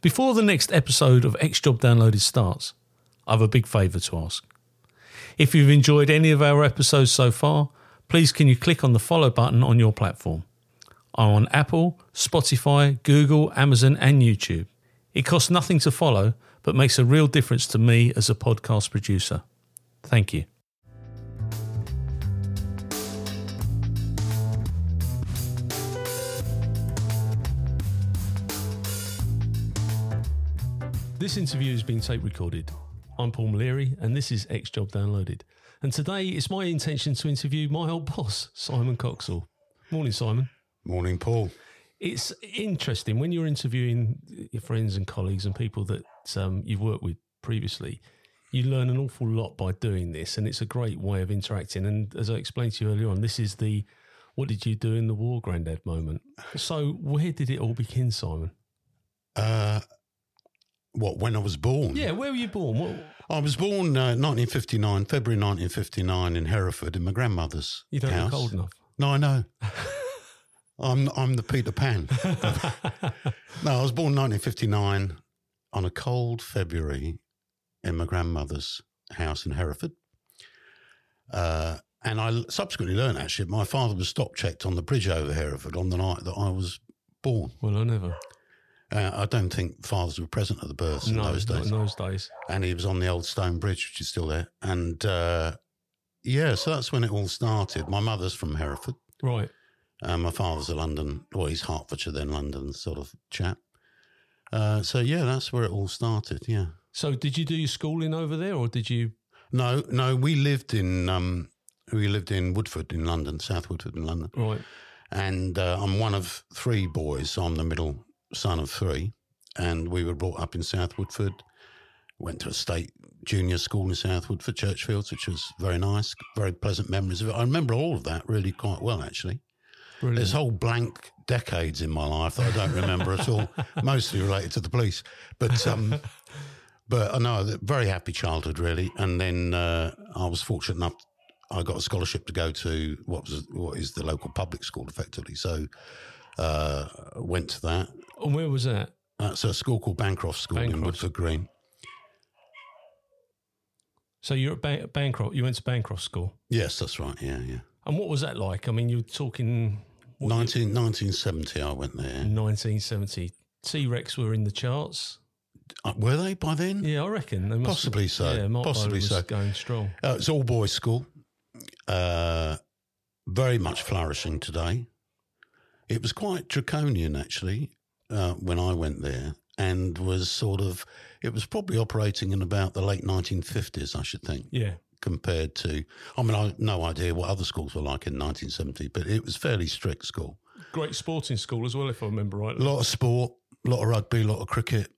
Before the next episode of X Job Downloaded starts, I have a big favour to ask. If you've enjoyed any of our episodes so far, please can you click on the follow button on your platform. I'm on Apple, Spotify, Google, Amazon, and YouTube. It costs nothing to follow, but makes a real difference to me as a podcast producer. Thank you. This interview has been tape recorded. I'm Paul Maleri, and this is X Job Downloaded. And today it's my intention to interview my old boss, Simon Coxall. Morning, Simon. Morning, Paul. It's interesting when you're interviewing your friends and colleagues and people that um, you've worked with previously. You learn an awful lot by doing this, and it's a great way of interacting. And as I explained to you earlier on, this is the "What did you do in the war, Grandad?" moment. So, where did it all begin, Simon? Uh, what, when I was born? Yeah, where were you born? What, I was born uh, 1959, February 1959 in Hereford in my grandmother's you don't house. look old enough. No, I know. I'm I'm the Peter Pan. no, I was born 1959 on a cold February in my grandmother's house in Hereford. Uh, and I subsequently learned actually my father was stop checked on the bridge over Hereford on the night that I was born. Well, I never. Uh, I don't think fathers were present at the births in those days. in those days. and he was on the old stone bridge, which is still there. And uh, yeah, so that's when it all started. My mother's from Hereford. Right. Uh, my father's a London, well, he's Hertfordshire, then London sort of chap. Uh, so yeah, that's where it all started. Yeah. So, did you do your schooling over there, or did you? No, no, we lived in um, we lived in Woodford in London, South Woodford in London, Right. and uh, I'm one of three boys. So I'm the middle son of three, and we were brought up in South Woodford. Went to a state junior school in South Woodford, Churchfields, which was very nice, very pleasant memories of it. I remember all of that really quite well, actually. Brilliant. There's whole blank decades in my life that I don't remember at all, mostly related to the police. But um, but I know that very happy childhood, really. And then uh, I was fortunate enough. I got a scholarship to go to what was what is the local public school, effectively. So uh, went to that. And where was that? That's a school called Bancroft School in Woodford Green. So you're at Ban- Bancroft. You went to Bancroft School. Yes, that's right. Yeah, yeah. And what was that like? I mean, you're talking 19, 1970, I went there. 1970. T Rex were in the charts. Uh, were they by then? Yeah, I reckon. They must Possibly so. Yeah, Mark Possibly so. going strong. Uh, it's all boys school. Uh, very much flourishing today. It was quite draconian actually uh, when I went there, and was sort of. It was probably operating in about the late 1950s, I should think, Yeah. compared to. I mean, I have no idea what other schools were like in 1970, but it was fairly strict school. Great sporting school as well, if I remember right. A lot of sport, a lot of rugby, a lot of cricket,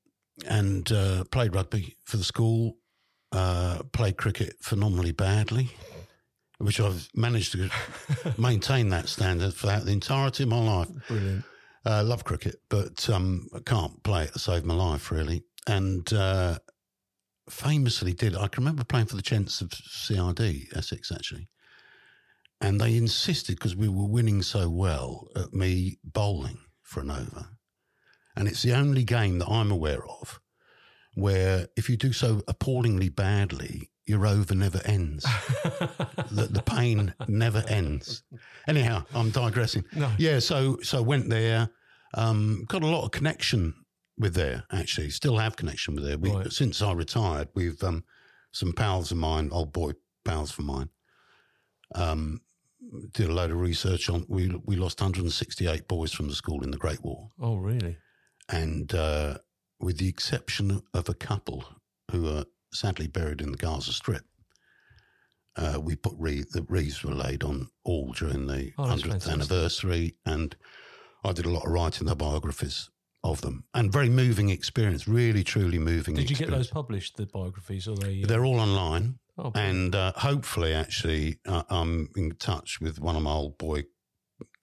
and uh, played rugby for the school. Uh, played cricket phenomenally badly, which I've managed to maintain that standard throughout the entirety of my life. Brilliant. Uh, love cricket, but um, I can't play it to save my life, really. And uh, famously did. I can remember playing for the Chents of CRD, Essex, actually. And they insisted, because we were winning so well, at me bowling for an over. And it's the only game that I'm aware of where if you do so appallingly badly, your over never ends. the, the pain never ends. Anyhow, I'm digressing. No. Yeah, so so went there, um, got a lot of connection with there. Actually, still have connection with there. We, Right. Since I retired, we've um, some pals of mine, old boy pals of mine. Um, did a load of research on. We we lost 168 boys from the school in the Great War, Oh, really? and uh, with the exception of a couple who are sadly buried in the Gaza Strip. Uh, we put wreath, the wreaths were laid on all during the Oh, 100th fantastic. anniversary, and I did a lot of writing the biographies of them, and very moving experience, really truly moving. Did you get those published, the biographies, or they? uh, They're all online, oh, and uh, hopefully, actually, uh, I'm in touch with one of my old boy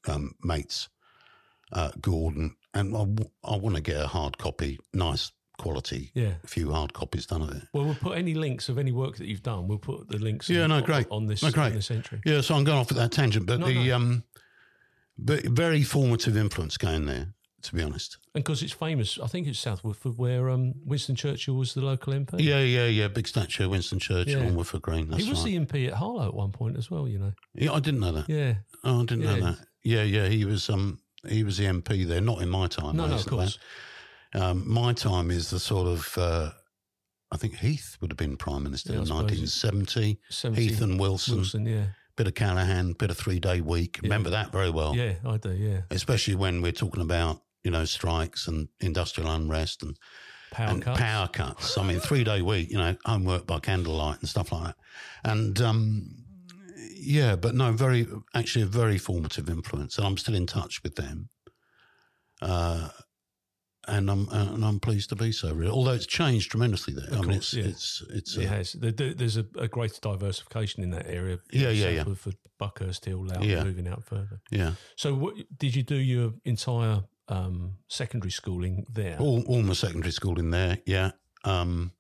um, mates, uh, Gordon, and I, w- I want to get a hard copy, nice quality, yeah. a few hard copies done of it. Well, we'll put any links of any work that you've done. We'll put the links. Yeah, on, no, great. on this No, great. this entry. Yeah, so I'm going off at that tangent, but No, the no. um, but very formative influence going there, to be honest. And because it's famous, I think it's South Woodford, where um, Winston Churchill was the local MP. Yeah, yeah, yeah. Big statue of Winston Churchill Yeah. on Woodford Green. That's he was right. the MP at Harlow at one point as well. You know. yeah, I didn't know that. Yeah. Oh, I didn't Yeah. know that. Yeah, yeah. He was um he was the MP there, not in my time. No, no, of course. fact. Um, my time is the sort of uh, I think Heath would have been Prime Minister Yeah, in 1970. 70. Heath and Wilson, Wilson, yeah. bit of Callaghan, bit of three day week. Remember that very well. Yeah, I do, yeah. Especially when we're talking about you know strikes and industrial unrest and Power and cuts. power cuts. I mean, three day week, you know, homework by candlelight and stuff like that. And um, yeah, but no, very actually a very formative influence, and I'm still in touch with them. Uh, and I'm and I'm pleased to be so. Really, although it's changed tremendously there. I mean, course, it's yeah. it's it's It uh, has. There- there- There's a, a greater diversification in that area. Yeah, yeah, yeah. Woodford, Buckhurst Hill, Louth, Yeah. moving out further. yeah. So, what, did you do your entire um, secondary schooling there? All all my secondary school in there. Yeah. Um,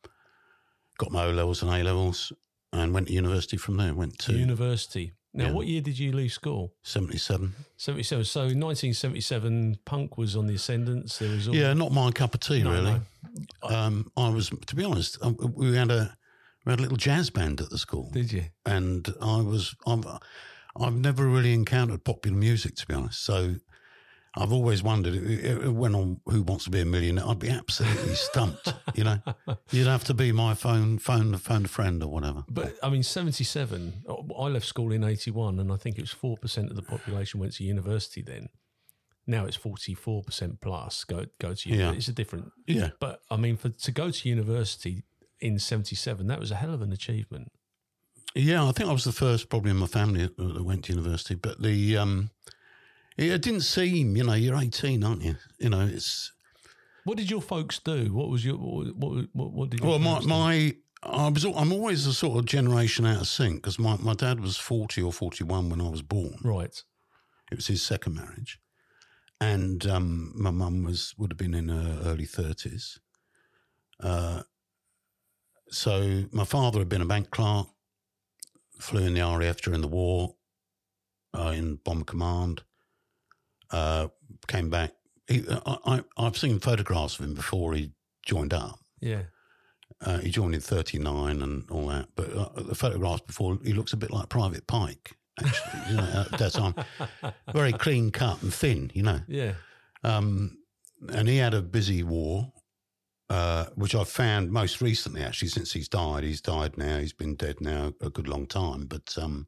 got my O levels and A levels, and went to university from there. Went to University. Now, Yeah. what year did you leave school? seventy seven. 77. So, 1977, punk was on the ascendance. There was all. Yeah, not my cup of tea, No, really. no. Um, I was, to be honest, um, we had a we had a little jazz band at the school, Did you? and I was I've I've never really encountered popular music, to be honest. So I've always wondered. It, it went on Who Wants to Be a Millionaire. I'd be absolutely stumped. You know, you'd have to be my phone phone phone a friend or whatever. But I mean, 77, I left school in 81, and I think it was 4% of the population went to university then. Now it's 44% plus go, go to university. Yeah. It's a different. Yeah, But I mean, for to go to university in 77, that was a hell of an achievement. yeah. I think I was the first, probably in my family, that that went to university. But the um, it didn't seem. You know, you're 18, aren't you? You know, it's What did your folks do? What was your, what, what, what, did Well, my, do? my I was I'm always a sort of generation out of sync because my, my dad was 40 or 41 when I was born. Right. It was his second marriage, and um, my mum was would have been in her early 30s. Uh, so my father had been a bank clerk, flew in the RAF during the war, uh, in bomb command. Uh, came back. He, I, I, I've seen photographs of him before he joined up. Yeah. Uh, he joined in 39 and all that. But uh, the photographs before, he looks a bit like Private Pike, actually. you know, at that time. Very clean cut and thin, you know. Yeah. Um, and he had a busy war, uh, which I found most recently, actually, since he's died. He's died now. He's been dead now a good long time. But um,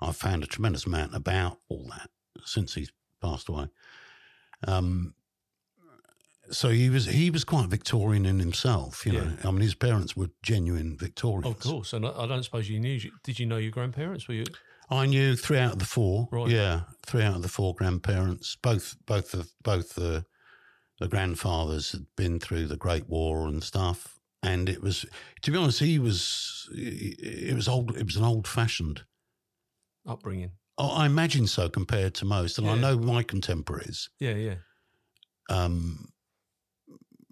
I've found a tremendous amount about all that since he's passed away. Um, so he was he was quite Victorian in himself, you know. I mean, his parents were genuine Victorians. Of course. And I, I don't suppose you knew. Did you know your grandparents? Were you? I knew three out of the four. Right. Yeah, three out of the four grandparents. Both, both the both the the grandfathers had been through the Great War and stuff. And it was, to be honest, he was. It was old. It was an old fashioned. Upbringing. Oh, I imagine so compared to most, and I know my contemporaries. Yeah, yeah. Um,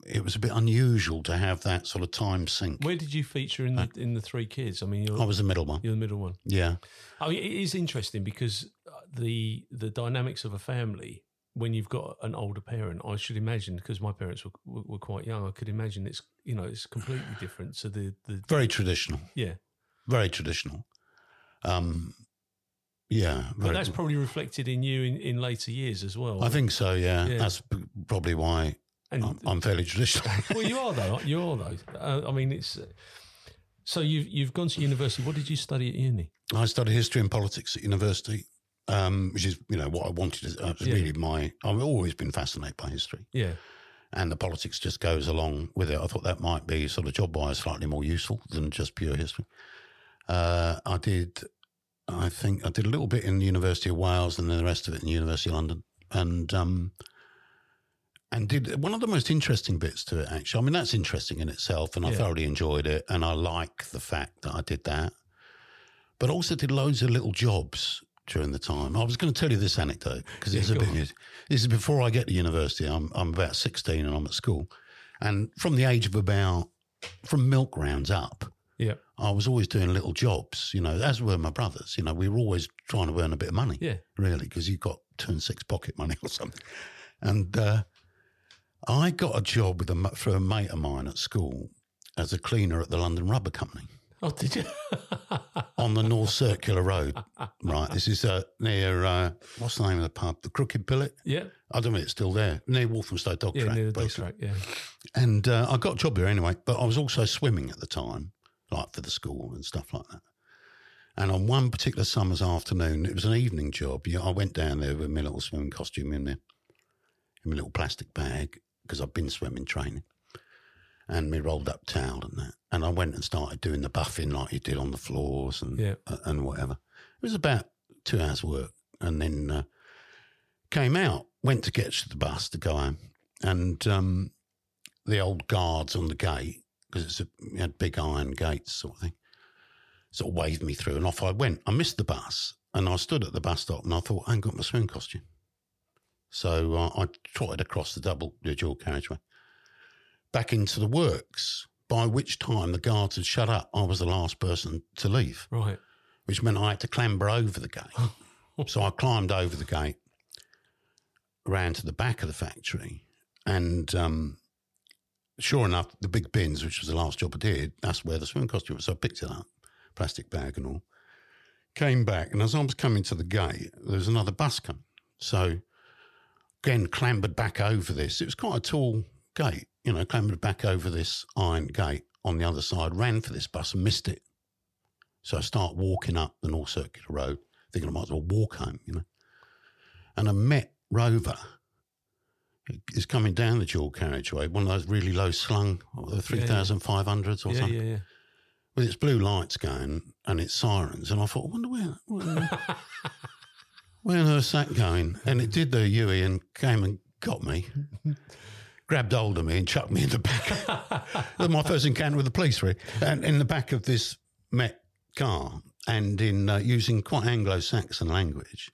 it was a bit unusual to have that sort of time sink. Where did you feature in the in the three kids? I mean, you're, I was the middle one. you're the middle one. Yeah, I mean, it is interesting because uh, the the dynamics of a family when you've got an older parent, I should imagine because my parents were, were were quite young. I could imagine it's you know it's completely different So the the very traditional. yeah. Very traditional. Um, yeah, But very, that's probably reflected in you in, in later years as well. I think so. Yeah, Yeah. that's probably why and I'm, I'm fairly traditional. well, you are though. You are though. Uh, I mean, it's uh, so you've you've gone to university. What did you study at uni? I studied history and politics at university, um, which is you know what I wanted. Uh, Yeah. really my. I've always been fascinated by history, Yeah, and the politics just goes along with it. I thought that might be sort of job wise slightly more useful than just pure history. Uh, I did. I think I did a little bit in the University of Wales, and then the rest of it in the University of London, and um, and did one of the most interesting bits to it. Actually, I mean that's interesting in itself, and I Yeah. thoroughly enjoyed it, and I like the fact that I did that. But also did loads of little jobs during the time. I was going to tell you this anecdote because it's Yeah, a bit. on. This is before I get to university. I'm I'm about sixteen and I'm at school, and from the age of about from milk rounds up, yeah, I was always doing little jobs, you know, as were my brothers. You know, we were always trying to earn a bit of money, yeah. really, because you got two and six pocket money or something. And uh, I got a job with a for a mate of mine at school as a cleaner at the London Rubber Company Oh, did you? on the North Circular Road. Right, this is uh, near uh, what's the name of the pub? The Crooked Billet. yeah. I don't know if it's still there near Walthamstow Dog Yeah, Track. near the dog track. Yeah. And uh, I got a job there anyway, but I was also swimming at the time, like for the school and stuff like that. And on one particular summer's afternoon, it was an evening job. I went down there with my little swimming costume in there, in my little plastic bag, because I've been swimming training, and my rolled up towel and that. And I went and started doing the buffing like you did on the floors and Yeah. uh, and whatever. It was about two hours' work, and then uh, came out, went to get to the bus to go home, and um, the old guards on the gate because it's a it had big iron gates sort of thing. Sort of waved me through, and off I went. I missed the bus, and I stood at the bus stop, and I thought I ain't got my swim costume, so uh, I trotted across the double the dual carriageway back into the works. By which time the guards had shut up, I was the last person to leave Right. which meant I had to clamber over the gate. so I climbed over the gate, ran to the back of the factory, and um, sure enough, the big bins, which was the last job I did, that's where the swimming costume was. So I picked it up, plastic bag and all. Came back, and as I was coming to the gate, there was another bus coming. So again, clambered back over this. It was quite a tall gate, you know, clambered back over this iron gate on the other side, ran for this bus and missed it. So I start walking up the North Circular Road, thinking I might as well walk home, you know. And I met Rover. He's coming down the dual carriageway, one of those really low slung, the 3,500s or Yeah, something, yeah, yeah. with its blue lights going and its sirens. And I thought, I wonder where, where, where on earth's that going? And it did the Huey and came and got me, grabbed hold of me and chucked me in the back. my first encounter with the police, really. And in the back of this Met car and in uh, using quite Anglo-Saxon language,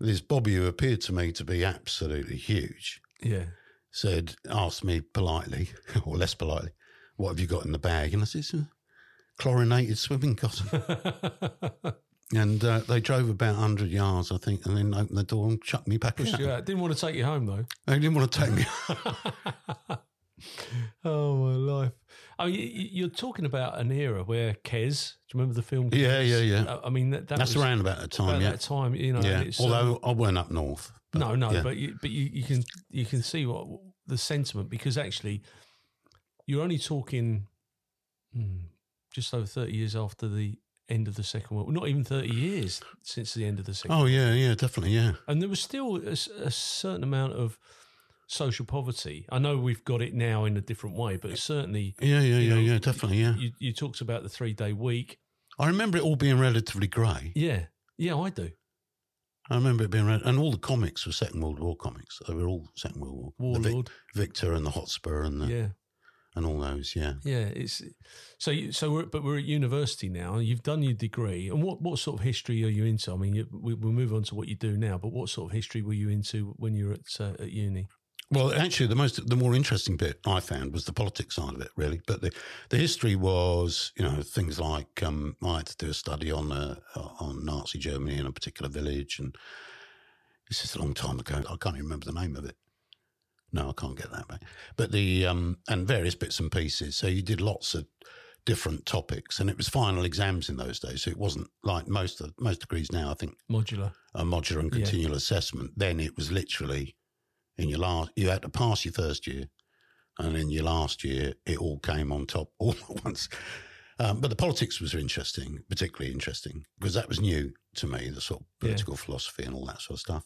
this Bobby who appeared to me to be absolutely huge Yeah. said, asked me politely, or less politely, what have you got in the bag? And I said, chlorinated swimming costume. and uh, they drove about 100 yards, I think, and then opened the door and chucked me back out. Yeah. Didn't want to take you home though. They didn't want to take me. Oh my life! I mean, you're talking about an era where Kes. Do you remember the film? Yeah, Kes? yeah, yeah. I mean, that, that That's was around about the time, about yeah. that time. You know, yeah. um, Although I weren't up north. but no, no, yeah. but you, but you, you can you can see what the sentiment because actually, you're only talking hmm, just over thirty years after the end of the Second World. War. Not even thirty years since the end of the Second. Oh, yeah, yeah, definitely, yeah. and there was still a certain amount of social poverty. I know we've got it now in a different way, but certainly Yeah, yeah, yeah, know, yeah, definitely, yeah. you, you talked about the three day week. I remember it all being relatively grey. Yeah, yeah, I do. I remember it being, re- and all the comics were Second World War comics. They were all Second World War. The Vic- Warlord. Victor and the Hotspur and the, Yeah, and all those, yeah. yeah. It's so you, so. We're, but we're at university now. You've done your degree, and what what sort of history are you into? I mean, you, we, we'll move on to what you do now. But what sort of history were you into when you were at uh, at uni? Well, actually, the most, the more interesting bit I found was the politics side of it, really. But the, the history was, you know, things like um, I had to do a study on uh, on Nazi Germany in a particular village, and this is a long time ago. I can't even remember the name of it. No, I can't get that back. But the um, and various bits and pieces. So you did lots of different topics, and it was final exams in those days. So it wasn't like most of most degrees now. I think Modular. a modular and Yeah. continual assessment. Then it was literally in your last, you had to pass your first year, and in your last year, it all came on top all at once. Um, but the politics was interesting, particularly interesting, because that was new to me, the sort of Yeah. political philosophy and all that sort of stuff.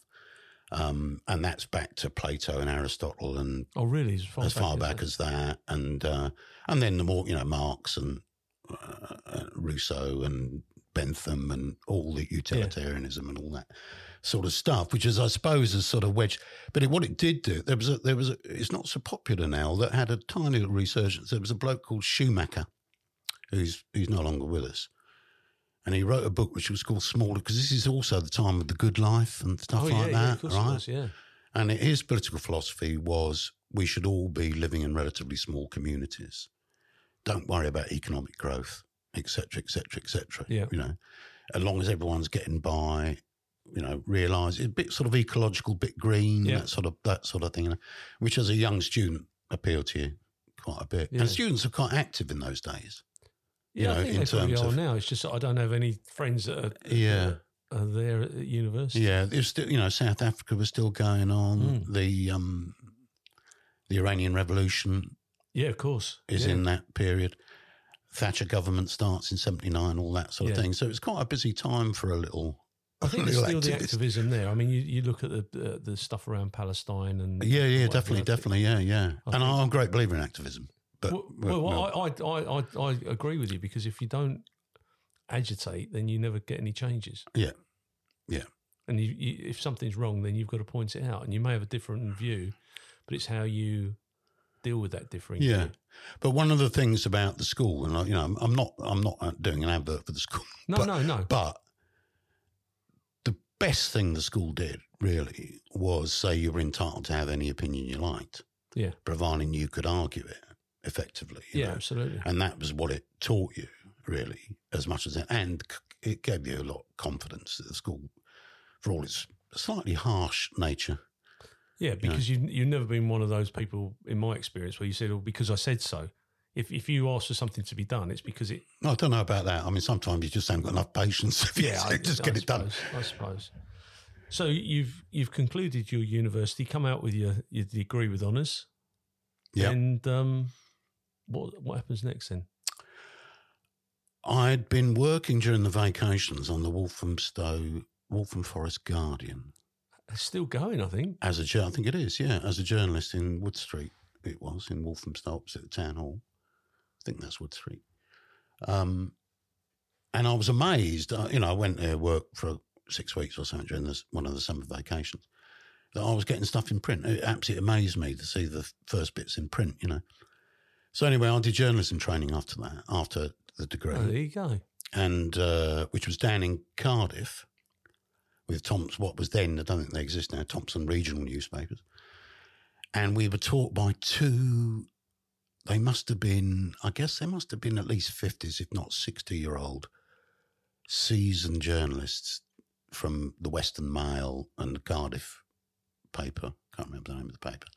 Um, and that's back to Plato and Aristotle and Oh, really? As far as far back back as that, and uh, and then the more you know, Marx and uh, Rousseau and Bentham and all the utilitarianism and all that sort of stuff, which is, I suppose, is sort of wedge. But it, what it did do, there was a, there was a, it's not so popular now. That had a tiny little resurgence. There was a bloke called Schumacher, who's who's no longer with us. And he wrote a book which was called Smaller, because this is also the time of the good life and stuff Oh, like yeah, yeah, that, it right? was, yeah. And his political philosophy was we should all be living in relatively small communities. Don't worry about economic growth, etc., etc., etc. Yeah. You know, as long as everyone's getting by, you know, realise it's a bit sort of ecological, bit green, Yeah. that sort of that sort of thing, you know, which as a young student appealed to you quite a bit. Yeah. And students are quite active in those days. Yeah, you I know, think in they terms are of- now. It's just I don't have any friends that are, Yeah. are there at university. Yeah, there's still, you know, South Africa was still going on. Mm. The um, the Iranian Revolution Yeah, of course. is yeah. in that period. Thatcher government starts in '79, all that sort of Yeah. thing. So it's quite a busy time for a little. I think there's still the activism there. I mean, you, you look at the uh, the stuff around Palestine and Yeah, yeah, definitely, definitely, yeah, yeah. I and I'm a great believer in activism. But Well, well, I, I, I, I, I agree with you because if you don't agitate, then you never get any changes. yeah, yeah, And you, you, if something's wrong, then you've got to point it out. And you may have a different view, but it's how you deal with that differing yeah. view. But one of the things about the school, and I, you know, I'm, I'm not, I'm not doing an advert for the school. No, but, no, no. But best thing the school did really was say you were entitled to have any opinion you liked, Yeah, providing you could argue it effectively. you yeah, know. absolutely. And that was what it taught you, really, as much as it, and it gave you a lot of confidence at the school for all its slightly harsh nature. Yeah, because you you've never been one of those people, in my experience, where you said, "Oh, because I said so." If if you ask for something to be done, it's because it. I don't know about that. I mean, sometimes you just haven't got enough patience. yeah, I- just I get it done. I suppose. So you've you've concluded your university, come out with your your degree with honours, Yeah. and um, what what happens next then? I'd been working during the vacations on the Walthamstow, Waltham Forest Guardian It's still going, I think. as a I think it is, yeah, as a journalist in Wood Street. It was in Walthamstow, opposite the town hall. I think that's Wood Street. Um, and I was amazed. uh, You know, I went there work for six weeks or something during this, one of the summer vacations. That I was getting stuff in print. It absolutely amazed me to see the first bits in print. You know. So anyway, I did journalism training after that, after the degree Oh, there you go. and uh, which was down in Cardiff with Thomson, what was then, I don't think they exist now, Thomson Regional Newspapers. And we were taught by two, they must have been, I guess they must have been at least 50s, if not 60 year old seasoned journalists from the Western Mail and the Cardiff paper. Can't remember the name of the paper.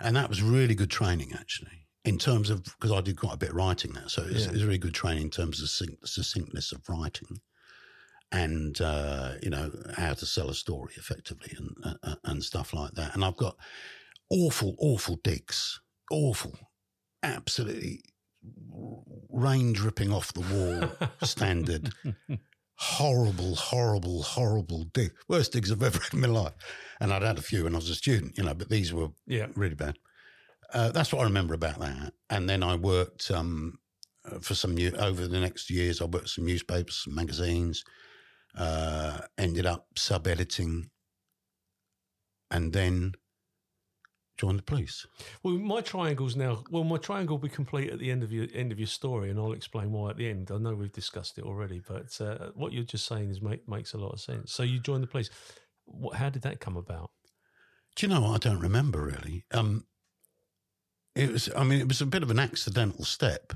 And that was really good training, actually, in terms of, because I did quite a bit of writing there. So it was, Yeah. it was really good training in terms of succinct, succinctness of writing and, uh, you know, how to sell a story effectively and, uh, and stuff like that. And I've got awful, awful digs, awful, absolutely rain dripping off the wall standard. horrible, horrible, horrible dig. Worst digs I've ever had in my life. And I'd had a few when I was a student, you know, but these were Yeah. really bad. Uh, that's what I remember about that. And then I worked um, uh, for some new, over the next years. I worked some newspapers, some magazines. Uh, ended up sub editing, and then joined the police. Well, my triangle's now. Well, my triangle will be complete at the end of your end of your story, and I'll explain why at the end. I know we've discussed it already, but uh, what you're just saying is make, makes a lot of sense. So you joined the police. What, how did that come about? Do you know? I don't remember really. Um, it was. I mean, it was a bit of an accidental step.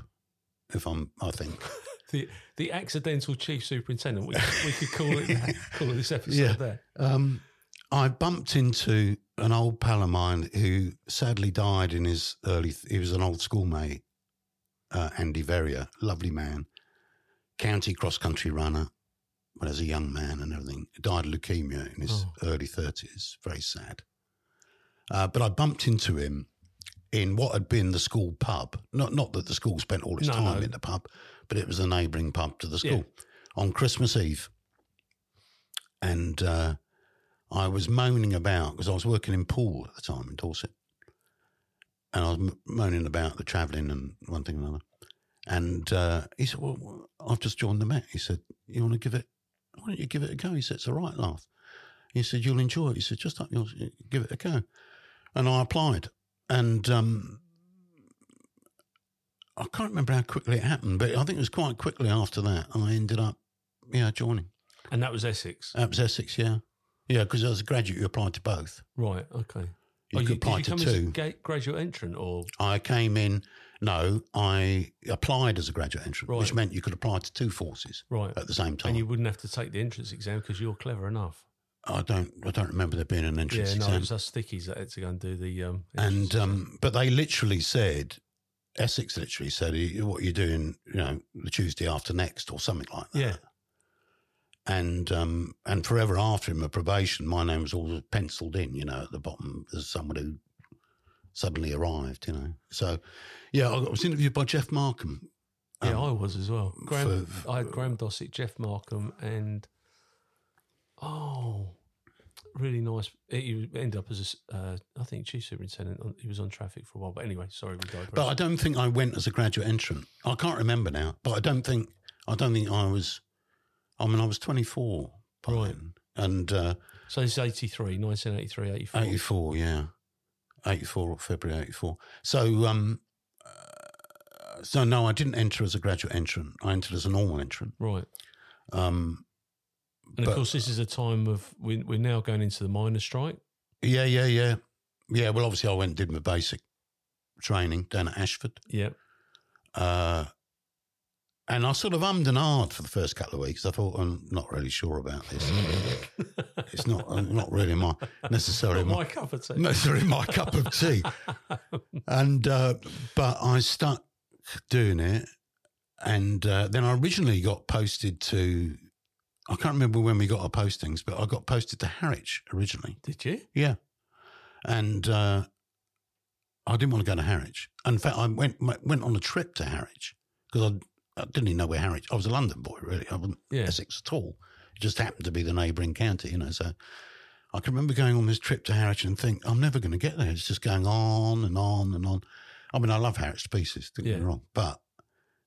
If I'm, I think. The the accidental chief superintendent. We, we could call it that, call it this episode Yeah. there. Um, I bumped into an old pal of mine who sadly died in his early. He was an old schoolmate, uh, Andy Verrier, lovely man, county cross country runner, but as a young man and everything, died of leukemia in his Oh. early thirties. Very sad. Uh, but I bumped into him in what had been the school pub. Not not that the school spent all its No, time no. in the pub, but it was a neighbouring pub to the school on Christmas Eve. And uh, I was moaning about because I was working in Poole at the time in Dorset, and I was moaning about the travelling and one thing and another. And uh, he said, "Well, I've just joined the Met." He said, "You want to give it? Why don't you give it a go?" He said, "It's a right laugh." He said, "You'll enjoy it." He said, "Just up, you'll give it a go." And I applied, and um, I can't remember how quickly it happened, but I think it was quite quickly after that I ended up, yeah, joining. And that was Essex, That was Essex, yeah. Yeah, because as a graduate, you applied to both. right? Okay. You Oh, could apply did to you come as a two. ga- graduate entrant, or I came in No, I applied as a graduate entrant, which meant you could apply to two forces Right. at the same time. And you wouldn't have to take the entrance exam because you're clever enough. I don't, I don't remember there being an entrance exam. yeah, no, it was us stickies that had to go and do the. Um, and um, but they literally said, Essex literally said, "You- "What you're doing, you know, the Tuesday after next or something like that." Yeah. And um, and forever after in my probation, my name was all penciled in, you know, at the bottom as someone who suddenly arrived, you know. So, yeah, I was interviewed by Jeff Markham. Yeah, I was as well. Graham, um, for- I had Graham Dossett, Jeff Markham, and oh, really nice. He ended up as a, uh, I think chief superintendent. He was on traffic for a while, but anyway, sorry, we digress. But I don't think I went as a graduate entrant. I can't remember now, but I don't think I don't think I was. I mean, I was 24 by Right. then, and uh, so it's 83, 1983, 84. 84, yeah, 84 February 84. So, um, uh, so no, I didn't enter as a graduate entrant. I entered as a normal entrant. Right. Um, And But- of course, this is a time of we, we're now going into the miners' strike. yeah, yeah, yeah, yeah. Well, obviously, I went and did my basic training down at Ashford. Yep. Uh, and I sort of ummed and ahed for the first couple of weeks. I thought I'm not really sure about this. it's not uh, not really my necessarily my, my cup of tea. necessarily my cup of tea. And uh, but I stuck doing it, and uh, then I originally got posted to. I can't remember when we got our postings, but I got posted to Harwich originally. Did you? Yeah. And uh, I didn't want to go to Harwich. In fact, I went went on a trip to Harwich because I, I didn't even know where Harwich. I was a London boy, really. I wasn't Yeah. Essex at all. It just happened to be the neighbouring county, you know. So I can remember going on this trip to Harwich and think I'm never going to get there. It's just going on and on and on. I mean, I love Harwich to pieces. Don't get me wrong, but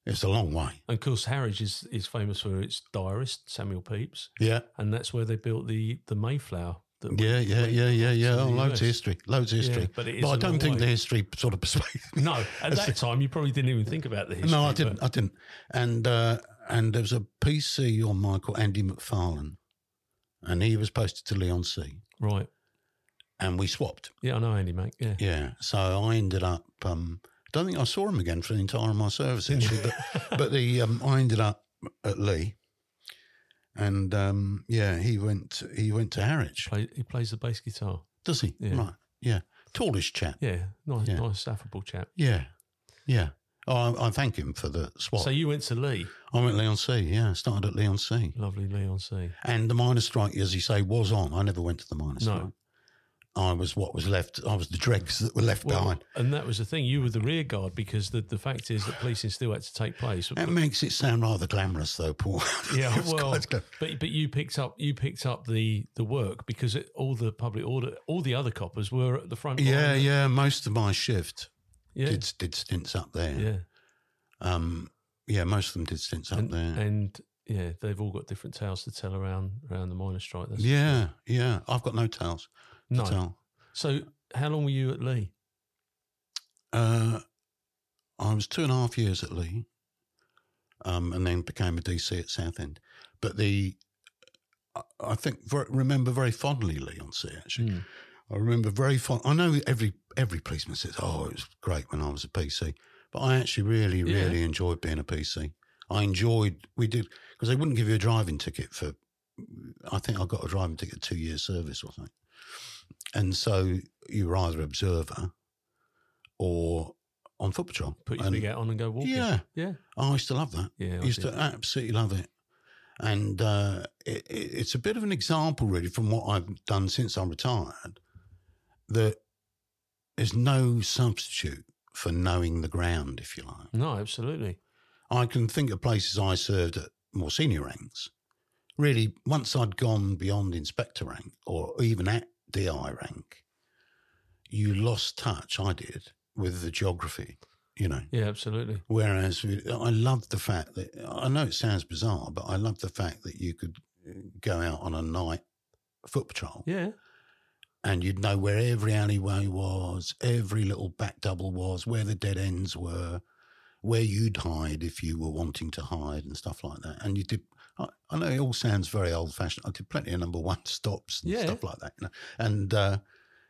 it's a long way. And of course, Harwich is, is famous for its diarist, Samuel Pepys, Yeah. and that's where they built the, the Mayflower. Yeah, yeah, yeah, yeah, yeah. Oh, loads of history, loads of history. Yeah, but is I don't think way. the history sort of persuaded me. No, at that time you probably didn't even think about the history. No, I didn't. I didn't. And uh, and there was a PC on Michael Andy McFarlane, and he was posted to Leigh-on-Sea. Right. And we swapped. Yeah, I know Andy, mate. Yeah. Yeah. So I ended up. Um, don't think I saw him again for the entire of my service actually, but but the um, I ended up at Leigh, and um, yeah, he went he went to Harwich. Play, he plays the bass guitar. Does he? Yeah. Right. Yeah. Tallish chap. Yeah. Nice, Yeah. nice, affable chap. Yeah. Yeah. Oh, I, I thank him for the swap. So you went to Leigh. I went Leigh-on-Sea. Yeah, started at Leigh-on-Sea. Lovely Leigh-on-Sea. And the miners' strike, as you say, was on. I never went to the miners' No. strike. I was what was left. I was the dregs that were left Well, behind. and that was the thing. You were the rear guard because the, the fact is that policing still had to take place. That makes it sound rather glamorous, though, Paul. Yeah, well, but but you picked up you picked up the the work because it, all the public order, all the other coppers were at the front. yeah, line. yeah. Most of my shift yeah, did did stints up there. yeah, Um, yeah, most of them did stints up and, there. and yeah, they've all got different tales to tell around around the miners' strike. That's, yeah, yeah. I've got no tales no. tell. So how long were you at Leigh? Uh, I was two and a half years at Leigh, um, and then became a DC at Southend. But the I- I think very, remember very fondly Leigh on Sea actually. Mm. I remember very fond. I know every every policeman says, "Oh, it was great when I was a PC," but I actually really Yeah. really enjoyed being a PC. I enjoyed we did because they wouldn't give you a driving ticket for. I think I got a driving ticket two years service or something, and so you were either observer or on foot patrol. Put your And big hat on and go walking. Yeah, yeah, I used to love that. yeah. I I used did. to absolutely love it. And uh, it, it's a bit of an example, really, from what I've done since I retired, that there's no substitute for knowing the ground, if you like. No, absolutely. I can think of places I served at more senior ranks. Really, once I'd gone beyond inspector rank or even at DI rank, you lost touch, I did, with the geography, you know. Yeah, absolutely. Whereas I love the fact that I know it sounds bizarre, but I love the fact that you could uh, go out on a night foot patrol Yeah, and you'd know where every alleyway was, every little back double was, where the dead ends were, where you'd hide if you were wanting to hide and stuff like that. And you did, I, I know it all sounds very old fashioned. I did plenty of number one stops and Yeah. stuff like that, you know, and, uh,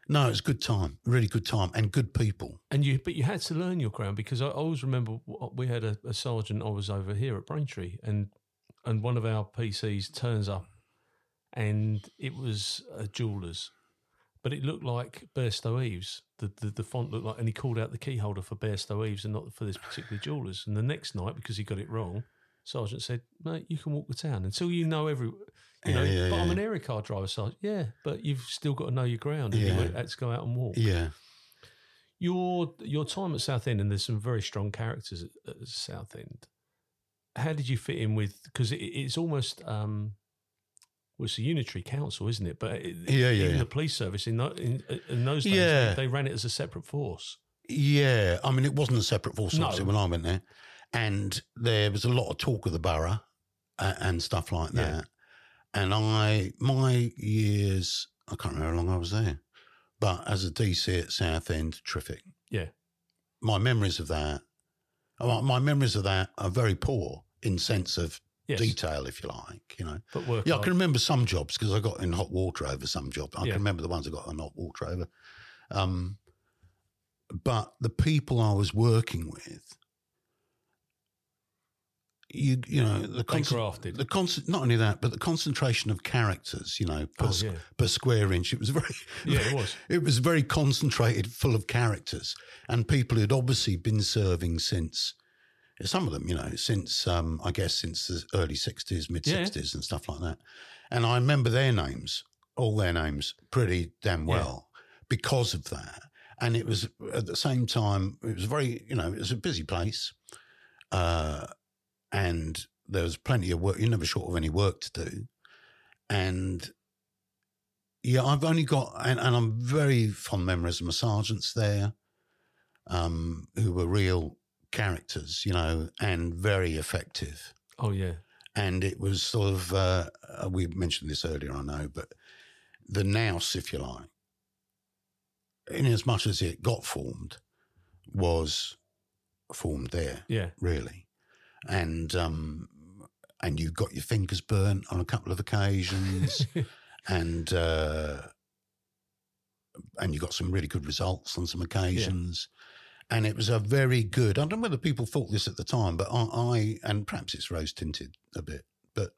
No, it's good time, really good time, and good people. And you, but you had to learn your ground because I always remember we had a, a sergeant. I was over here at Braintree, and and one of our PCs turns up, and it was a jeweler's, but it looked like Bairstow Eves. The, the the font looked like, and he called out the key holder for Bairstow Eves and not for this particular jeweler's. And the next night, because he got it wrong, sergeant said, "Mate, you can walk the town until you know every." You know, Yeah, yeah, I'm an area car driver, sergeant. Yeah, but you've still got to know your ground. And Yeah. you had to go out and walk Yeah, your your time at Southend, and there's some very strong characters at, at Southend. How did you fit in with? Because it, it's almost um, well, it's a unitary council, isn't it? But it, Yeah, yeah, even yeah. the police service in, tho- in, in those days, Yeah. they, they ran it as a separate force. yeah. I mean, it wasn't a separate force No. when I went there, and there was a lot of talk of the borough uh, and stuff like Yeah. that. And I, my years, I can't remember how long I was there, but as a DC at Southend, terrific. Yeah, My memories of that, my my memories of that are very poor in sense of yes, detail, if you like. You know, but work. Yeah, I can remember some jobs because I got in hot water over some jobs. I Yeah. can remember the ones I got in hot water over. Um, but the people I was working with, you you know, the concent- the concent- not only that, but the concentration of characters, you know, per, Oh, yeah. per square inch. It was very, Yeah, it was. it was very concentrated, full of characters and people who'd obviously been serving since. Some of them, you know, since um, I guess since the early '60s, mid '60s, and stuff like that. And I remember their names, all their names, pretty damn well because of that. And it was at the same time, it was very, you know, it was a busy place, uh, and there was plenty of work. You're never short of any work to do, and yeah, I've only got, and, and I'm very fond memories of my sergeants there, um, who were real characters, you know, and very effective. Oh yeah, And it was sort of, uh, we mentioned this earlier, I know, but the nous, if you like, in as much as it got formed, was formed there, yeah, really. And, um, and you got your fingers burnt on a couple of occasions and uh, and you got some really good results on some occasions. And it was a very good. I don't know whether people thought this at the time, but I, I and perhaps it's rose tinted a bit, but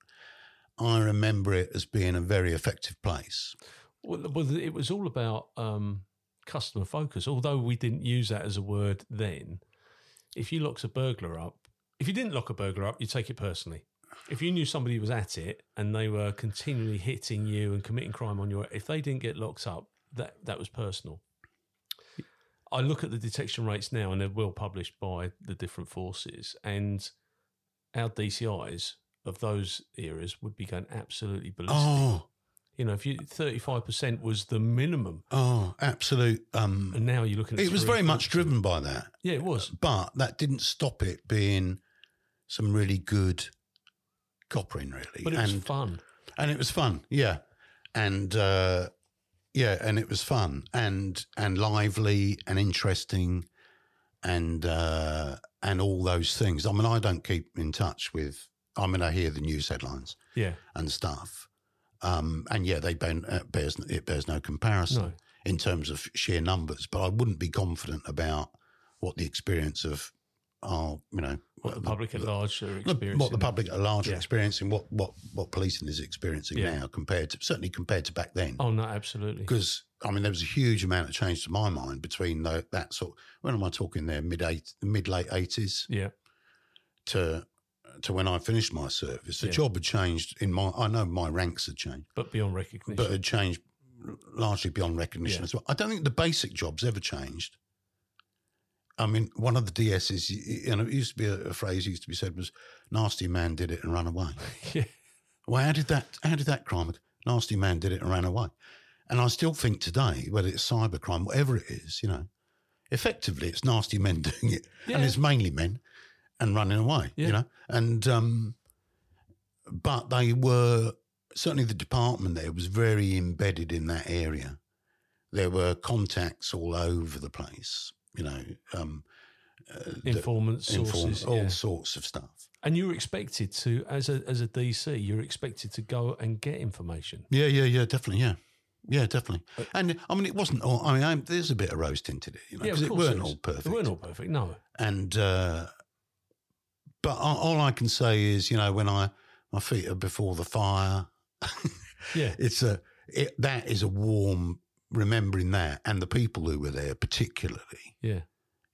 I remember it as being a very effective place. Well, well, it was all about um, customer focus. Although we didn't use that as a word then, if you locked a burglar up, if you didn't lock a burglar up, you take it personally. If you knew somebody was at it and they were continually hitting you and committing crime on your, if they didn't get locked up, that that was personal. I look at the detection rates now, and they're well published by the different forces, and our DCIs of those eras would be going absolutely ballistic. Oh, You know, if you thirty five percent was the minimum, oh, absolute. Um, and now you're looking at it It was very much driven by that, Yeah, it was. but that didn't stop it being some really good coppering, really. But it was fun. and it was fun yeah and uh yeah and it was fun and and lively and interesting and uh and all those things i mean i don't keep in touch with i mean i hear the news headlines Yeah. and stuff um and yeah they bear, uh, bears it bears no comparison No. in terms of sheer numbers but i wouldn't be confident about what the experience of our you know What the public at large are experiencing. what the public at large are experiencing, what, what, what policing is experiencing Yeah. now compared to certainly compared to back then. Oh no, absolutely. Because I mean, there was a huge amount of change to my mind between the, that sort. When am I talking there? Mid eight, mid late eighties Yeah. to to when I finished my service. The Yeah. job had changed in my. I know my ranks had changed, But beyond recognition. but had changed largely beyond recognition Yeah. as well. I don't think the basic jobs ever changed. I mean, one of the DSs, you know, it used to be a, a phrase used to be said was "nasty man did it and ran away." yeah. Well, how did that? How did that crime? Nasty man did it and ran away. And I still think today, whether it's cybercrime, whatever it is, you know, effectively it's nasty men doing it, and it's mainly men and running away. Yeah. You know, and um, but they were certainly the department there was very embedded in that area. There were contacts all over the place. You know, um, Informants, inform- sources. all yeah. sorts of stuff. And you're expected to, as a as a DC, you're expected to go and get information. Yeah, yeah, yeah, definitely, yeah. Yeah, definitely. And I mean, it wasn't all. I mean, I'm, there's a bit of rose tinted it, you know, Yeah, because of it weren't all perfect. They weren't all perfect. No. and uh, but all all I can say is, you know, when I my feet are before the fire, Yeah. it's a it, that is a warm remembering that, and the people who were there, particularly, Yeah.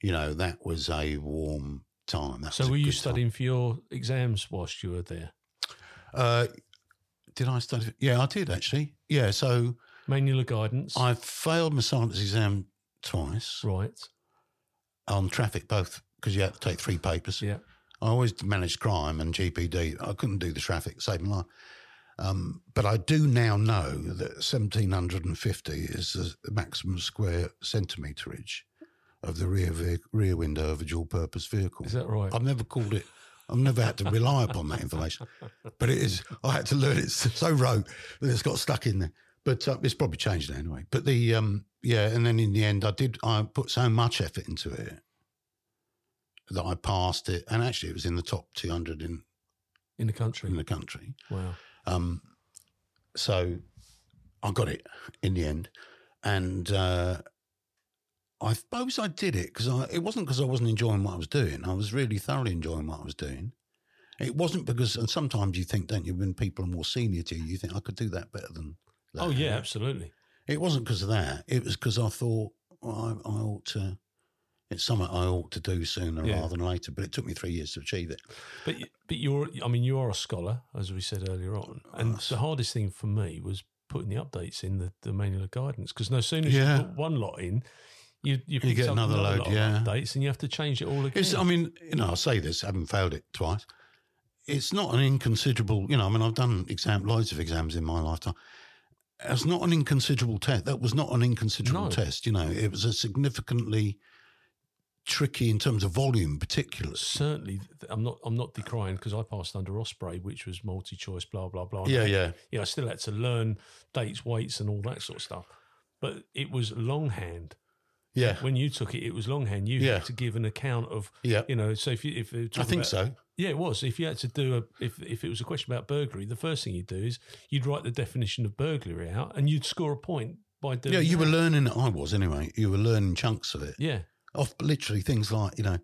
you know, that was a warm time. That So were you good time. studying for your exams whilst you were there? Uh, did I study? Yeah, I did actually. Yeah, so Manual guidance. I failed my science exam twice right. on traffic, both because you had to take three papers. Yeah. I always managed crime and GPD. I couldn't do the traffic, saving life. Um, but I do now know that 1750 is the maximum square centimeterage of the rear ve- rear window of a dual purpose vehicle. Is that right? I've never called it. I've never had to rely upon that information, but it is. I had to learn it so rote that it's got stuck in there. But uh, it's probably changed now anyway. But the um, yeah, and then in the end, I did. I put so much effort into it that I passed it, and actually, it was in the top 200 in In the country. in the country. Wow. So I got it in the end, and uh, I suppose I did it because it wasn't because I wasn't enjoying what I was doing. I was really thoroughly enjoying what I was doing. It wasn't because, and sometimes you think, don't you, when people are more senior to you, you think I could do that better than. That. Oh, yeah, absolutely. It wasn't because of that. It was because I thought well, I, I ought to. It's something I ought to do sooner Yeah. rather than later. But it took me three years to achieve it. But but you're I mean you are a scholar as we said earlier on, and the hardest thing for me was putting the updates in the, the manual of guidance because no sooner Yeah. you put one lot in, you you, pick get up another load, lot of yeah. updates and you have to change it all again. It's, I mean, you know, I say this, I haven't failed it twice. It's not an inconsiderable, you know, I mean, I've done exam, loads of exams in my lifetime. It's not an inconsiderable test. That was not an inconsiderable No. test, you know. It was a significantly tricky in terms of volume, particularly. Certainly, I'm not. I'm not decrying because I passed under OSPRE, which was multi-choice, blah blah blah. Yeah, yeah. You know, I still had to learn dates, weights, and all that sort of stuff. But it was longhand. Yeah. When you took it, it was longhand. You Yeah. had to give an account of. Yeah. You know, so if you if I think so. Yeah, it was. If you had to do a, if if it was a question about burglary, the first thing you'd do is you'd write the definition of burglary out, and you'd score a point by doing. Yeah, you that. were learning, I was anyway, you were learning chunks of it. Yeah, off literally things like you know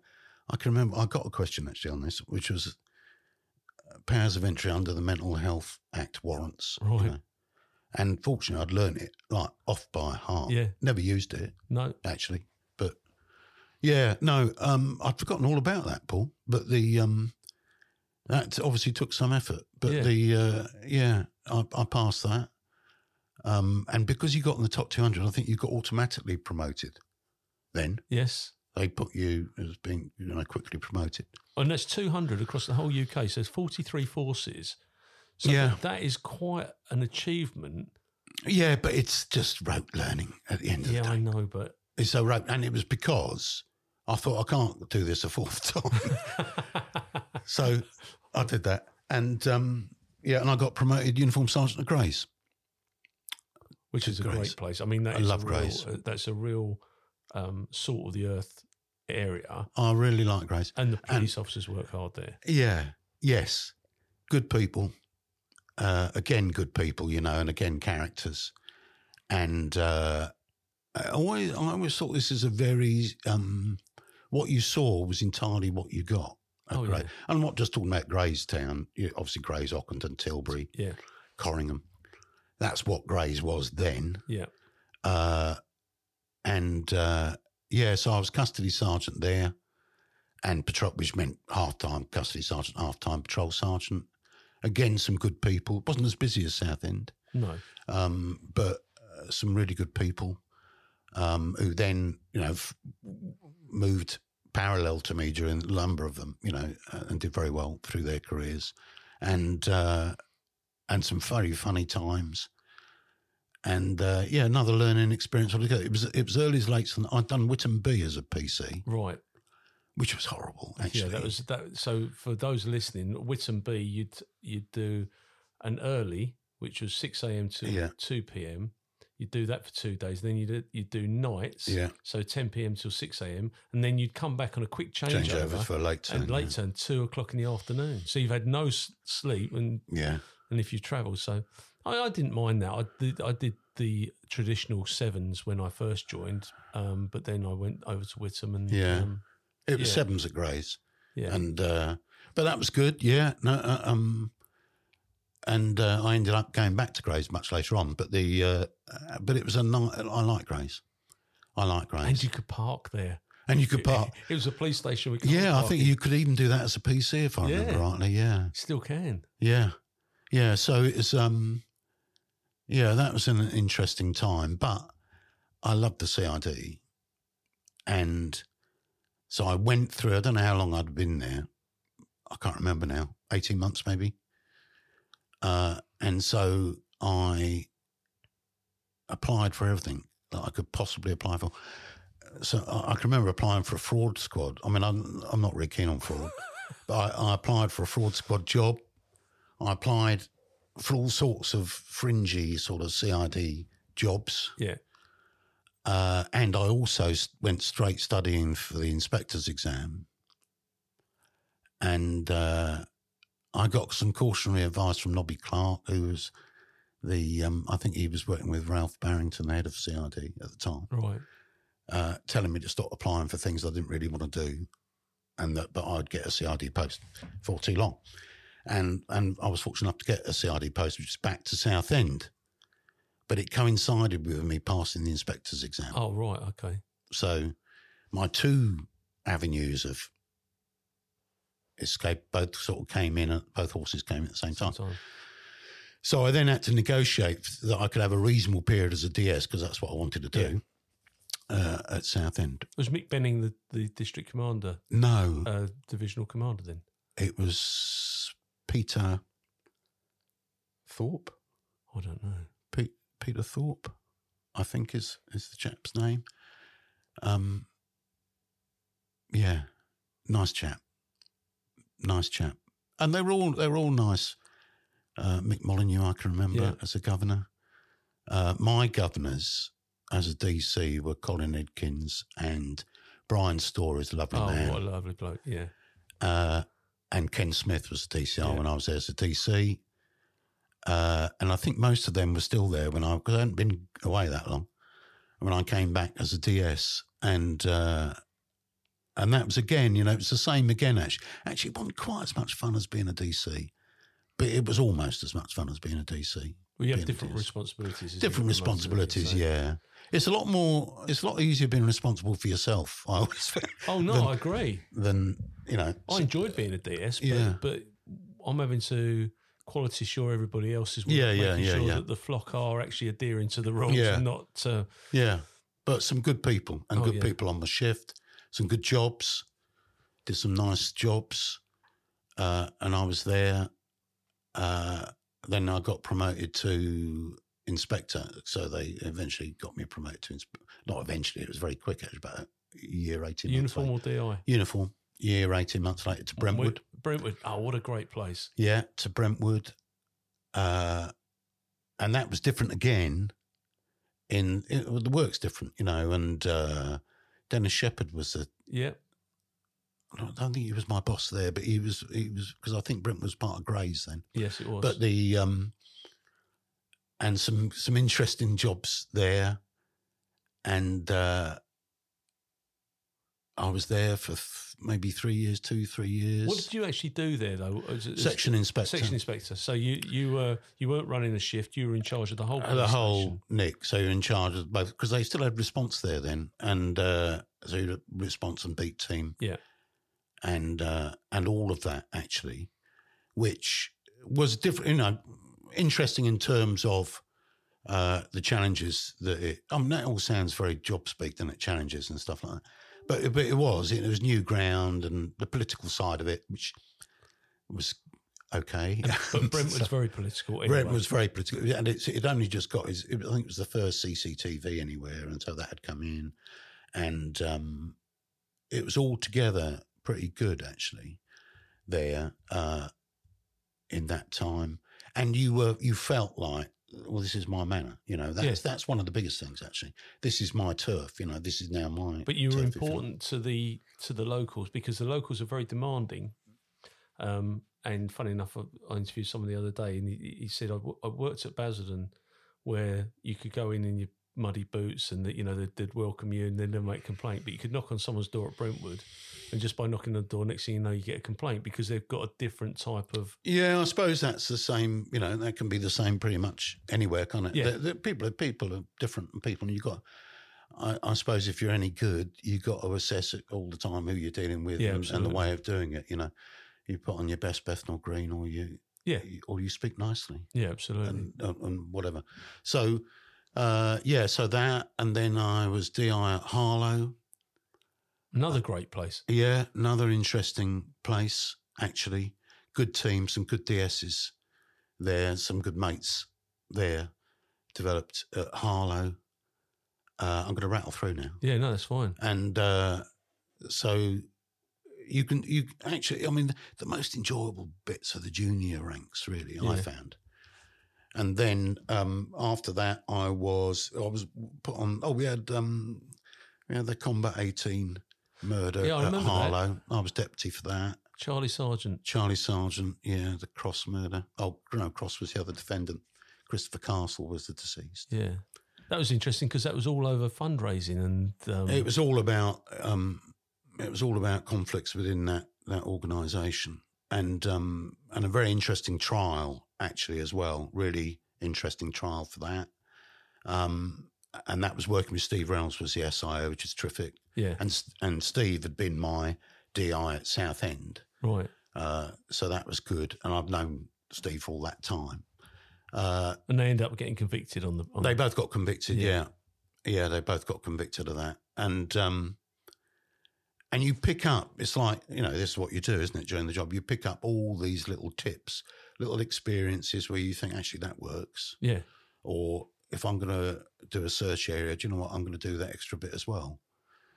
i can remember i got a question actually on this which was uh, powers of entry under the mental health act warrants you Right. know. and fortunately i'd learned it like off by heart Yeah. never used it no, actually but yeah no um i'd forgotten all about that paul but the um that obviously took some effort but Yeah. the uh yeah I, I passed that um and because you got in the top 200 i think you got automatically promoted then yes, they put you as being you know quickly promoted. and that's two hundred across the whole UK. So there's forty three forces. So Yeah. that is quite an achievement. Yeah, but it's just rote learning at the end of Yeah, the day. Yeah, I know, but It's so rote, and it was because I thought I can't do this a fourth time, so I did that, and um, yeah, and I got promoted uniform sergeant of Grays. which is a great place. I mean, that I is love a real, Grays. uh, That's a real um, salt of the earth area, I really like Grays. and the police officers work hard there. Yeah, yes, good people. Uh, again, good people, you know, and again, characters. And uh, I always, I always thought this is a very um, what you saw was entirely what you got. Oh, yeah. I'm not just talking about Grays Town. You obviously, Grays, Ockendon, Tilbury, Yeah, Corringham. That's what Grays was then. yeah, Uh, and uh, yeah, so I was custody sergeant there, and patrol, which meant half time custody sergeant, half time patrol sergeant. Again, some good people. It wasn't as busy as Southend, no, um, but uh, some really good people um, who then, you know, f- moved parallel to me during a number of them, you know, uh, and did very well through their careers, and uh, and some very funny times. And uh, yeah, another learning experience altogether. It was it was early as late. and I'd done Witten B as a PC, right. which was horrible. Actually, Yeah, that was that. So for those listening, Whitton B, you'd you'd do an early, which was six a.m. to Yeah. two p.m. You'd do that for two days. Then you'd you'd do nights, Yeah. So ten p.m. till six a.m. And then you'd come back on a quick changeover changeover, for a late turn. and late turn two o'clock in the afternoon. So you've had no sleep, and Yeah, and if you travel, so I, I didn't mind that. I did I did the traditional sevens when I first joined, um, but then I went over to Whittam and Yeah. um, It was Yeah. sevens at Grays, yeah, and uh, but that was good. Yeah, no, uh, um, and uh, I ended up going back to Grays much later on. But the uh, but it was a ni- I like Grays. I like Grays, and you could park there. and you could park. It was a police station. We could Yeah, I think in. you could even do that as a PC if I remember Yeah. rightly. Yeah, still can. yeah, yeah. So it's um, yeah, that was an interesting time. But I loved the CID, and so I went through. I don't know how long I'd been there. I can't remember now. Eighteen months maybe. Uh, and so I applied for everything that I could possibly apply for. So I, I can remember applying for a fraud squad. I mean, I'm, I'm not really keen on fraud, but I, I applied for a fraud squad job. I applied for all sorts of fringy sort of CID jobs. Yeah, Uh, and I also went straight studying for the inspector's exam. And uh, I got some cautionary advice from Nobby Clark, who was the, um, I think he was working with Ralph Barrington, the head of CID at the time, right. uh, telling me to stop applying for things I didn't really want to do, and that but I'd get a CID post for too long. And and I was fortunate enough to get a CID post, which is back to Southend, but it coincided with me passing the inspector's exam. Oh, right. Okay. So my two avenues of escape both sort of came in, at, both horses came at the same time. So I then had to negotiate that I could have a reasonable period as a DS because that's what I wanted to do uh, at Southend. Was Mick Benning the, the district commander, No, uh, divisional commander then? it was Peter Thorpe. I don't know. Pe- Peter Thorpe, I think is is the chap's name. Um, yeah, nice chap, nice chap, and they were all they were all nice. Uh, Mick Molyneux, I can remember Yeah. as a governor. Uh, my governors as a DC were Colin Edkins and Brian Storr is a lovely Oh, man what a lovely bloke. Yeah. uh, and Ken Smith was the DCR Yeah. when I was there as a DC. Uh, and I think most of them were still there when I, because I hadn't been away that long. When I came back as a DS, and uh, and that was again, you know, it was the same again. Actually, actually, it wasn't quite as much fun as being a DC, but it was almost as much fun as being a DC. Well, you have different responsibilities. Different it, for most of it, responsibilities, yeah. It's a lot more. It's a lot easier being responsible for yourself. I always feel, Oh no, than, I agree. than you know. I enjoyed being a DS, but, Yeah. but I'm having to quality sure everybody else is Yeah, yeah, making yeah, sure yeah. that the flock are actually adhering to the rules Yeah. and not. Uh, Yeah, but some good people and Oh, good yeah. people on the shift. Some good jobs. Did some nice jobs, uh, and I was there. Uh, then I got promoted to inspector, so they eventually got me promoted to inspe- not eventually. It was very quick. It was about a year, eighteen uniform or DI? Uniform. Year, eighteen months later to Brentwood. Brentwood. Oh, what a great place. Yeah, to Brentwood. Uh, and that was different again. In, it, well, the work's different, you know. And uh, Dennis Shepherd was the. Yeah. I don't think he was my boss there, but he was. He was because I think Brent was part of Grays then. Yes, it was. But the um, and some some interesting jobs there, and uh, I was there for th- maybe three years, two three years. what did you actually do there, though? Section inspector. Section inspector. So you you were you weren't running a shift. You were in charge of the whole Uh, the whole. Nick. So you're in charge of both because they still had response there then, and uh, so you had response and beat team, Yeah. and uh, and all of that actually, which was different. You know, interesting in terms of uh, the challenges that it. I mean, that all sounds very job speak, doesn't it? Challenges and stuff like that. But but it was it was new ground and the political side of it, which was okay. But Brent was very political. Anyway. Brent was very political, and it's, it only just got his. I think it was the first CCTV anywhere, and so that had come in, and um, it was all together pretty good actually there uh, in that time. And you were you felt like, well, this is my manor. You know, that's Yeah. that's one of the biggest things actually. This is my turf. You know, this is now my. But you were turf, if like. important to the to the locals because the locals are very demanding. Um, and funny enough, I, I interviewed someone the other day, and he, he said, I, w- I worked at Basildon where you could go in in your muddy boots and that you know they'd, they'd welcome you and they'd never make complaint. But you could knock on someone's door at Brentwood, and just by knocking on the door, next thing you know, you get a complaint because they've got a different type of Yeah, I suppose that's the same. You know, that can be the same pretty much anywhere, can't it? Yeah. The, the people are people are different people, and you've got. I, I suppose if you're any good, you've got to assess it all the time who you're dealing with Yeah, and, and the way of doing it. You know, you put on your best Bethnal Green, or you, yeah, or you speak nicely, yeah, absolutely. and, and whatever. So, uh, yeah, so that, and then I was DI at Harlow. Another great place. Yeah, another interesting place, actually. Good team, some good DSs there, some good mates there. Developed at Harlow. Uh, I'm going to rattle through now. Yeah, no, that's fine. And uh, so you can, you actually, I mean, the most enjoyable bits are the junior ranks, really, I found. And then um, after that, I was, I was put on, oh, we had, um, we had the Combat 18 murder Yeah, I at remember that. Harlow. I was deputy for that. Charlie Sargent. Charlie Sargent, yeah, the Cross murder. Oh, no, Cross was the other defendant. Christopher Castle was the deceased. Yeah, that was interesting because that was all over fundraising and um, It was all about um, it was all about conflicts within that that organisation, and um, and a very interesting trial actually as well. Really interesting trial for that. Um, and that was working with Steve Reynolds was the SIO, which is terrific. yeah, And and Steve had been my DI at Southend, right. uh, so that was good. And I've known Steve all that time. Uh, And they end up getting convicted on the. On they both got convicted. Yeah. Yeah. yeah, they both got convicted of that, and um, and you pick up. It's like you know, this is what you do, isn't it? During the job, you pick up all these little tips, little experiences where you think actually that works, yeah, or if I'm going to do a search area, do you know what? I'm going to do that extra bit as well.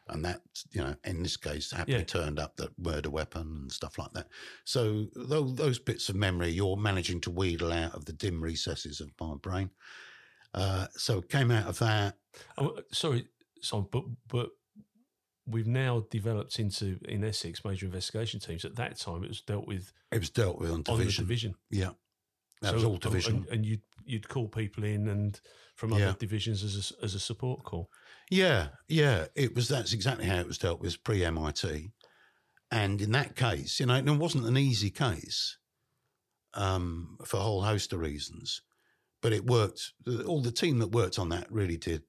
And that, you know, in this case, happily Yeah. turned up that murder weapon and stuff like that. So those, those bits of memory, you're managing to wheedle out of the dim recesses of my brain. Uh, so came out of that. Oh, sorry, Simon, but but we've now developed into in Essex major investigation teams. At that time, it was dealt with It was dealt with on on division. the division. Yeah, that So- was all division. and, and you'd you'd call people in and from other Yeah. divisions as a, as a support call. Yeah, yeah. It was that's exactly how it was dealt with pre MIT, and in that case, you know, it wasn't an easy case, um, for a whole host of reasons, but it worked. All the team that worked on that really did,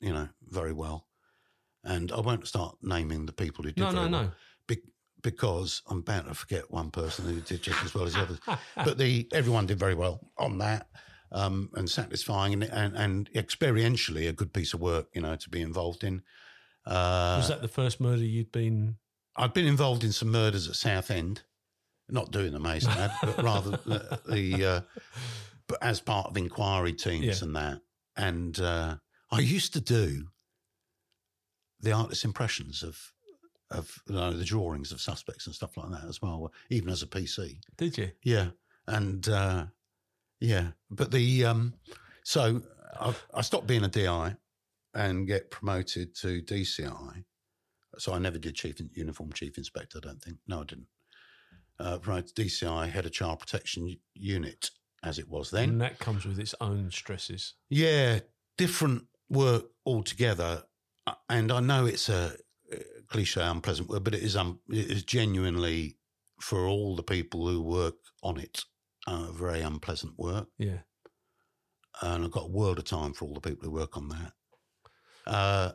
you know, very well. And I won't start naming the people who did No, no, well no. be- because I'm bound to forget one person who did just as well as others. but the everyone did very well on that. Um, and satisfying and, and, and experientially a good piece of work, you know, to be involved in. Uh, was that the first murder you'd been? I'd been involved in some murders at Southend, not doing the Mason ad, but rather the, the uh, but as part of inquiry teams Yeah. and that. And uh, I used to do the artist impressions of of you know, the drawings of suspects and stuff like that as well, even as a PC. Did you? Yeah, and uh, yeah, but the um, so I, I stopped being a DI and get promoted to DCI. So I never did chief uniform chief inspector. I don't think. No, I didn't. Uh, promoted to DCI head of child protection unit as it was then. And that comes with its own stresses. Yeah, different work altogether. Uh, And I know it's a uh, cliche, unpleasant word, but it is, um, it is genuinely for all the people who work on it, uh, very unpleasant work. Yeah. And I've got a world of time for all the people who work on that. Uh,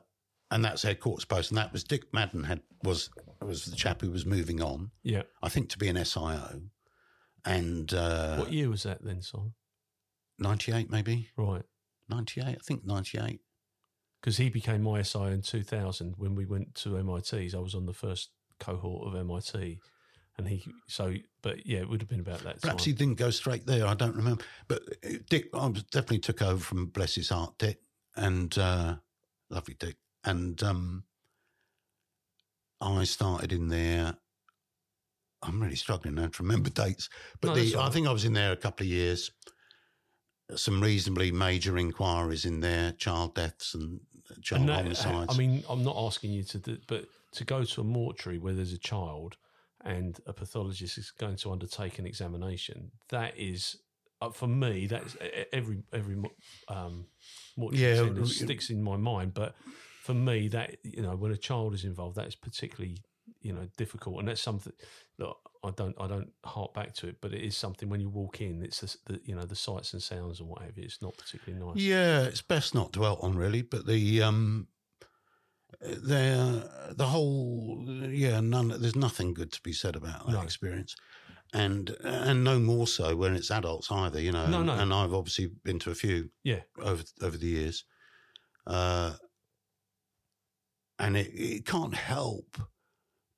and that's headquarters post. And that was Dick Madden had was was the chap who was moving on, Yeah. I think, to be an SIO. And uh, what year was that then, Simon? 98 maybe? Right. 98, I think 98. Because he became my SIO in 2000 when we went to MITs. I was on the first cohort of MIT. And he, so, but yeah, it would have been about that Perhaps time. he didn't go straight there. I don't remember. But uh, Dick, I was definitely took over from bless his heart, Dick, and uh, lovely Dick. And um, I started in there. I'm really struggling now to remember dates, but No, the, all I think I was in there a couple of years. Some reasonably major inquiries in there, child deaths and child And that- homicides. I mean, I'm not asking you to, do, but to go to a mortuary where there's a child and a pathologist is going to undertake an examination, that is uh, for me, that's every every um, mortuary Yeah, uh, sticks in my mind. But for me, that you know, when a child is involved, that is particularly you know difficult, and that's something that I don't I don't hark back to it, but it is something when you walk in, it's just the you know the sights and sounds and whatever. It's not particularly nice. Yeah, it's best not to dwell on really, but the um, the the whole yeah, none. There's nothing good to be said about that No. experience, and and no more so when it's adults either. You know, No, and, no. and I've obviously been to a few Yeah, over over the years, uh, and it, it can't help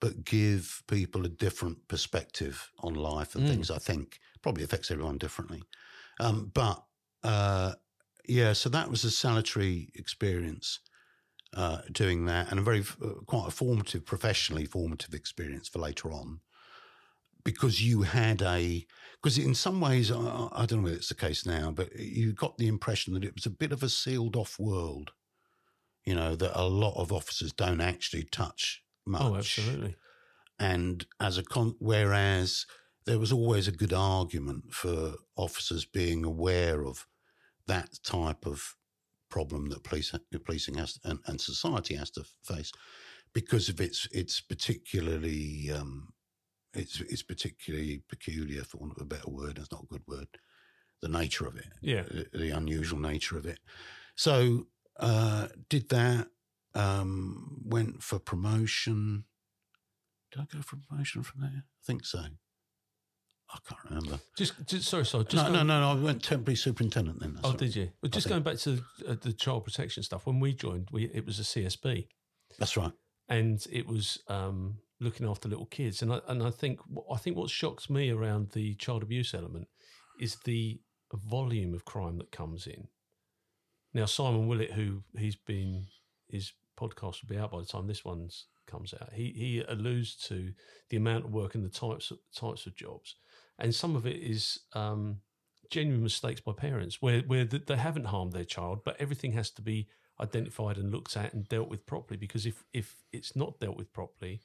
but give people a different perspective on life and Mm. things. I think probably affects everyone differently, um, but uh, yeah. So that was a salutary experience uh, doing that, and a very uh, quite a formative, professionally formative experience for later on. Because you had a, because in some ways, I, I don't know whether it's the case now, but you got the impression that it was a bit of a sealed off world. You know, that a lot of officers don't actually touch much. oh, absolutely. And as a con, whereas there was always a good argument for officers being aware of that type of problem that police, policing has and, and society has to face because of its its particularly um, it's it's particularly peculiar for want of a better word. It's not a good word. The nature of it, Yeah. the, the unusual nature of it. So uh, did that. Um, went for promotion. Did I go for promotion from there? I think so. I can't remember. Just, just sorry, sorry. Just No, no, no, no. I went temporary superintendent then. Oh, right. did you? Well, just going back to uh, the child protection stuff. When we joined, we it was a CSB. That's right. and it was um, looking after little kids. And I and I think I think what shocks me around the child abuse element is the volume of crime that comes in. Now Simon Willett, who he's been his podcast will be out by the time this one's comes out. He he alludes to the amount of work and the types of, types of jobs, and some of it is. Um, genuine mistakes by parents where where they haven't harmed their child, but everything has to be identified and looked at and dealt with properly. Because if if it's not dealt with properly,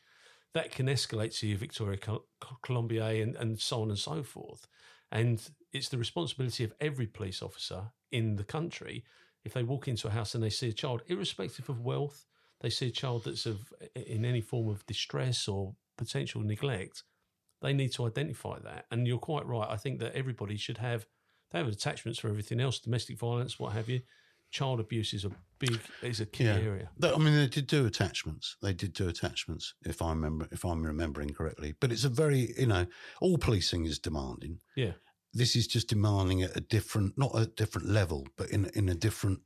that can escalate to Victoria Col- Climbié and, and so on and so forth. And it's the responsibility of every police officer in the country. If they walk into a house and they see a child, irrespective of wealth, they see a child that's of in any form of distress or potential neglect, they need to identify that. And you're quite right. I think that everybody should have they have attachments for everything else, domestic violence, what have you. Child abuse is a big is a key Yeah. area. I mean, they did do attachments. They did do attachments, if I remember, if I'm remembering correctly. But it's a very, you know, all policing is demanding. Yeah. This is just demanding at a different, not a different level, but in in a different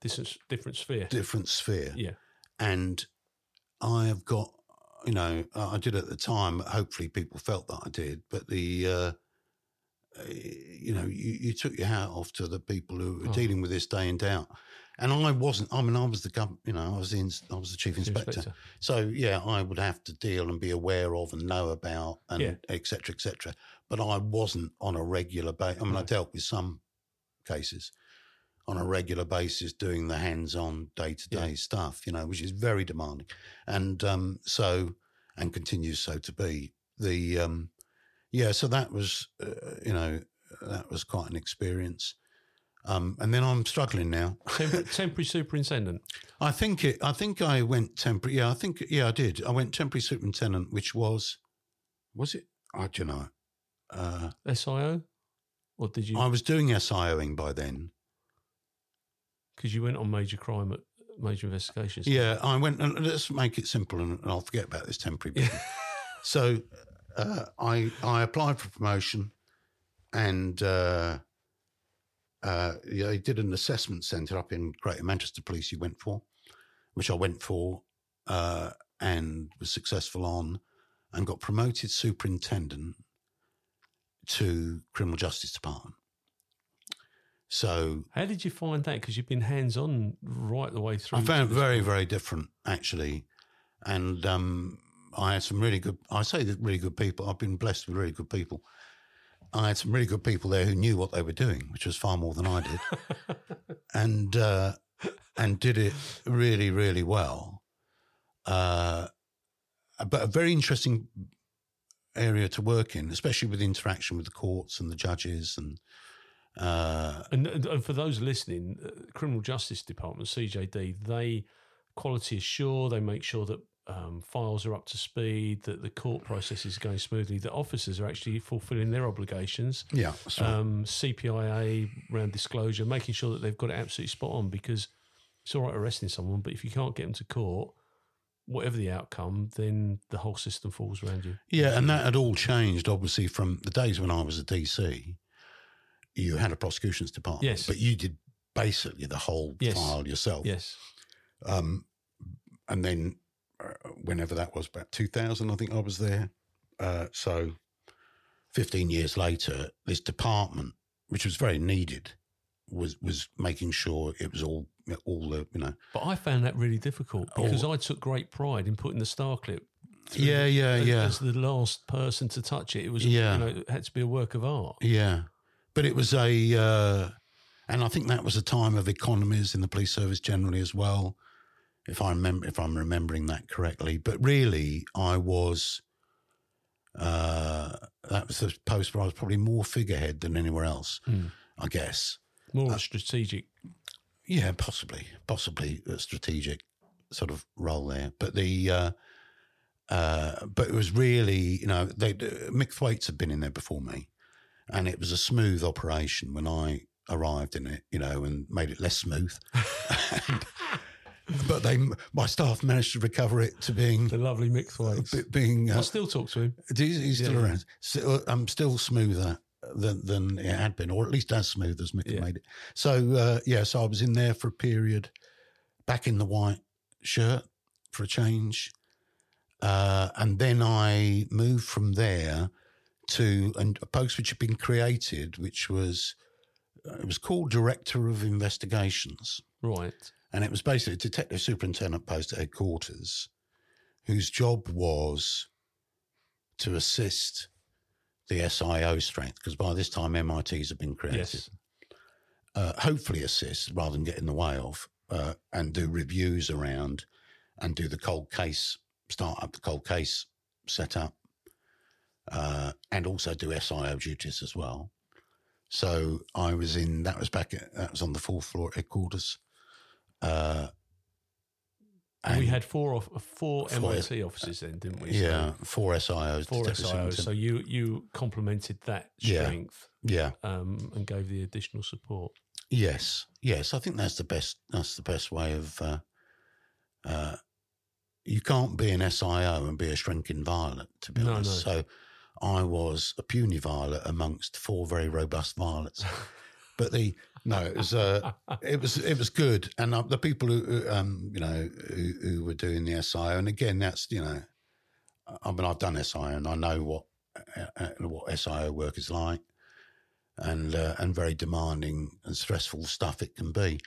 this is different sphere. different sphere. Yeah. And I have got, you know, I did at the time. Hopefully, people felt that I did. But the, uh, uh, you know, you, you took your hat off to the people who were Oh. dealing with this day in day out. And I wasn't. I mean, I was the gov. You know, I was the I was the chief inspector. Inspector. So yeah, I would have to deal and be aware of and know about and Yeah. etc. cetera, et cetera. But I wasn't on a regular basis. I mean, I dealt with some cases on a regular basis, doing the hands-on day-to-day stuff. You know, which is very demanding, and um, so and continues so to be. The um, yeah, so that was uh, you know that was quite an experience. Um, and then I'm struggling now. Tempor- temporary superintendent. I think it. I think I went temporary. Yeah, I think yeah, I did. I went temporary superintendent, which was was it? I don't know. Uh, SIO? Or did you? I was doing SIOing by then. Because you went on major crime, at major investigations. Yeah, I went. And let's make it simple, and, I'll forget about this temporary. Bit. so, uh, I I applied for promotion, and uh, uh, yeah, I did an assessment centre up in Greater Manchester Police. You went for, which I went for, uh, and was successful on, and got promoted superintendent to criminal justice department. So How did you find that? Because you've been hands on right the way through. I found it very, very different actually, and um, I had some really good. I say that really good people. I've been blessed with really good people. I had some really good people there who knew what they were doing, which was far more than I did, and uh, and did it really, really well. Uh, but a very interesting area to work in, especially with interaction with the courts and the judges and Uh, And, and for those listening, uh, Criminal Justice Department, CJD, they quality assure, they make sure that um, files are up to speed, that the court process is going smoothly, that officers are actually fulfilling their obligations. yeah, so, Um, CPIA around disclosure, making sure that they've got it absolutely spot on because it's all right arresting someone, but if you can't get them to court, whatever the outcome, then the whole system falls around you. yeah, and that had all changed obviously from the days when I was a DC. You had a prosecutions department, Yes. but you did basically the whole Yes. file yourself. Yes. and then uh, whenever that was, about 2000, I think I was there. Uh, so 15 years later, this department, which was very needed, was was making sure it was all all the you know But I found that really difficult because I took great pride in putting the star clip yeah yeah as, yeah as the last person to touch it. It was, Yeah. you know, it had to be a work of art. yeah but it was a uh, and I think that was a time of economies in the police service generally as well if I remember if I'm remembering that correctly but really I was uh, that was the post where I was probably more figurehead than anywhere else I guess More Uh, strategic. Yeah, possibly, possibly a strategic sort of role there. But the, uh, uh, but it was really, you know, they Mick Thwaites had been in there before me, and it was a smooth operation when I arrived in it, you know, and made it less smooth. And- but they, my staff managed to recover it to being The lovely Mick Thwaites. be- being. I Uh, still talk to him. he's, he's still Yeah. around. So, I'm still smoother than than it had been, or at least as smooth as Mick Yeah. made it. So uh, yeah, so I was in there for a period, back in the white shirt for a change, uh, and then I moved from there to an- a post which had been created, which was it was called Director of Investigations Right. and it was basically a detective superintendent post at headquarters whose job was to assist the SIO strength because by this time MITs have been created. Yes. Uh, hopefully assist rather than get in the way of uh, and do reviews around and do the cold case, start up the cold case setup uh, and also do SIO duties as well. So I was in, that was back, at, that was on the fourth floor at headquarters. And we had four off, four Four- MIT offices then, didn't we? Yeah, four SIOs. Four SIOs. So you you complemented that strength yeah, um, and gave the additional support. yes, yes. I think that's the best. That's the best way of. Uh, uh, you can't be an SIO and be a shrinking violet, to be No, honest. So, I was a puny violet amongst four very robust violets. but the no, it was uh, it was it was good, and uh, the people who um, you know who, who were doing the SIO, and again, that's you know, I mean, I've done SIO, and I know what uh, uh, what SIO work is like, and uh, and very demanding and stressful stuff it can be,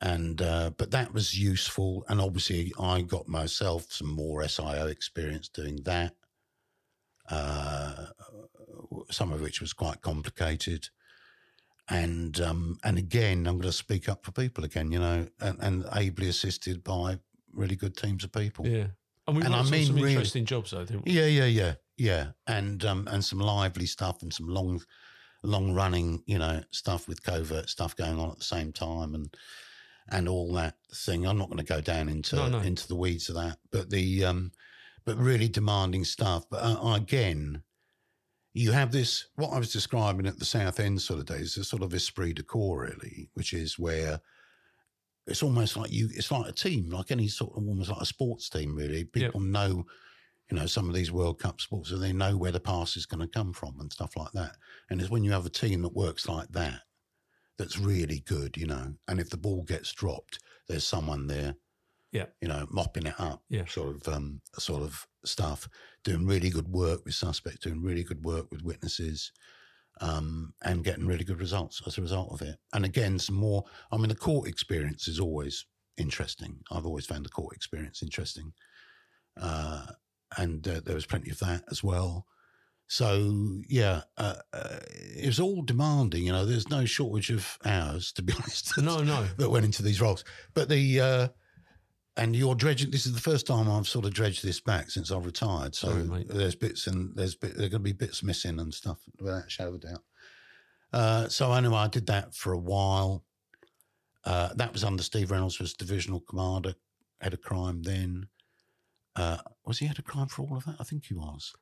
and uh, but that was useful, and obviously I got myself some more SIO experience doing that, uh, some of which was quite complicated and um, and again, I'm going to speak up for people again, you know, and, and ably assisted by really good teams of people. Yeah. And we And I mean some really- interesting jobs though, didn't we? yeah, yeah, yeah, yeah. and um, and some lively stuff and some long, long running, you know, stuff with covert stuff going on at the same time, and and all that thing. I'm not going to go down into No, no. into the weeds of that, but the um, but really demanding stuff. But uh, again, you have this what I was describing at the South End sort of days, this sort of esprit de corps, really, which is where it's almost like you. It's like a team, like any sort of almost like a sports team, really. People know, you know, some of these World Cup sports, so they know where the pass is going to come from and stuff like that. And it's when you have a team that works like that, that's really good, you know. And if the ball gets dropped, there's someone there Yeah. you know, mopping it up, Yeah. sort of, um, sort of stuff, doing really good work with suspects, doing really good work with witnesses, um, and getting really good results as a result of it. And again, some more. I mean, the court experience is always interesting. I've always found the court experience interesting, uh, and uh, there was plenty of that as well. So yeah, uh, uh, it was all demanding. You know, there's no shortage of hours, to be honest. No, no. that went into these roles. But the uh, and you're dredging. This is the first time I've sort of dredged this back since I've retired. So Sorry, there's bits and there's bit, there are going to be bits missing and stuff without a shadow of a doubt. Uh, so anyway, I did that for a while. Uh, that was under Steve Reynolds, was divisional commander, head of crime then. Uh, was he head of crime for all of that? I think he was.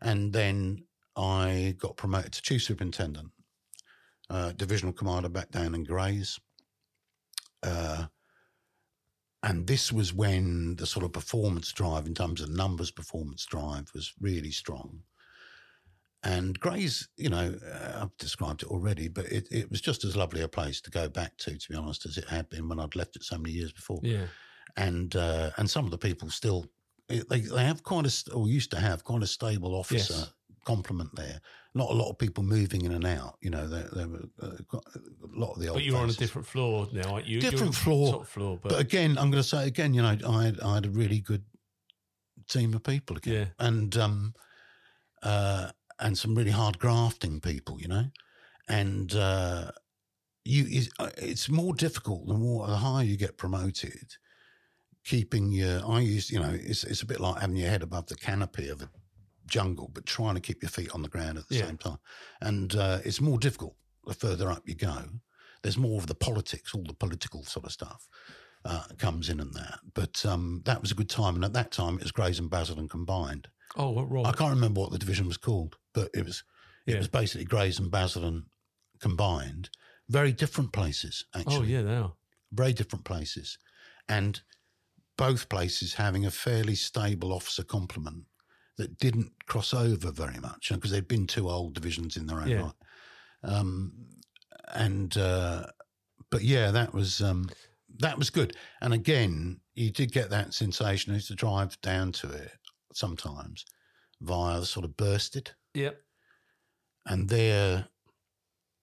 And then I got promoted to chief superintendent, uh, divisional commander back down in Grays. And this was when the sort of performance drive, in terms of numbers performance drive, was really strong. And Grays, you know, uh, I've described it already, but it, it was just as lovely a place to go back to, to be honest, as it had been when I'd left it so many years before. Yeah. And uh, and some of the people still, they, they have quite a, or used to have quite a stable officer Yes. Complement there. Not a lot of people moving in and out. You know, there, there were uh, a lot of the old. But you're on a different floor now, aren't you? Different floor, Top floor, but, But again, I'm going to say again, you know, I had, I had a really good team of people again, Yeah. and um, uh, and some really hard grafting people, you know, and uh, you it's, uh, it's more difficult the more the higher you get promoted. Keeping your, I used, you know, it's it's a bit like having your head above the canopy of a jungle, but trying to keep your feet on the ground at the Yeah. same time, and uh, it's more difficult the further up you go. There's more of the politics, all the political sort of stuff uh, comes in and that. But um, that was a good time. And at that time, it was Grays and Basildon combined. oh, what wrong? I can't remember what the division was called, but it was it Yeah. was basically Grays and Basildon combined. Very different places, actually. oh, yeah, they are. Very different places. And both places having a fairly stable officer complement that didn't cross over very much because they'd been two old divisions in their own Yeah. right. Um, and uh, but yeah, that was um, that was good. And again, you did get that sensation. I used to drive down to it sometimes via the sort of Burstead, Yep. and there,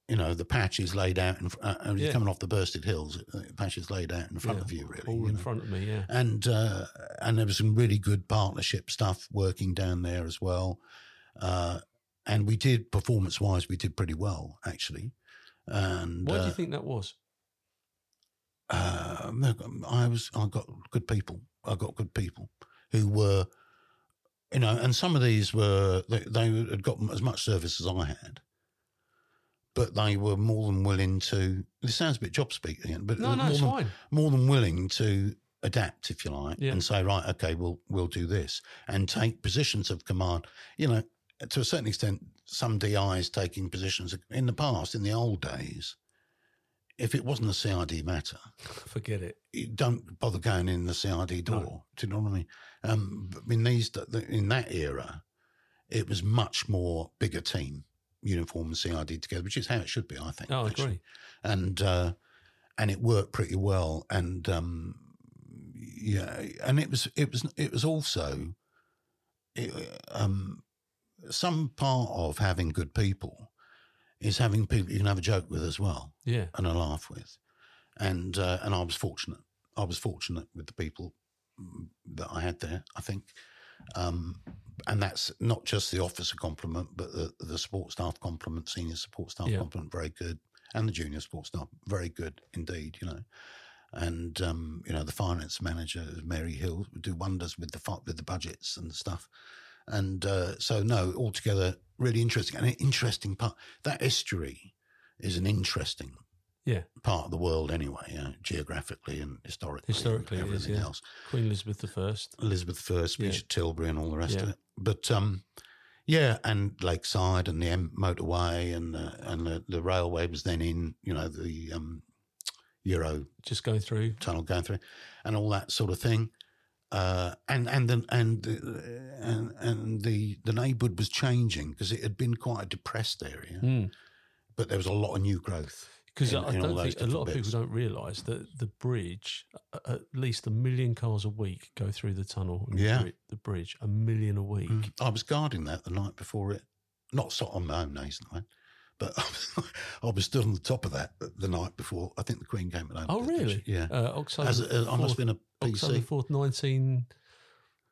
you know, the patch is laid out, and uh, uh, you're Yeah. coming off the Burstead hills. uh, The patch is laid out in front Yeah. of you, really. All you in know. front of me, yeah. and uh, and there was some really good partnership stuff working down there as well. Uh, and we did performance wise, we did pretty well actually. And Why do uh, you think that was? uh, look, I was I got good people. I got good people who were, you know, and some of these were they, they had got as much service as I had, but they were more than willing to. This sounds a bit job speak again, but No, no, more it's than, fine. more than willing to adapt, if you like, Yeah. and say, right, okay, we'll we'll do this, and take positions of command. You know, to a certain extent, some DIs taking positions in the past, in the old days. If it wasn't a CID matter, Forget it. you don't bother going in the CID door. Do you know what I mean? Um, in these, in that era, it was much more bigger team, uniform and CID together, which is how it should be, I think. Oh, I actually. agree. And uh, and it worked pretty well. And um, yeah, and it was it was it was also it, um, some part of having good people is having people you can have a joke with as well Yeah. and a laugh with. And uh, and I was fortunate. I was fortunate with the people mm, that I had there. I think, um, and that's not just the officer complement, but the the support staff complement, senior support staff Yeah. complement, very good, and the junior support staff, very good indeed. You know, and um, you know the finance manager Mary Hill do wonders with the with the budgets and stuff. And uh, so no, altogether really interesting and an interesting part. That estuary is an interesting Yeah. part of the world anyway, you know, geographically and historically, Historically, and it is, everything yeah. else. Queen Elizabeth the First. Elizabeth First, Yeah. Bishop Tilbury, and all the rest of it. But um, yeah, and Lakeside and the M motorway and the, and the, the railway was then in, you know, the um, Euro Just going through. tunnel going through, and all that sort of thing. Uh, and and the, and uh, and and the the neighbourhood was changing because it had been quite a depressed area, Mm. but there was a lot of new growth. Because I don't think a lot of different people don't realise that the bridge, at least a million cars a week go through the tunnel. And Yeah. the, bridge, a million a week. I was guarding that the night before it, not on my own nasally, but I was stood on the top of that the night before. I think the Queen came at Oh, really? Yeah. Uh, October. As, as, I must have 4th, been a October PC. fourth, nineteen.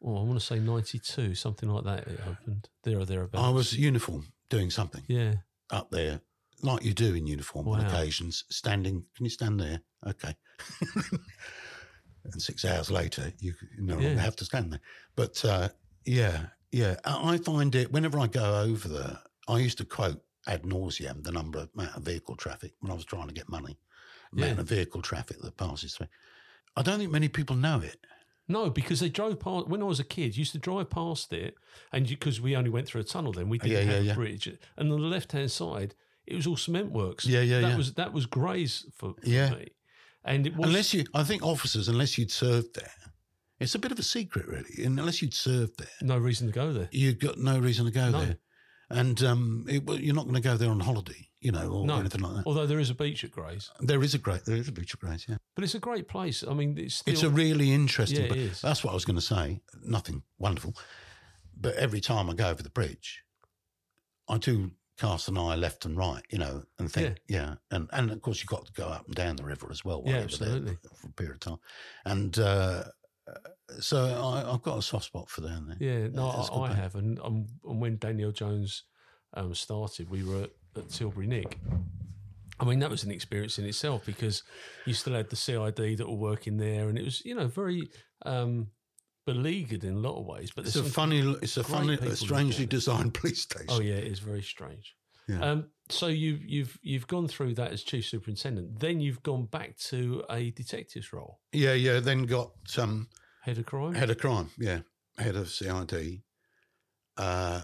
Oh, I want to say ninety-two, something like that. It opened there or thereabouts. I was uniform doing something Yeah. up there, like you do in uniform on occasions, standing. Can you stand there? Okay. and six hours later, you no longer Yeah. have to stand there. But uh, yeah, yeah. I find it, whenever I go over there, I used to quote ad nauseum the number of amount of vehicle traffic when I was trying to get money, amount Yeah. of vehicle traffic that passes through. I don't think many people know it. No, because they drove past when I was a kid. Used to drive past it, and because we only went through a tunnel, then we didn't yeah, have yeah. a bridge. And on the left hand side, it was all cement works. Yeah, yeah, that yeah. was that was Grays for, for Yeah. me. And it was Unless you, I think officers, unless you'd served there, it's a bit of a secret, really. And unless you'd served there, no reason to go there. you've got no reason to go No. there. And um, it, well, you're not going to go there on holiday, you know, or No, anything like that. although there is a beach at Grays, There is a great, there is a beach at Grays, yeah. but it's a great place. I mean, it's still It's a really interesting. Yeah, it. That's what I was going to say. Nothing wonderful, but every time I go over the bridge, I do cast an eye left and right, you know, and think, yeah, and and of course you've got to go up and down the river as well. Yeah, absolutely. for a period of time, and uh, so I, I've got a soft spot for down there. Yeah, no, I, I have. And, um, and when Daniel Jones um, started, we were at, at Tilbury Nick. I mean, that was an experience in itself because you still had the CID that were working there, and it was, you know, very um, beleaguered in a lot of ways. But It's a funny, it's a funny, people a who've strangely designed police station. oh yeah, it is very strange. Yeah. Um, so you've you've you've gone through that as chief superintendent. Then you've gone back to a detective's role, yeah, yeah. Then got um, head of crime. Head of crime, yeah. Head of CID, uh,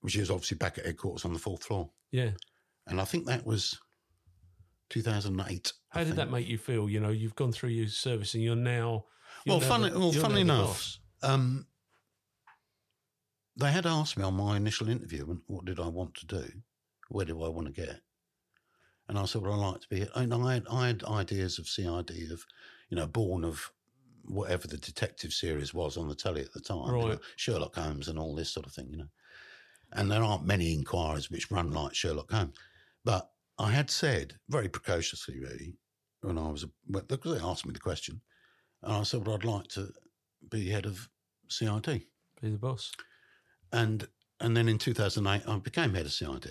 which is obviously back at headquarters on the fourth floor. yeah. And I think that was 2008. How did that make you feel? You know, you've gone through your service, and you're now. Well, funny, well, funnily enough, um, they had asked me on my initial interview, what did I want to do? Where do I want to get? And I said, well, I'd like to be. And I had, I had ideas of CID, of, you know, born of whatever the detective series was on the telly at the time, you know, Sherlock Holmes and all this sort of thing, you know. And there aren't many inquiries which run like Sherlock Holmes. But I had said, very precociously, really, when I was, because they asked me the question, and I said, well, I'd like to be head of CID. Be the boss. And and then in 2008, I became head of CID.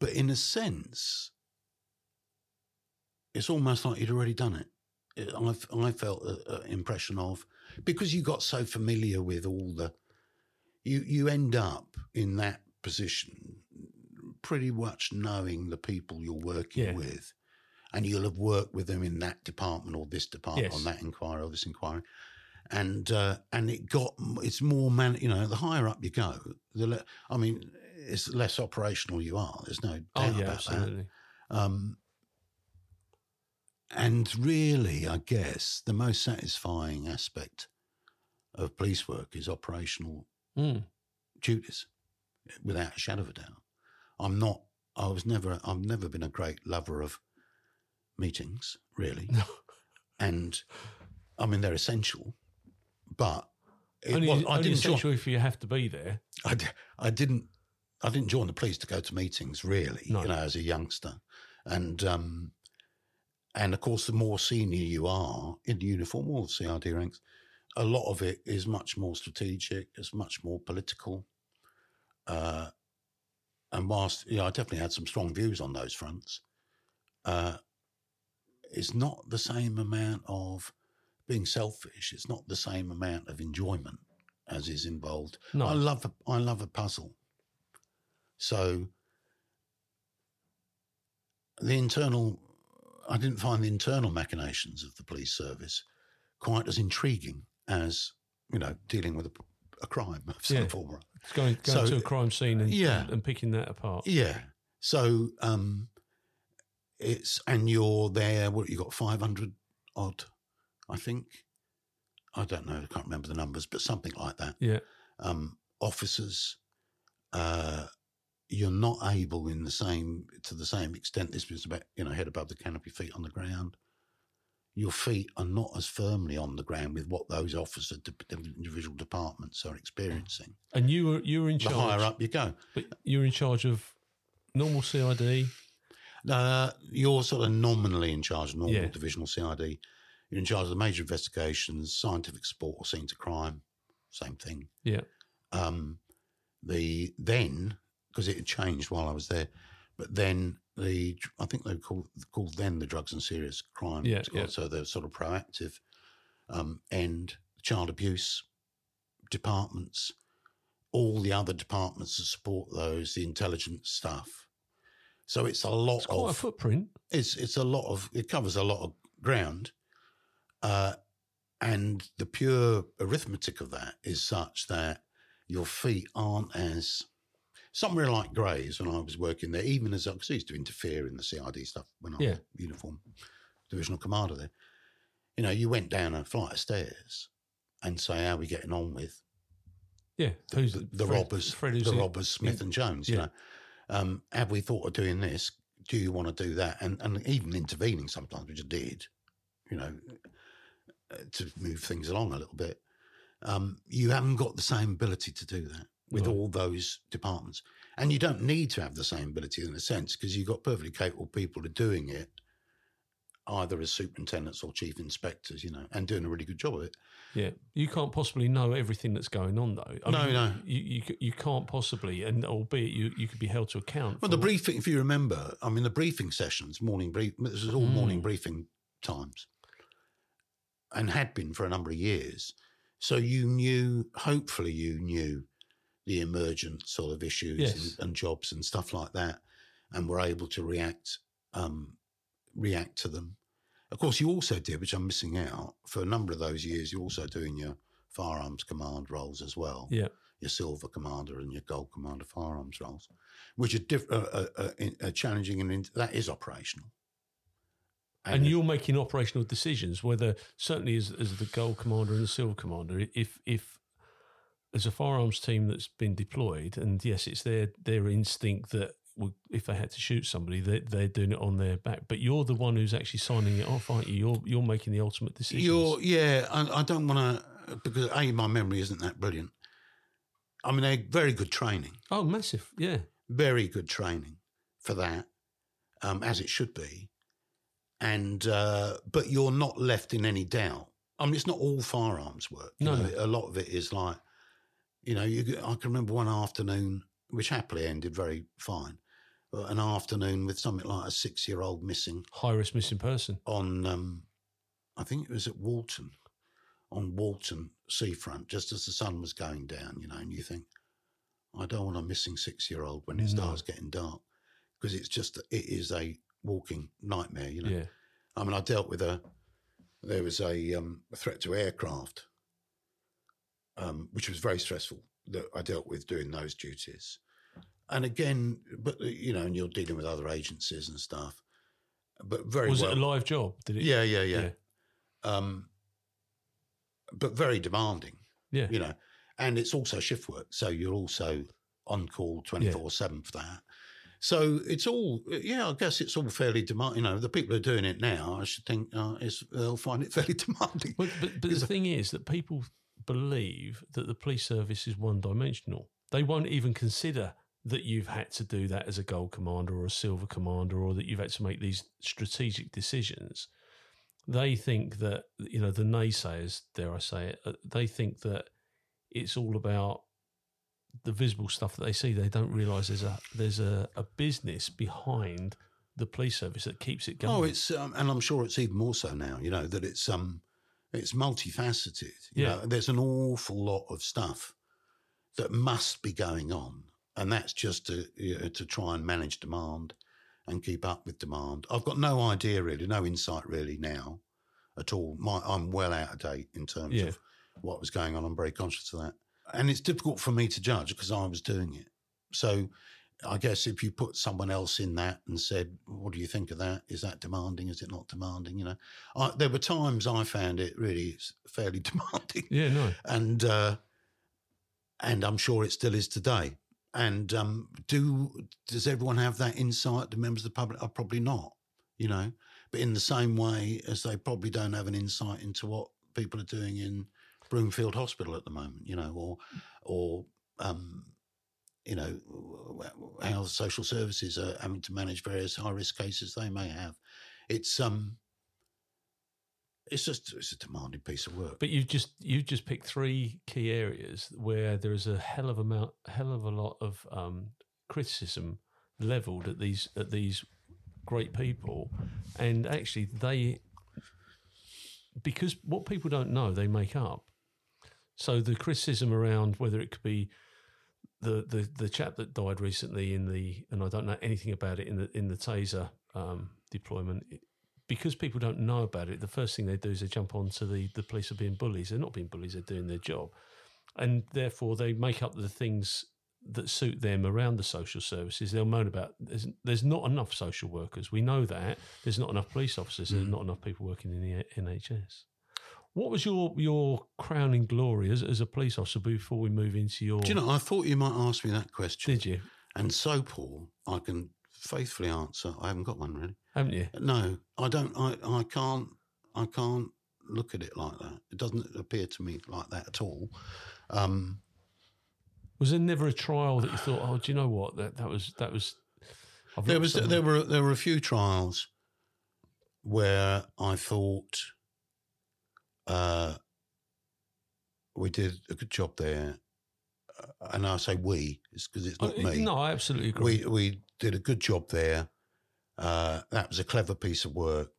But in a sense, it's almost like you'd already done it. It- I've, I felt an impression of, because you got so familiar with all the, you, you end up in that position pretty much knowing the people you're working Yeah. with. And you'll have worked with them in that department or this department Yes. on that inquiry or this inquiry and uh, and it got it's more man you know the higher up you go the le- I mean it's less operational you are there's no doubt Oh yeah, about that absolutely. and really I guess the most satisfying aspect of police work is operational Mm. duties without a shadow of a doubt I'm not I was never I've never been a great lover of meetings really and I mean they're essential but it Only, was- I didn't join- essential if you have to be there. I, I didn't I didn't join the police to go to meetings really, No. you know, as a youngster. And um and of course the more senior you are in the uniform or the CID ranks, a lot of it is much more strategic, it's much more political. Uh and whilst you know, I definitely had some strong views on those fronts, uh it's not the same amount of being selfish, it's not the same amount of enjoyment as is involved. No. I love a, I love a puzzle. So the internal, I didn't find the internal machinations of the police service quite as intriguing as you know dealing with a, a crime of some Yeah. form. It's going, going So- to a crime scene and, Yeah. and, picking that apart. Yeah. So um, it's and you're there. What you got? Five hundred odd, I think. I don't know. I can't remember the numbers, but something like that. Yeah. um, officers, uh, you're not able in the same to the same extent. This was about you know head above the canopy, feet on the ground. Your feet are not as firmly on the ground with what those officers, de- individual departments are experiencing. And you were you were in The charge. The higher up you go, But you were in charge of normal CID. Uh, you're sort of nominally in charge of normal Yeah. divisional CID. You're in charge of the major investigations, scientific support, or scene to crime. Same thing. Yeah. um, the then because it had changed while I was there, but then the I think they were called called then the drugs and serious crime Yeah, yeah. so the sort of proactive um, end child abuse departments all the other departments to support those, the intelligence stuff. So it's a lot It's quite a footprint. it's it's a lot of it covers a lot of ground, uh, and the pure arithmetic of that is such that your feet aren't as somewhere like Grays when I was working there, even as I, 'cause I used to interfere in the CID stuff when I Yeah. was uniform divisional commander there. You know, you went down a flight of stairs and say, "How are we getting on with Yeah. Who's the, the Fred- robbers, Fred the robbers, Smith and Jones. You Yeah. know, um, have we thought of doing this? Do you want to do that? And and even intervening sometimes, which I did, you know, uh, to move things along a little bit. Um, you haven't got the same ability to do that with Right. all those departments, and you don't need to have the same ability in a sense because you've got perfectly capable people of doing it. Either as superintendents or chief inspectors, you know, and doing a really good job of it. Yeah, you can't possibly know everything that's going on, though. I No, mean, no. you, you you can't possibly, and albeit you you could be held to account. Well, the briefing, if you remember, I mean, the briefing sessions, morning brief, this was all Hmm. morning briefing times and had been for a number of years. So you knew, hopefully, you knew the emergent sort of issues Yes. and, and jobs and stuff like that and were able to react, um, react to them. Of course, you also did, which I'm missing out, for a number of those years, you're also doing your firearms command roles as well yeah, your silver commander and your gold commander firearms roles, which are diff- uh, uh, uh, uh, challenging and in- that is operational. and you're making operational decisions. Whether certainly as as the gold commander and the silver commander, if if as a firearms team that's been deployed, and yes, it's their their instinct that well, if they had to shoot somebody, they, they're doing it on their back. But you're the one who's actually signing it off, aren't you? You're you're making the ultimate decisions. You're, yeah, I, I don't want to because a my memory isn't that brilliant. I mean, they very good training, oh, massive, yeah, very good training for that, um, as it should be, and uh, but you're not left in any doubt. I mean, it's not all firearms work. You No, know, a lot of it is like, you know, you, I can remember one afternoon, which happily ended very fine, an afternoon with something like a six-year-old missing high risk missing person. on, um, I think it was at Walton, on Walton seafront, just as the sun was going down, you know, and you think, I don't want a missing six-year-old when it No. starts getting dark, because it's just, it is a walking nightmare, you know. Yeah, I mean, I dealt with a, there was a, um, a threat to aircraft, um, which was very stressful that I dealt with doing those duties. And again, but you know, and you're dealing with other agencies and stuff, but very was well. it a live job? Did it? yeah, yeah, yeah, yeah, Um, but very demanding, yeah. you know, and it's also shift work. So you're also on call 24 7 for that. So it's all, yeah, I guess it's all fairly demanding. You know, the people who are doing it now, I should think uh, they'll find it fairly demanding. But, but, but the thing is that people believe that the police service is one dimensional. They won't even consider that you've had to do that as a gold commander or a silver commander or that you've had to make these strategic decisions. They think that, you know, the naysayers, dare I say it, uh, they think that it's all about the visible stuff that they see. They don't realise there's a there's a, a business behind the police service that keeps it going. Oh, it's um, and I'm sure it's even more so now. You know that it's um, it's multifaceted. You Yeah. know, there's an awful lot of stuff that must be going on, and that's just to you know, to try and manage demand and keep up with demand. I've got no idea really, no insight really now at all. My, I'm well out of date in terms Yeah. of what was going on. I'm very conscious of that, and it's difficult for me to judge because I was doing it. So I guess if you put someone else in that and said, "What do you think of that? Is that demanding? Is it not demanding?" You know, I, there were times I found it really fairly demanding, yeah, no. and uh, and I'm sure it still is today. And um, do does everyone have that insight? The members of the public? Are probably not. You know, but in the same way as they probably don't have an insight into what people are doing in Broomfield Hospital at the moment. You know, or or um, you know how social services are having to manage various high risk cases they may have. It's um, it's just it's a demanding piece of work. But you've just you've just picked three key areas where there is a hell of a amount, hell of a lot of um, criticism leveled at these at these great people, and actually they because what people don't know they make up. So the criticism around whether it could be the, the the chap that died recently in the and I don't know anything about it in the in the taser um, deployment. Because people don't know about it, the first thing they do is they jump onto the the police are being bullies. They're not being bullies; they're doing their job, and therefore they make up the things that suit them around the social services. They'll moan about there's, there's not enough social workers. We know that there's not enough police officers. There's mm. not enough people working in the NHS. What was your your crowning glory as, as a police officer before we move into your? Do you know? I thought you might ask me that question. Did you? And so, Paul, I can faithfully answer. I haven't got one really. Haven't you? No, I don't. I, I can't. I can't look at it like that. It doesn't appear to me like that at all. Um, Was there never a trial that you thought, oh, do you know what that that was that was? I've there was somewhere- there were there were a few trials where I thought uh, we did a good job there, Uh, and I say we, it's because it's not Uh, me. No, I absolutely agree. we we did a good job there. Uh, that was a clever piece of work.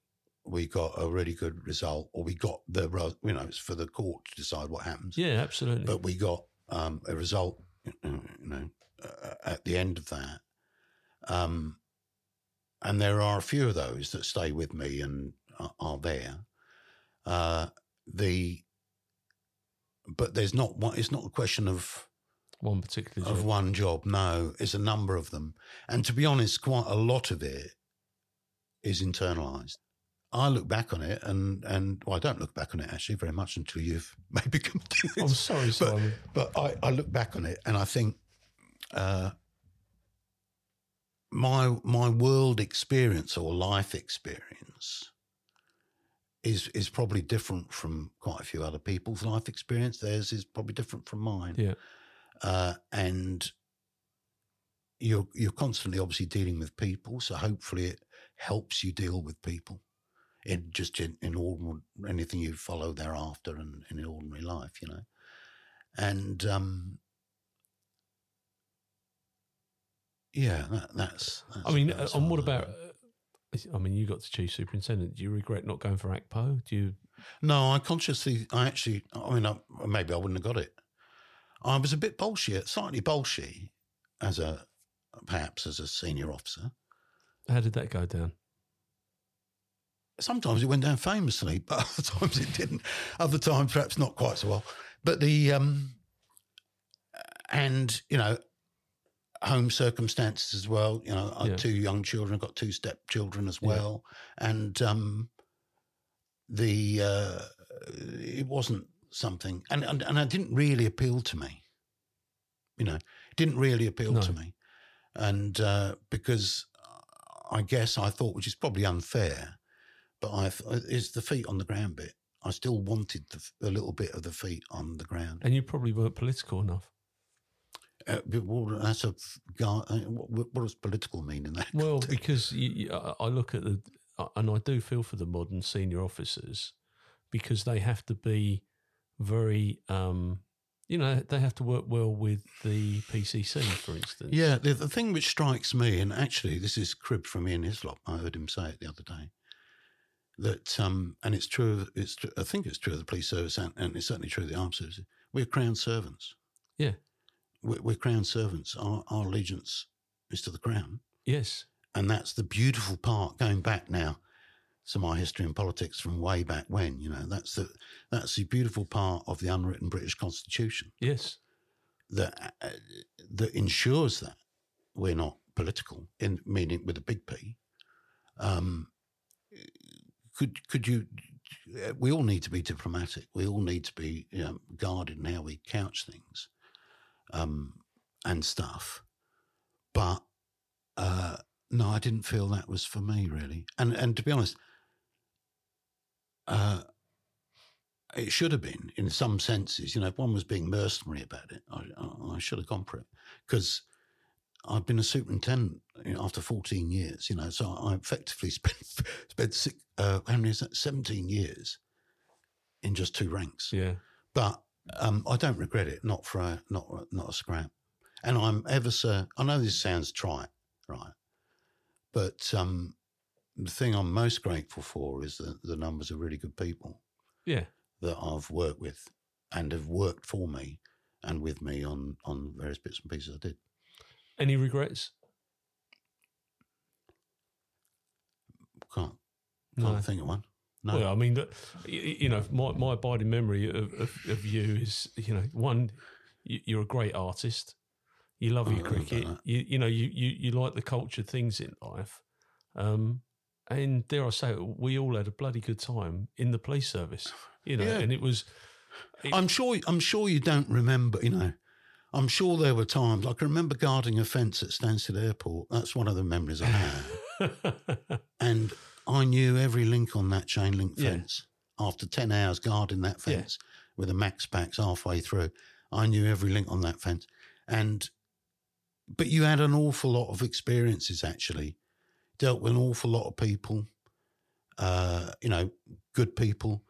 We got a really good result, or we got the you know it's for the court to decide what happens. yeah, absolutely. But we got um, a result, you know, uh, at the end of that. Um, and there are a few of those that stay with me and are, are there. Uh, the but there's not one. It's not a question of One particular of one job. No, it's a number of them. And to be honest, quite a lot of it is internalized. I look back on it and, and well, I don't look back on it actually very much until you've maybe come to this. I'm sorry, Simon. But I, I look back on it and I think uh, my my world experience or life experience is is probably different from quite a few other people's life experience. Theirs is probably different from mine yeah, uh, and you're you're constantly obviously dealing with people. So hopefully it helps you deal with people in just in, in ordinary anything you follow thereafter and in ordinary life, you know. And um, yeah, that, that's, that's. I mean, that's and what about? uh, I mean, you got to chief superintendent. Do you regret not going for ACPO? Do you? No, I consciously, I actually, I mean, I, maybe I wouldn't have got it. I was a bit bolshy, slightly bolshy, as a perhaps as a senior officer. How did that go down? Sometimes it went down famously, but other times it didn't. Other times, perhaps not quite so well. But the um, and you know, home circumstances as well. You know, I Yeah. had two young children. I've got two stepchildren as well, and um, the uh, it wasn't something, and, and and it didn't really appeal to me. You know, it didn't really appeal No. to me, and uh, because I guess I thought, which is probably unfair, but I is the feet on the ground bit. I still wanted the, a little bit of the feet on the ground. And you probably weren't political enough. Uh, well, that's a guy. uh, What, what does political mean in that? Well, context? because you, I look at the, and I do feel for the modern senior officers because they have to be very, um, you know, they have to work well with the PCC, for instance. yeah, the, the thing which strikes me, and actually this is crib from Ian Hislop. I heard him say it the other day. That um, and it's true. of- It's I think it's true of the police service, and, and it's certainly true of the armed services. We're crown servants. Yeah. We're, we're crown servants. Our, our allegiance is to the crown. Yes. And that's the beautiful part going back now to my history and politics from way back when, you know, that's the, that's the beautiful part of the unwritten British constitution Yes. that, uh, that ensures that we're not political in meaning with a big P. Um, could, could you, we all need to be diplomatic. We all need to be you know, guarded in how we couch things, um, and stuff. But, uh, no, I didn't feel that was for me really. And and to be honest, uh, it should have been in some senses. You know, if one was being mercenary about it, I, I, I should have gone for it because I've been a superintendent you know, after 14 years. You know, so I effectively spent spent six, uh, how many is that? 17 years in just two ranks. Yeah. But um, I don't regret it, not for a, not not a scrap. And I'm ever so. I know this sounds trite, right? But um, the thing I'm most grateful for is the, the numbers of really good people Yeah. that I've worked with and have worked for me and with me on on various bits and pieces I did. Any regrets? Can't can't think of one. No, Well, I mean, that- you know, my, my abiding memory of, of, of you is, you know, one, you- you're a great artist. You love your don't know cricket. You, you know, you, you, you like the cultured things in life. Um, and dare I say it, we all had a bloody good time in the police service, you know, Yeah. and it was, I'm sure. I'm sure you don't remember. You know, I'm sure there were times. I can remember guarding a fence at Stansted Airport. That's one of the memories I have. and I knew every link on that chain link Yeah. fence. After ten hours guarding that Yeah. fence with a max packs halfway through, I knew every link on that fence. And but you had an awful lot of experiences. Actually, dealt with an awful lot of people. Uh, you know, good people,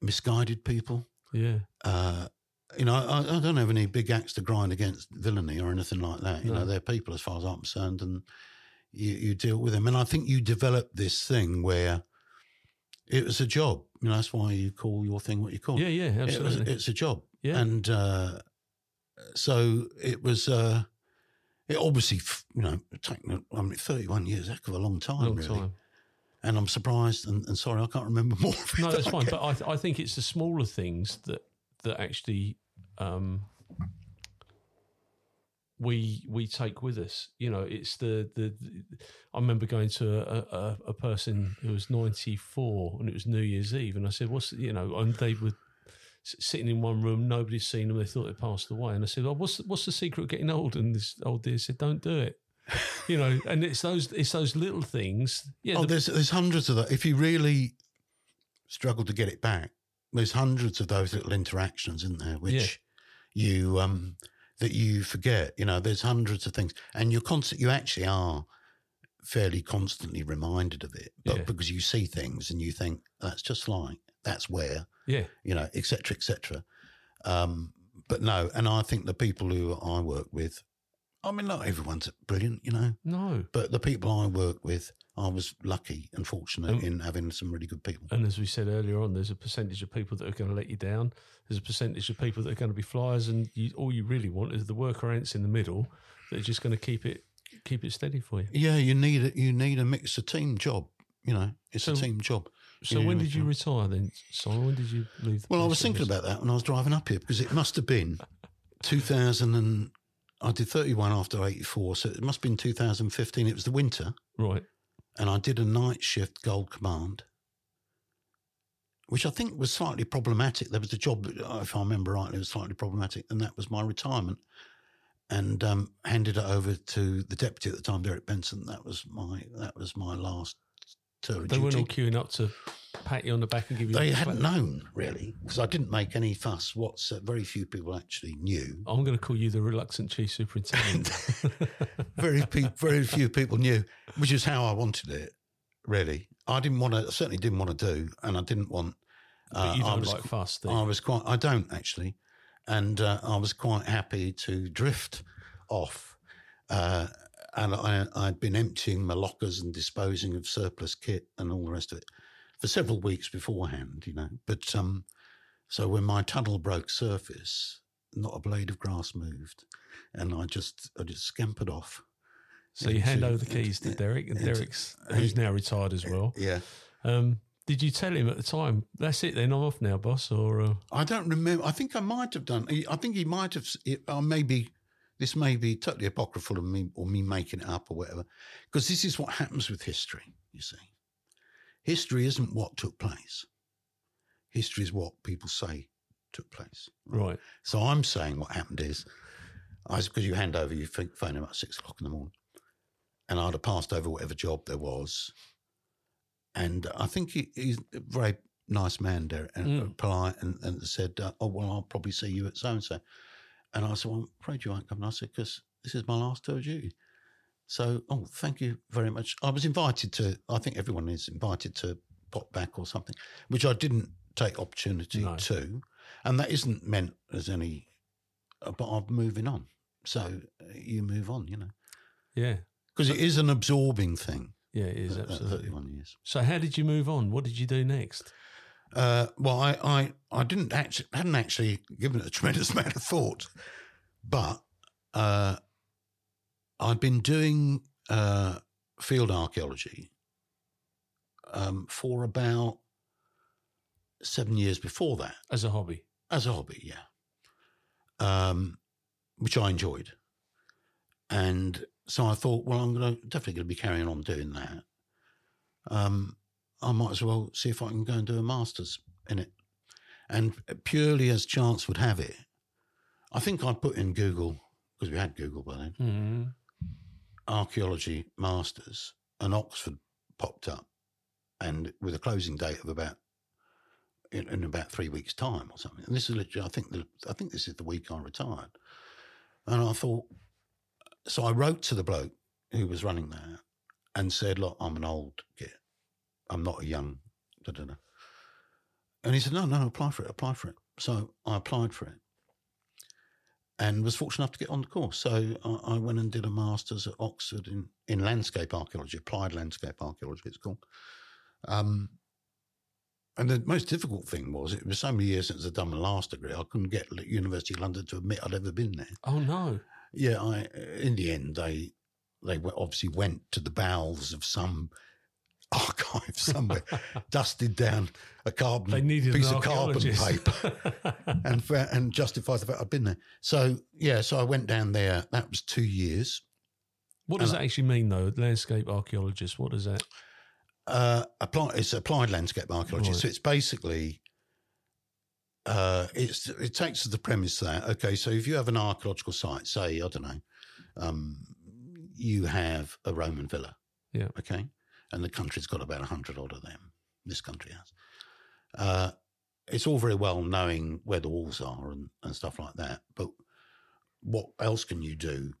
misguided people yeah, uh, you know, I, I don't have any big axe to grind against villainy or anything like that. You No. know, they're people as far as I'm concerned, and you, you deal with them. And I think you develop this thing where it was a job. You know, that's why you call your thing what you call it. yeah, yeah, it. was, absolutely. it's a job. Yeah. And uh, so it was, uh, it obviously, you know, taken, I mean, 31 years, heck of a long time, Long really. time. And I'm surprised and, and sorry, I can't remember more of it. No, that's I fine. But I, th- I think it's the smaller things that that actually um, we we take with us. You know, it's the the. the I remember going to a, a, a person who was ninety four, and it was New Year's Eve, and I said, "What's you know?" And they were sitting in one room, nobody's seen them. They thought they passed away, and I said, "Oh, what's the, what's the secret of getting old?" And this old dear said, "Don't do it." You know, and it's those it's those little things. Yeah, Oh, the- there's there's hundreds of that. If you really struggle to get it back, there's hundreds of those little interactions in there which you um that you forget. You know, there's hundreds of things, and you're constant. You actually are fairly constantly reminded of it, but Yeah. because you see things and you think that's just like that's where yeah, you know, et cetera, et cetera. Um, but no, and I think the people who I work with, I mean, not everyone's brilliant, you know. no. But the people I work with, I was lucky and fortunate Um, in having some really good people. And as we said earlier on, there's a percentage of people that are going to let you down. There's a percentage of people that are going to be flyers, and you, all you really want is the worker ants in the middle that are just going to keep it keep it steady for you. Yeah, you need a, you need a mix, a team job. You know, it's So- a team job. So when did you retire then, Simon? When did you leave? The Well, I was thinking about that when I was driving up here because it must have been 2000 and I did 31 after 84, so it must have been 2015. It was the winter. right. and I did a night shift Gold Command, which I think was slightly problematic. There was a job, if I remember rightly, it was slightly problematic, and that was my retirement. And um, handed it over to the deputy at the time, Derek Benson. That was my that was my last tour They weren't all queuing up to pat you on the back and give you. They hadn't clap. known really because I didn't make any fuss. What's uh, very few people actually knew. I'm going to call you the reluctant chief superintendent. very pe- very few people knew, which is how I wanted it. Really, I didn't want to. Certainly didn't want to do, and I didn't want. uh, but you I don't was like fuss? I was quite. I don't actually, and uh, I was quite happy to drift off. Uh, and I, I'd been emptying my lockers and disposing of surplus kit and all the rest of it for several weeks beforehand, you know. But um, so when my tunnel broke surface, not a blade of grass moved, and I just I just scampered off. so you hand over the keys to Derek, and into- Derek's who's now retired as well. Yeah. Um, did you tell him at the time? That's it. Then I'm off now, boss. Or uh, I don't remember. I think I might have done. I think he might have. Or maybe this may be totally apocryphal of me or me making it up or whatever. Because this is what happens with history. You see, history isn't what took place. History is what people say took place. right? So I'm saying what happened is, I because you hand over your phone about six o'clock in the morning, and I'd have passed over whatever job there was, and I think he, he's a very nice man, Derek, and Mm. polite, and, and said, uh, "Oh well, I'll probably see you at so and so," and I said, "Well, I'm afraid you won't come." And I said, "Because this is my last tour of duty." So, oh, thank you very much. I was invited to. I think everyone is invited to pop back or something, which I didn't take opportunity No. to, and that isn't meant as any. uh, But I'm moving on, so uh, you move on, you know, Yeah, because it is an absorbing thing. yeah, it is absolutely. 31 years. So how did you move on? What did you do next? Uh, well, I, I, I didn't actually hadn't actually given it a tremendous amount of thought, but uh, I've been doing uh, field archaeology um, for about seven years before that As a hobby. as a hobby, yeah, um, which I enjoyed, and so I thought, well, I'm gonna, definitely going to be carrying on doing that. Um, I might as well see if I can go and do a master's in it, and purely as chance would have it, I think I put in Google because we had Google by then Mm. archaeology masters, and Oxford popped up, and with a closing date of about in, in about three weeks' time or something. And this is literally, I think, the, I think this is the week I retired, and I thought, so I wrote to the bloke who was running that and said, "Look, I'm an old git. I'm not a young." Da, da, da. And he said, "No, no, apply for it. Apply for it." So I applied for it and was fortunate enough to get on the course. So I, I went and did a master's at Oxford in, in landscape archaeology, applied landscape archaeology, it's called. Um, and the most difficult thing was it was so many years since I'd done my last degree, I couldn't get the University of London to admit I'd ever been there. Oh, no. Yeah, I in the end they they obviously went to the bowels of some archive somewhere, dusted down a carbon piece of carbon paper and and justified the fact I'd been there. So yeah, so I went down there. That was two years. What does that actually mean, though? Landscape archaeologist, what does that? Uh, apply, it's applied landscape archaeology. Right. So it's basically uh, it's it takes the premise that okay, so if you have an archaeological site, say I don't know, um, you have a Roman villa, Yeah. okay, and the country's got about a hundred odd of them. This country has. Uh, it's all very well knowing where the walls are and, and stuff like that, but what else can you do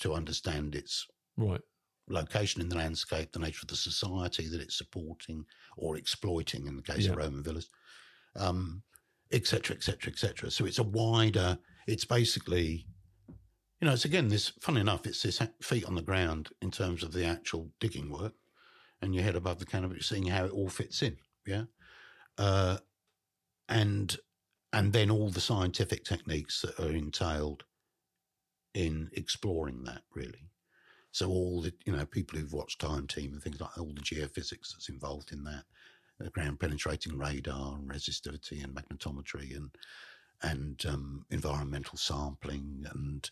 to understand its Right. location in the landscape, the nature of the society that it's supporting or exploiting in the case of Roman villas, um, et cetera, et cetera, et cetera. So it's a wider, it's basically, you know, it's again, this, funny enough, it's this feet on the ground in terms of the actual digging work and your head above the canopy, seeing how it all fits in. Yeah. Uh, and, and then all the scientific techniques that are entailed in exploring that really. So all the you know people who've watched Time Team and things like all the geophysics that's involved in that, ground penetrating radar and resistivity and magnetometry and and um, environmental sampling and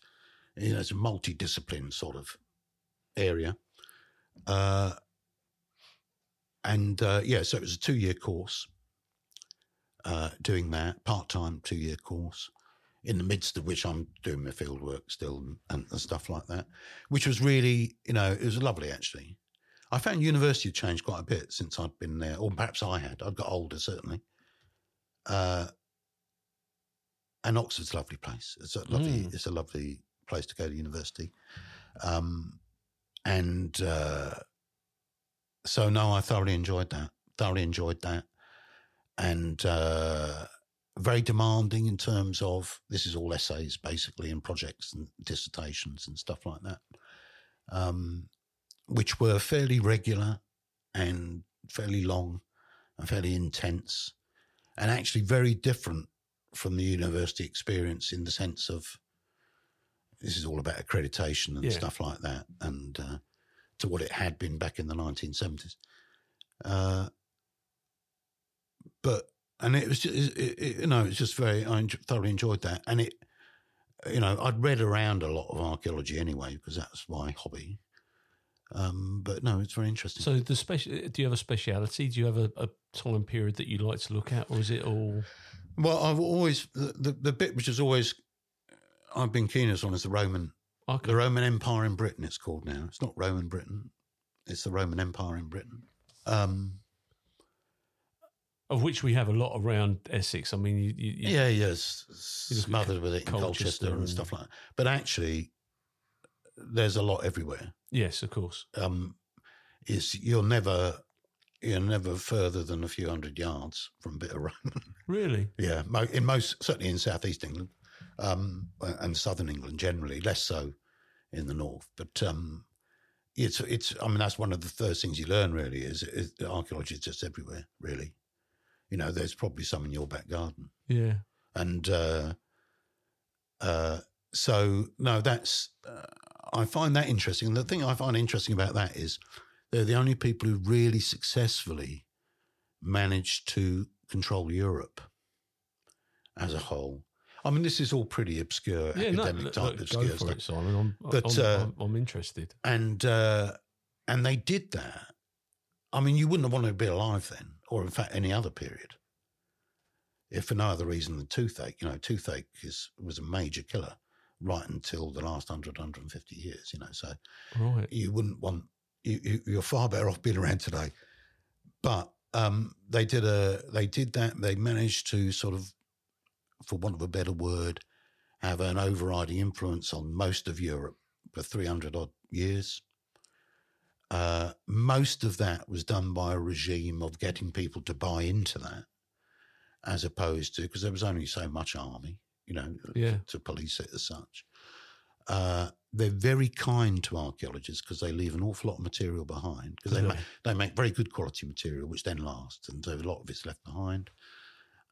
you know it's a multidiscipline sort of area. Uh, and uh, yeah, so it was a two year course. Uh, doing that part time two year course, in the midst of which I'm doing my field work still and, and stuff like that, which was really, you know, it was lovely actually. I found university had changed quite a bit since I'd been there, or perhaps I had. I'd got older, certainly. Uh, and Oxford's a lovely place. It's a lovely, it's a lovely place to go to university. Um, and uh, so, no, I thoroughly enjoyed that. Thoroughly enjoyed that. And uh, very demanding in terms of this is all essays basically and projects and dissertations and stuff like that, um, which were fairly regular and fairly long and fairly intense and actually very different from the university experience in the sense of this is all about accreditation and Yeah. stuff like that and uh, to what it had been back in the 1970s. Uh, but and it was just it, it, you know it's just very I thoroughly enjoyed that and it you know I'd read around a lot of archaeology anyway because that's my hobby. Um, but no, it's very interesting. So, the special. Do you have a speciality? Do you have a, a time period that you like to look at, or is it all? well, I've always the, the the bit which is always I've been keenest on is the Roman Okay. the Roman Empire in Britain. It's called now. It's not Roman Britain. It's the Roman Empire in Britain. Um, Of which we have a lot around Essex. I mean, you, you, you- yeah, yes, at smothered with it in Colchester Colchester and and- stuff like that. But actually, there's a lot everywhere. yes, of course. um, is you're never you're never further than a few hundred yards from a bit of Roman. Really? yeah, in most certainly in southeast England um, and southern England generally, less so in the north. But um, it's it's I mean that's one of the first things you learn really is, is archaeology is just everywhere really. You know, there's probably some in your back garden. Yeah. And uh, uh, so, no, that's, uh, I find that interesting. And the thing I find interesting about that is they're the only people who really successfully managed to control Europe as a whole. I mean, this is all pretty obscure, Yeah, academic look, type look, obscure go for stuff. it, Simon. I'm, But, I'm, uh, I'm, I'm interested. and uh, and they did that. I mean, you wouldn't have wanted to be alive then, or in fact, any other period, if for no other reason than toothache. You know, toothache is was a major killer right until the last 100, 150 years. You know, so Right. you wouldn't want you, you you're far better off being around today. But um, they did a they did that. They managed to sort of, for want of a better word, have an overriding influence on most of Europe for three hundred odd years. Uh, most of that was done by a regime of getting people to buy into that, as opposed to because there was only so much army, you know, Yeah. to police it as such. Uh, they're very kind to archaeologists because they leave an awful lot of material behind because they, they make very good quality material which then lasts and so a lot of it's left behind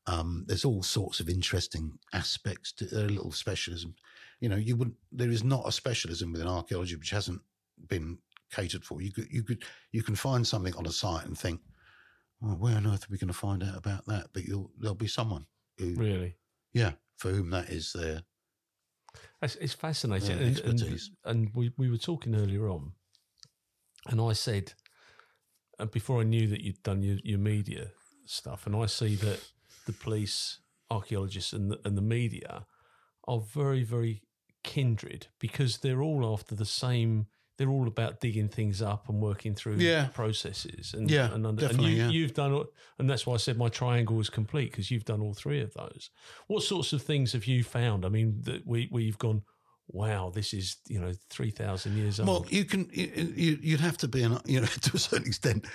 um, there's all sorts of interesting aspects to their little specialism you know you would there is not a specialism within archaeology which hasn't been catered for you could you could you can find something on a site and think oh, where on earth are we going to find out about that but you'll there'll be someone who Really. yeah for whom that is their It's, it's fascinating. Yeah, and, expertise. and, and we, we were talking earlier on, and I said, and before I knew that you'd done your, your media stuff, and I see that the police, archaeologists, and the, and the media are very, very kindred because they're all after the same. They're all about digging things up and working through Yeah. processes. And, Yeah, and, under- definitely, and you, yeah. you've done, and that's why I said my triangle was complete because you've done all three of those. What sorts of things have you found? I mean, that we you've gone, wow, this is you know three thousand years old. Well, you can you you'd have to be an you know to a certain extent.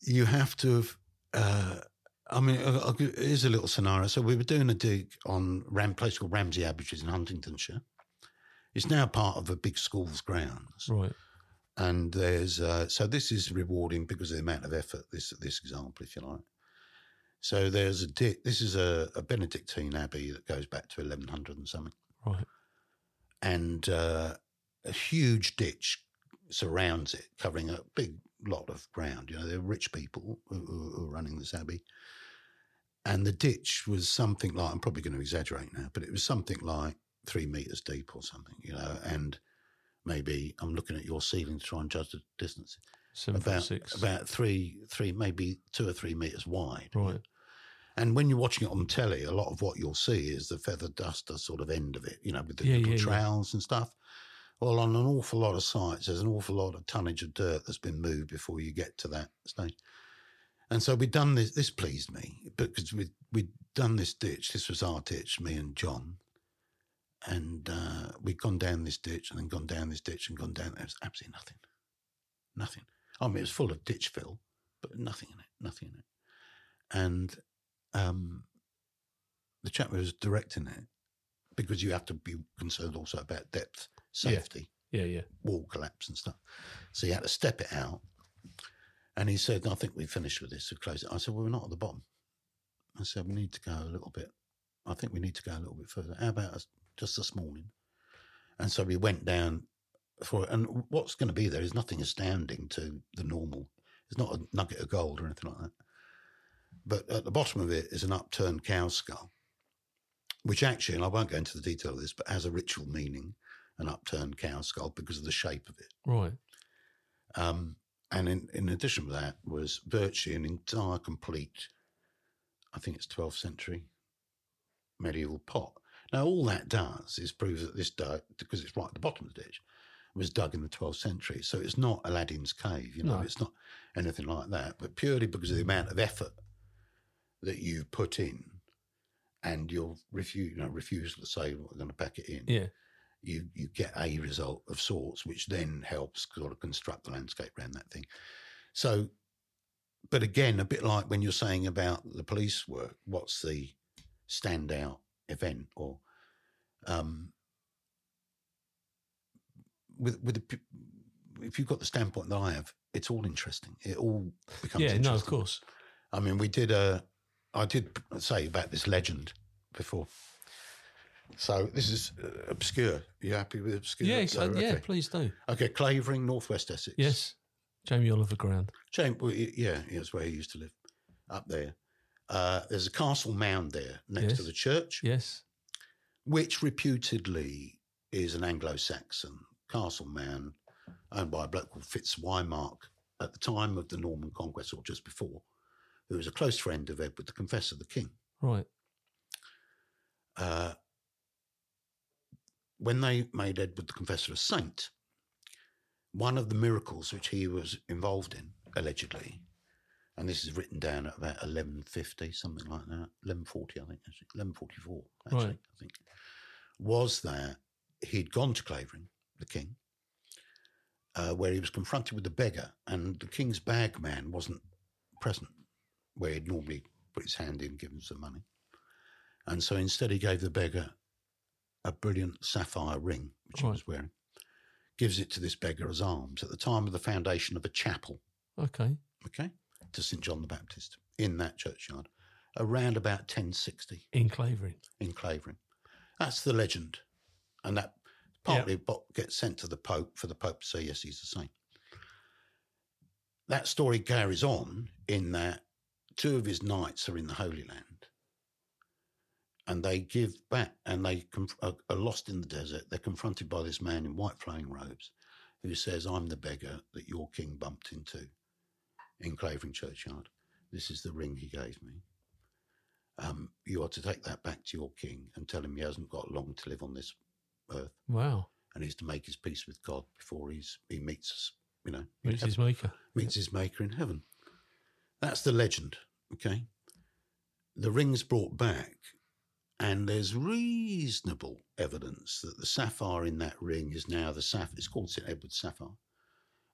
You have to have. Uh, I mean, give- here's a little scenario. So we were doing a dig on Ram, place called Ramsey Abbey, which is in Huntingdonshire. It's now part of a big school's grounds, right, and there's uh, so this is rewarding because of the amount of effort. This this example, if you like. So there's a di- this is a, a Benedictine abbey that goes back to 1100 and something right, and uh, a huge ditch surrounds it, covering a big lot of ground. You know, they're rich people who, who, who are running this abbey. And the ditch was something like, I'm probably going to exaggerate now, but it was something like three meters deep or something, you know, and maybe I'm looking at your ceiling to try and judge the distance. seven About, six, about three, three, maybe two or three meters wide. right, And when you're watching it on telly, a lot of what you'll see is the feather duster sort of end of it, you know, with the Yeah, little yeah, yeah. trowels and stuff. Well, on an awful lot of sites, there's an awful lot of tonnage of dirt that's been moved before you get to that stage. And so we'd done this. This pleased me because we'd, we'd done this ditch. This was our ditch, me and John. And uh, we'd gone down this ditch and then gone down this ditch and gone down. There was absolutely nothing. Nothing. I mean, it was full of ditch fill, but nothing in it. Nothing in it. And um, the chap who was directing it, because you have to be concerned also about depth, safety, yeah, yeah, wall collapse and stuff. So you had to step it out. And he said, I think we've finished with this. So close it. I said, Well, we're not at the bottom. I said, We need to go a little bit. I think we need to go a little bit further. How about us just this morning? And so we went down for it. And what's going to be there is nothing astounding to the normal. It's not a nugget of gold or anything like that. But at the bottom of it is an upturned cow skull, which actually, and I won't go into the detail of this, but has a ritual meaning, an upturned cow skull because of the shape of it. right, Um, and in, in addition to that was virtually an entire complete, I think it's 12th century medieval pot. Now, all that does is prove that this dug, because it's right at the bottom of the ditch, was dug in the 12th century. So it's not Aladdin's cave, you know, No. it's not anything like that, but purely because of the amount of effort that you've put in and your refu- you know, refusal to say we're going to pack it in yeah, you you get a result of sorts, which then helps sort of construct the landscape around that thing. So, but again, a bit like when you're saying about the police work, what's the standout event or um, with with the, if you've got the standpoint that I have, it's all interesting. It all becomes yeah. No, of course, I mean, we did a I did say about this legend before. So this is uh, obscure. You happy with obscure? Yes, Oh, uh, yeah, please do. Okay, Clavering, Northwest Essex. Yes, Jamie Oliver Ground. Jamie, well, yeah, that's where he used to live, up there. Uh, there's a castle mound there next Yes. to the church, Yes, which reputedly is an Anglo-Saxon castle mound owned by a bloke called Fitzwimarc at the time of the Norman conquest or just before, who was a close friend of Edward the Confessor, the king. right. Uh, when they made Edward the Confessor a saint, one of the miracles which he was involved in, allegedly, and this is written down at about 1150, something like that, 1140, I think, actually, 1144, actually, Right. I think, was that he'd gone to Clavering, the king, uh, where he was confronted with a beggar, and the king's bagman wasn't present, where he'd normally put his hand in, and give him some money. And so instead, he gave the beggar a brilliant sapphire ring, which he was wearing, gives it to this beggar as alms at the time of the foundation of a chapel, Okay. okay, to St. John the Baptist in that churchyard, around about 1060 In Clavering. in Clavering. That's the legend. And that partly what gets sent to the Pope for the Pope to say, yes, he's the saint. That story carries on in that two of his knights are in the Holy Land and they give back and they conf- are, are lost in the desert. They're confronted by this man in white flowing robes who says, I'm the beggar that your king bumped into in Clavering Churchyard. This is the ring he gave me um, you are to take that back to your king and tell him he hasn't got long to live on this earth Wow. and he's to make his peace with God before he's he meets us, you know, Meets his maker. meets his maker in heaven. That's the legend, okay? The ring's brought back, and there's reasonable evidence that the sapphire in that ring is now the sapphire. It's called St. Edward's sapphire,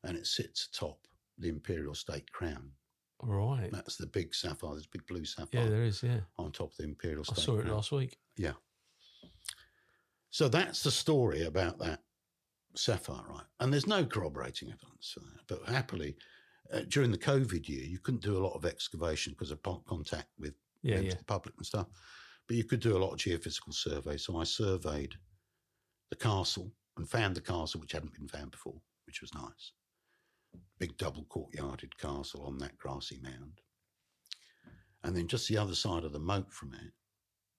and it sits atop the imperial state crown. Right. That's the big sapphire, this big blue sapphire Yeah, there is. Yeah. on top of the imperial state. I saw it crown. last week. Yeah. So that's the story about that sapphire, right? And there's no corroborating evidence for that. But happily, uh, during the COVID year, you couldn't do a lot of excavation because of contact with Yeah, yeah. the public and stuff. But you could do a lot of geophysical surveys. So I surveyed the castle and found the castle, which hadn't been found before, which was nice. Big double courtyarded castle on that grassy mound. And then just the other side of the moat from it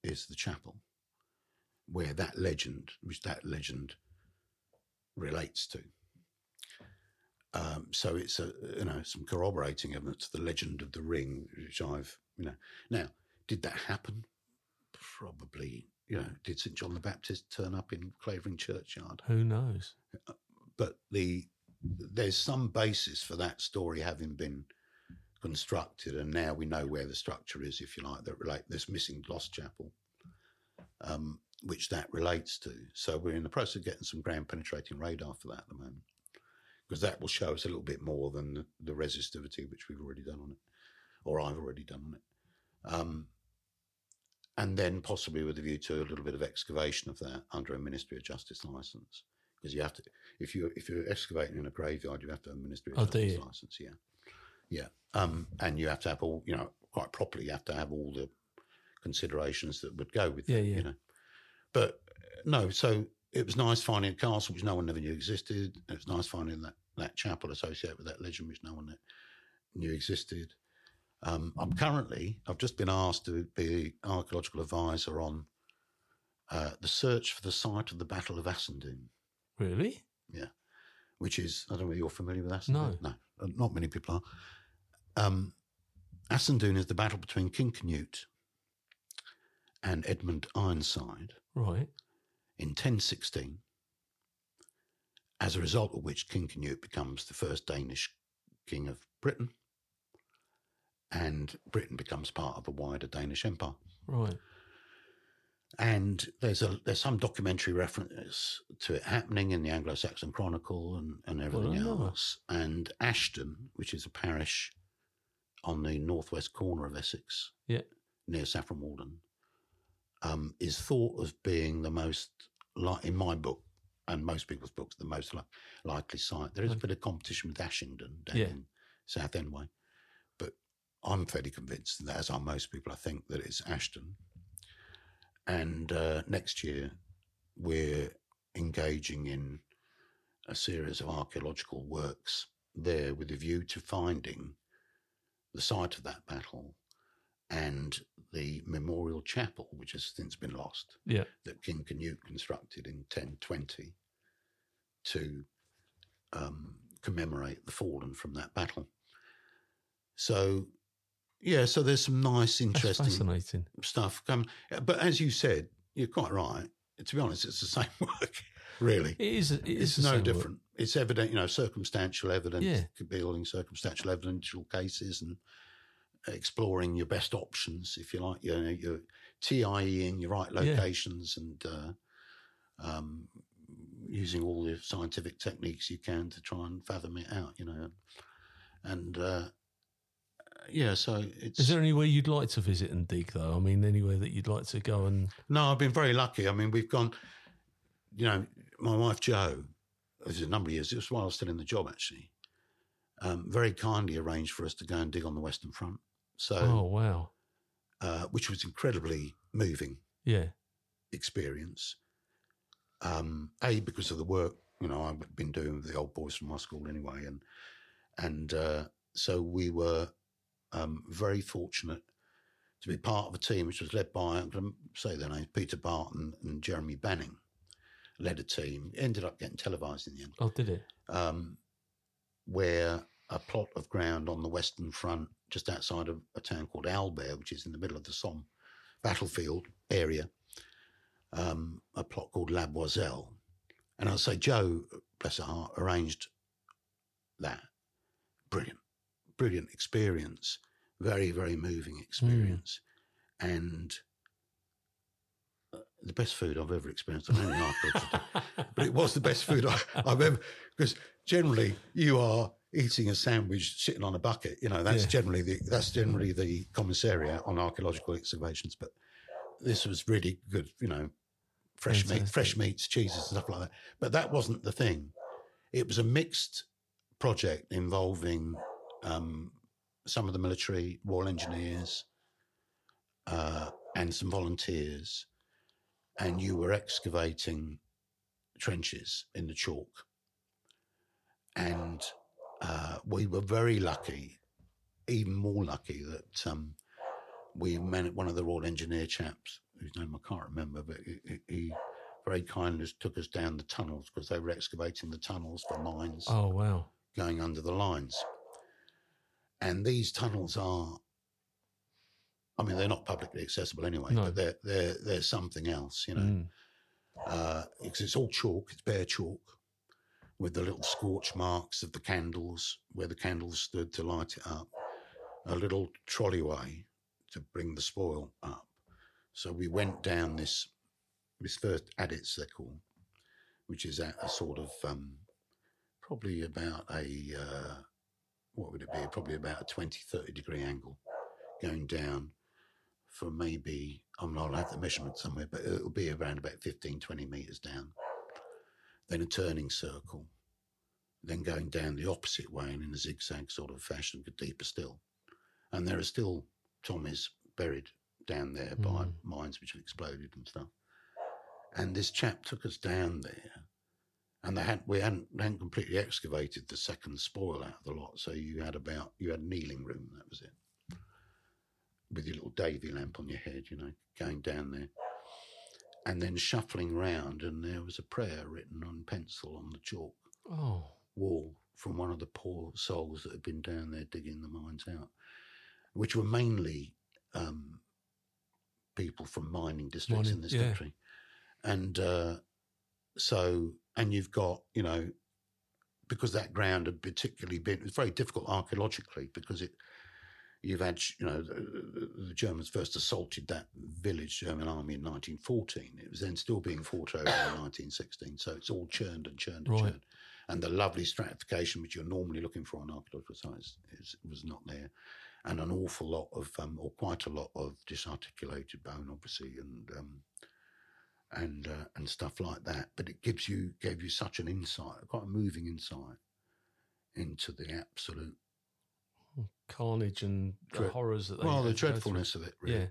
is the chapel, where that legend, which that legend relates to. Um, so it's a you know some corroborating evidence to the legend of the ring, which I've you know. Now, did that happen? Probably. You know, did St John the Baptist turn up in Clavering Churchyard? Who knows? But the there's some basis for that story having been constructed, and now we know where the structure is, if you like, that relate this missing lost chapel, um, which that relates to. So we're in the process of getting some ground penetrating radar for that at the moment, because that will show us a little bit more than the, the resistivity which we've already done on it, or I've already done on it. Um, and then possibly with a view to a little bit of excavation of that under a Ministry of Justice license, because you have to, if you if you're excavating in a graveyard, you have to have a Ministry of Oh, Justice license. Yeah, yeah, um, and you have to have all, you know, quite properly, you have to have all the considerations that would go with Yeah, it, yeah. you know. But uh, no, so it was nice finding a castle which no one ever knew existed. It was nice finding that that chapel associated with that legend which no one knew existed. Um, I'm currently, I've just been asked to be archaeological advisor on uh, the search for the site of the Battle of Assandun, Really? Yeah. Which is, I don't know whether you're familiar with Assandun. No. No, uh, not many people are. Um, Assandun is the battle between King Canute and Edmund Ironside Right. in 1016, as a result of which King Canute becomes the first Danish king of Britain, and Britain becomes part of a wider Danish empire. Right. And there's a there's some documentary reference to it happening in the Anglo-Saxon Chronicle and, and everything else. And Ashdon, which is a parish on the northwest corner of Essex, Yeah. near Saffron Walden, um, is thought of being the most, li- in my book and most people's books, the most li- likely site. There is a bit of competition with Ashingdon down Yeah. in Southend Way, I'm fairly convinced that, as are most people, I think that it's Ashdon. And uh, next year, we're engaging in a series of archaeological works there with a view to finding the site of that battle and the memorial chapel, which has since been lost, Yeah. that King Canute constructed in 1020 to um, commemorate the fallen from that battle. So, yeah, so there's some nice, That's interesting fascinating. stuff come. But as you said, you're quite right. To be honest, it's the same work, really. It is. It is It's no same work. different. It's evident, you know, circumstantial evidence, Yeah. building circumstantial evidential cases and exploring your best options, if you like, you know, your TIEing your right Yeah. locations and uh, um, using all the scientific techniques you can to try and fathom it out, you know. And uh, yeah, so it's. Is there anywhere you'd like to visit and dig, though? I mean, anywhere that you'd like to go and No, I've been very lucky. I mean, we've gone, you know, my wife Jo, this is a number of years, it was while I was still in the job actually, um, very kindly arranged for us to go and dig on the Western Front. So, oh wow, uh, which was incredibly moving yeah, experience. Um, a because of the work you know I've been doing with the old boys from my school anyway, and and uh, so we were um, very fortunate to be part of a team which was led by I'm going to say their names Peter Barton and Jeremy Banning led a team. Ended up getting televised in the end, oh did it? um, where a plot of ground on the Western Front, just outside of a town called Albert, which is in the middle of the Somme battlefield area, um, a plot called La Boisselle. And I'll say Jo, bless her heart, arranged that. Brilliant, brilliant experience. Very, very moving experience. And uh, the best food I've ever experienced. I don't know if but it was the best food I, I've ever. Because generally, you are eating a sandwich sitting on a bucket. You know, that's Yeah. generally the that's generally the commissariat on archaeological excavations. But this was really good. You know, fresh meat, fresh meats, cheeses, and stuff like that. But that wasn't the thing. It was a mixed project involving um, some of the military, Royal Engineers, uh, and some volunteers. And you were excavating trenches in the chalk. And uh, we were very lucky, even more lucky, that um, we met one of the Royal Engineer chaps, whose name I can't remember, but he, he- he very kindly took us down the tunnels because they were excavating the tunnels for mines Oh wow, going under the lines. And these tunnels are, I mean, they're not publicly accessible anyway, No. but they're, they're, they're something else, you know, Mm. uh, because it's all chalk, it's bare chalk with the little scorch marks of the candles where the candles stood to light it up, a little trolleyway to bring the spoil up. So we went down this, this first adits they're called, which is at a sort of um, probably about a uh, what would it be? Probably about a 20, 30 degree angle going down for maybe I'm not I'll have the measurement somewhere, but it'll be around about 15, 20 meters down. Then a turning circle, then going down the opposite way and in a zigzag sort of fashion, but deeper still. And there are still Tommies buried down there by Mm. mines which have exploded and stuff. And this chap took us down there and they had we hadn't, hadn't completely excavated the second spoil out of the lot. So you had about you had a kneeling room, that was it. With your little Davy lamp on your head, you know, going down there. And then shuffling round and there was a prayer written on pencil on the chalk oh wall from one of the poor souls that had been down there digging the mines out, which were mainly um, people from mining districts Mining, in this yeah. country. And uh, so, and you've got, you know, because that ground had particularly been, it's very difficult archaeologically because it, you've had, you know, the, the- Germans first assaulted that village, German army in 1914. It was then still being fought over in 1916. So it's all churned and churned and Right. churned. And the lovely stratification, which you're normally looking for on archaeological sites, is, was not there. And an awful lot of, um, or quite a lot of disarticulated bone, obviously, and um, and uh, and stuff like that. But it gives you gave you such an insight, quite a moving insight into the absolute carnage and the Dread- horrors that they well, the had to go dreadfulness of it, really. Yeah,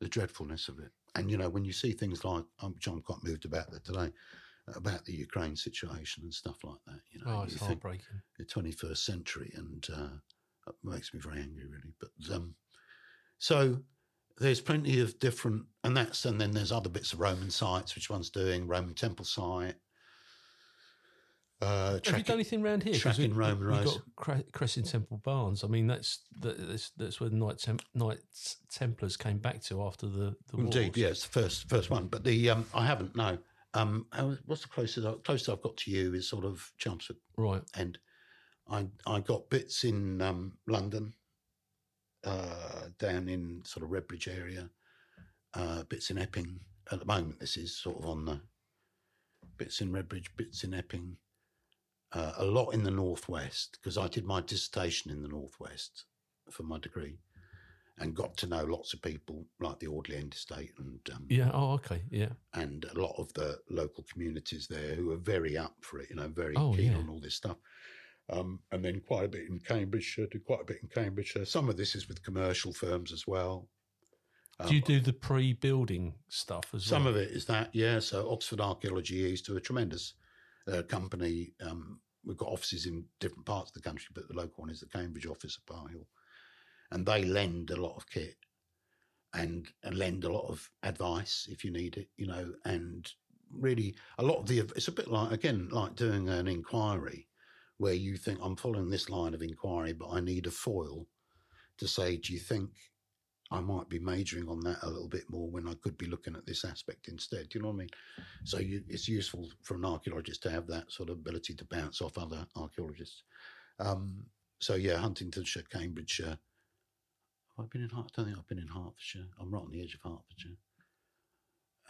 The dreadfulness of it. And, you know, when you see things like, which I'm quite moved about that today, about the Ukraine situation and stuff like that, you know, oh, it's think heartbreaking. the 21st century, and uh, it makes me very angry, really. But um, so there's plenty of different, and that's, and then there's other bits of Roman sites, which one's doing Roman temple site. Uh, Have you tracking- done anything around here? tracking we- Roman roads. got Cressing Temple Barns. I mean, that's that's, that's where the Knight Temp- Knights Templars came back to after the the Indeed, wars. yeah, it's the first first one. But the um, I haven't no. Um, what's the closest closest I've got to you is sort of Chelmsford, Right. and I I got bits in um, London, uh, down in sort of Redbridge area, uh, bits in Epping. At the moment, this is sort of on the bits in Redbridge, bits in Epping, uh, a lot in the northwest because I did my dissertation in the northwest for my degree, and got to know lots of people like the Audley End Estate and um, Yeah. Oh, okay. Yeah. and a lot of the local communities there who are very up for it, you know, very Oh, keen yeah. on all this stuff. Um, and then quite a bit in Cambridgeshire, did quite a bit in Cambridgeshire. Some of this is with commercial firms as well. Do you do the pre-building stuff as Some well? Some of it is that, yeah. So Oxford Archaeology East are a tremendous uh, company. Um, we've got offices in different parts of the country, but the local one is the Cambridge office at Bar Hill. And they lend a lot of kit and, and lend a lot of advice if you need it, you know, and really a lot of the, it's a bit like, again, like doing an inquiry where you think, I'm following this line of inquiry, but I need a foil to say, do you think I might be majoring on that a little bit more when I could be looking at this aspect instead. Do you know what I mean? So you, it's useful for an archaeologist to have that sort of ability to bounce off other archaeologists. Um, so yeah, Huntingdonshire, Cambridgeshire. Have I been in? Hert- I don't think I've been in Hertfordshire. I'm right on the edge of Hertfordshire,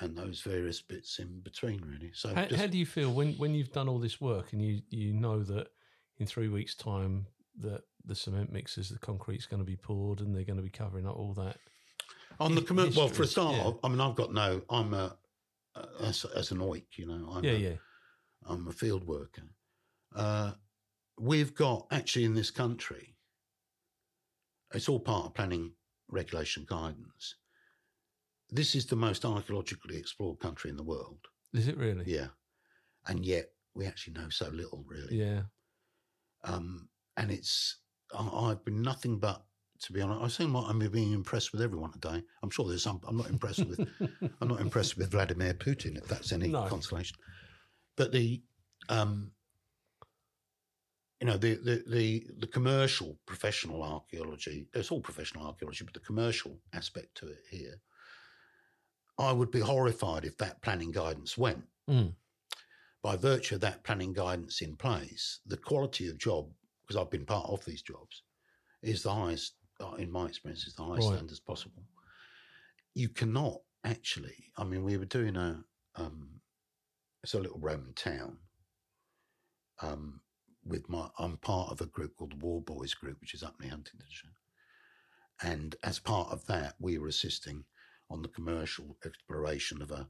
and those various bits in between, really. So How, just- how do you feel when, when you've done all this work and you, you know that in three weeks' time that the cement mixes, the concrete's going to be poured and they're going to be covering up all that? on the commer- well, for a start, yeah. I mean, I've got no. I'm a as, as an oik, you know. I'm Yeah, a, yeah. I'm a field worker. Uh, we've got actually in this country, it's all part of planning regulation guidance. This is the most archaeologically explored country in the world. Is it really? Yeah. And yet we actually know so little, really. Yeah. Um, and it's, I, I've been nothing but, to be honest, I seem like I'm being impressed with everyone today. I'm sure there's some, I'm not impressed with, I'm not impressed with Vladimir Putin, if that's any No. consolation. But the, um, you know, the, the, the, the commercial professional archaeology, it's all professional archaeology, but the commercial aspect to it here, I would be horrified if that planning guidance went. Mm. By virtue of that planning guidance in place, the quality of job, because I've been part of these jobs, is the highest, uh, in my experience, is the highest Right. standards possible. You cannot actually, I mean, we were doing a, um, it's a little Roman town. Um, with my, I'm part of a group called the Warboys Group, which is up near Huntingdonshire. And as part of that, we were assisting on the commercial exploration of a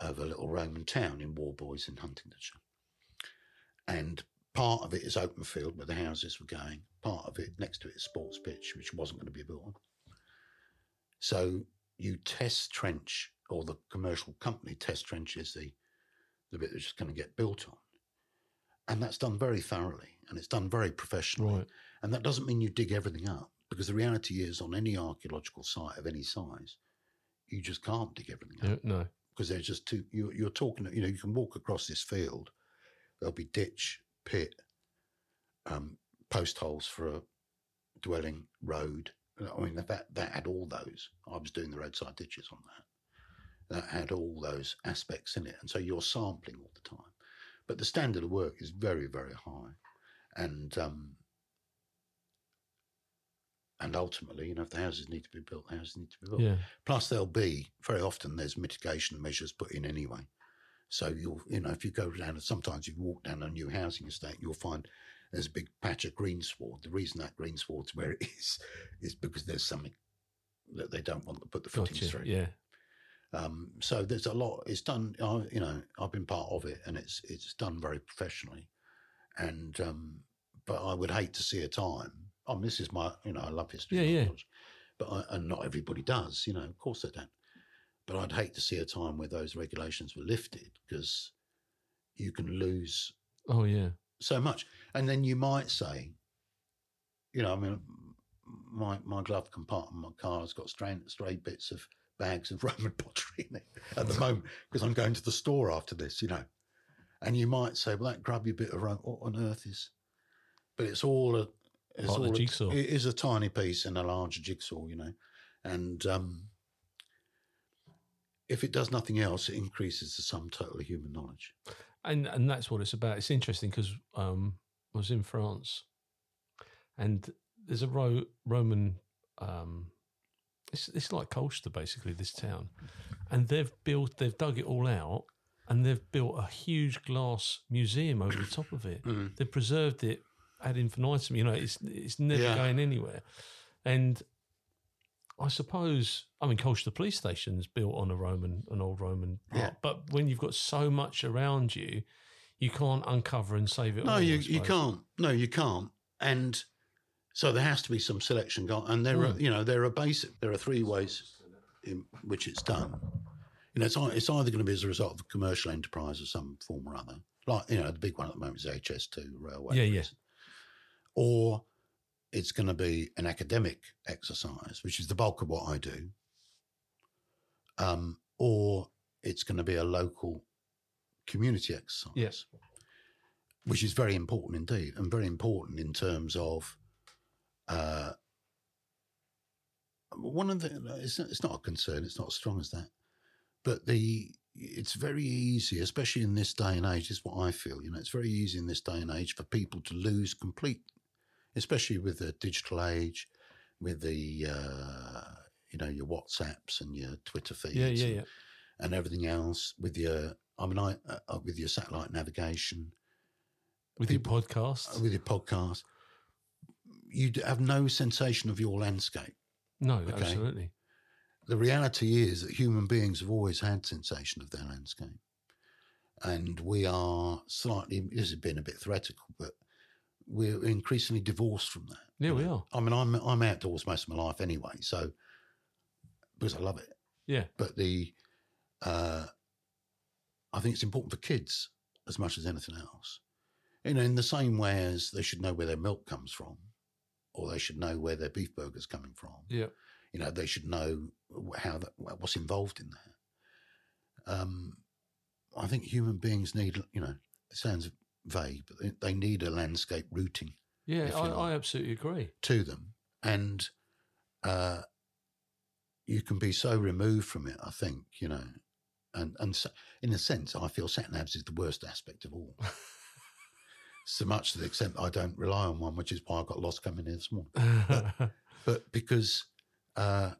of a little Roman town in Warboys in Huntingdonshire. And part of it is open field where the houses were going. Part of it next to it is sports pitch, which wasn't going to be built on. So you test trench, or the commercial company test trenches the the bit that's just going to get built on. And that's done very thoroughly and it's done very professionally. Right. And that doesn't mean you dig everything up because the reality is on any archaeological site of any size, you just can't dig everything up No. Because there's just too, you, you're talking, you know, you can walk across this field, there'll be ditch, pit, um, post holes for a dwelling, road. I mean, that, that had all those. I was doing the roadside ditches on that. That had all those aspects in it. And so you're sampling all the time. But the standard of work is very, very high. And, um, and ultimately, you know, if the houses need to be built, the houses need to be built. Yeah. Plus, there'll be very often there's mitigation measures put in anyway. So you'll, you know, if you go down, sometimes you walk down a new housing estate, you'll find there's a big patch of greensward. The reason that greensward's where it is is because there's something that they don't want to put the footings Gotcha. through. Yeah. Um, so there's a lot. It's done. You know, I've been part of it, and it's it's done very professionally. And um, but I would hate to see a time. Oh, this is my, you know, I love history. Yeah, yeah. But I, and not everybody does, you know. Of course they don't. But I'd hate to see a time where those regulations were lifted because you can lose Oh yeah. so much. And then you might say, you know, I mean, my my glove compartment, my car has got stray, stray bits of bags of Roman pottery in it at the moment because I'm going to the store after this, you know. And you might say, well, that grubby bit of Rome, what on earth is? But it's all a it's Part of the all jigsaw. it is a tiny piece in a larger jigsaw, you know. And um, if it does nothing else, it increases the sum total of human knowledge. and and that's what it's about. It's interesting because um, I was in France, and there's a Ro- Roman. Um, it's it's like Colchester basically. This town, and they've built they've dug it all out, and they've built a huge glass museum over the top of it. They've preserved it ad infinitum. You know, it's it's never Yeah. going anywhere, and. I suppose I mean Colchester Police Station is built on a Roman, an old Roman part. Yeah. But when you've got so much around you, you can't uncover and save it. No, all, you you can't. No, you can't. And so there has to be some selection. go- And there are, mm. you know, there are basic. There are three ways in which it's done. You know, it's, it's either going to be as a result of a commercial enterprise of some form or other. Like you know, the big one at the moment is HS2 railway. Yeah, yeah. Or it's going to be an academic exercise, which is the bulk of what I do. Um, or it's going to be a local community exercise Yes. which is very important indeed, and very important in terms of uh, one of the. It's not, it's not a concern. It's not as strong as that, but the. It's very easy, especially in this day and age. Is what I feel. You know, it's very easy in this day and age for people to lose complete, especially with the digital age, with the uh, you know your WhatsApps and your Twitter feeds Yeah, yeah, and, yeah. and everything else with your. I mean, I uh, with your satellite navigation With your podcast. with your podcast, you have no sensation of your landscape. No, absolutely. The reality is that human beings have always had sensation of their landscape. And we are slightly, this has been a bit theoretical, but we're increasingly divorced from that. Yeah, we are. I mean, I'm, I'm outdoors most of my life anyway, so, because I love it. Yeah. But the, uh, I think it's important for kids as much as anything else. You know, in the same way as they should know where their milk comes from, or they should know where their beef burger's coming from. Yeah. You know, they should know how that, what's involved in that. Um, I think human beings need, you know, it sounds vague, but they, they need a landscape routing Yeah, I, like. I absolutely agree. to them, and uh, you can be so removed from it. I think you know, and and so, in a sense, I feel sat navs is the worst aspect of all. so much to the extent that I don't rely on one, which is why I got lost coming here this morning. But, but because uh,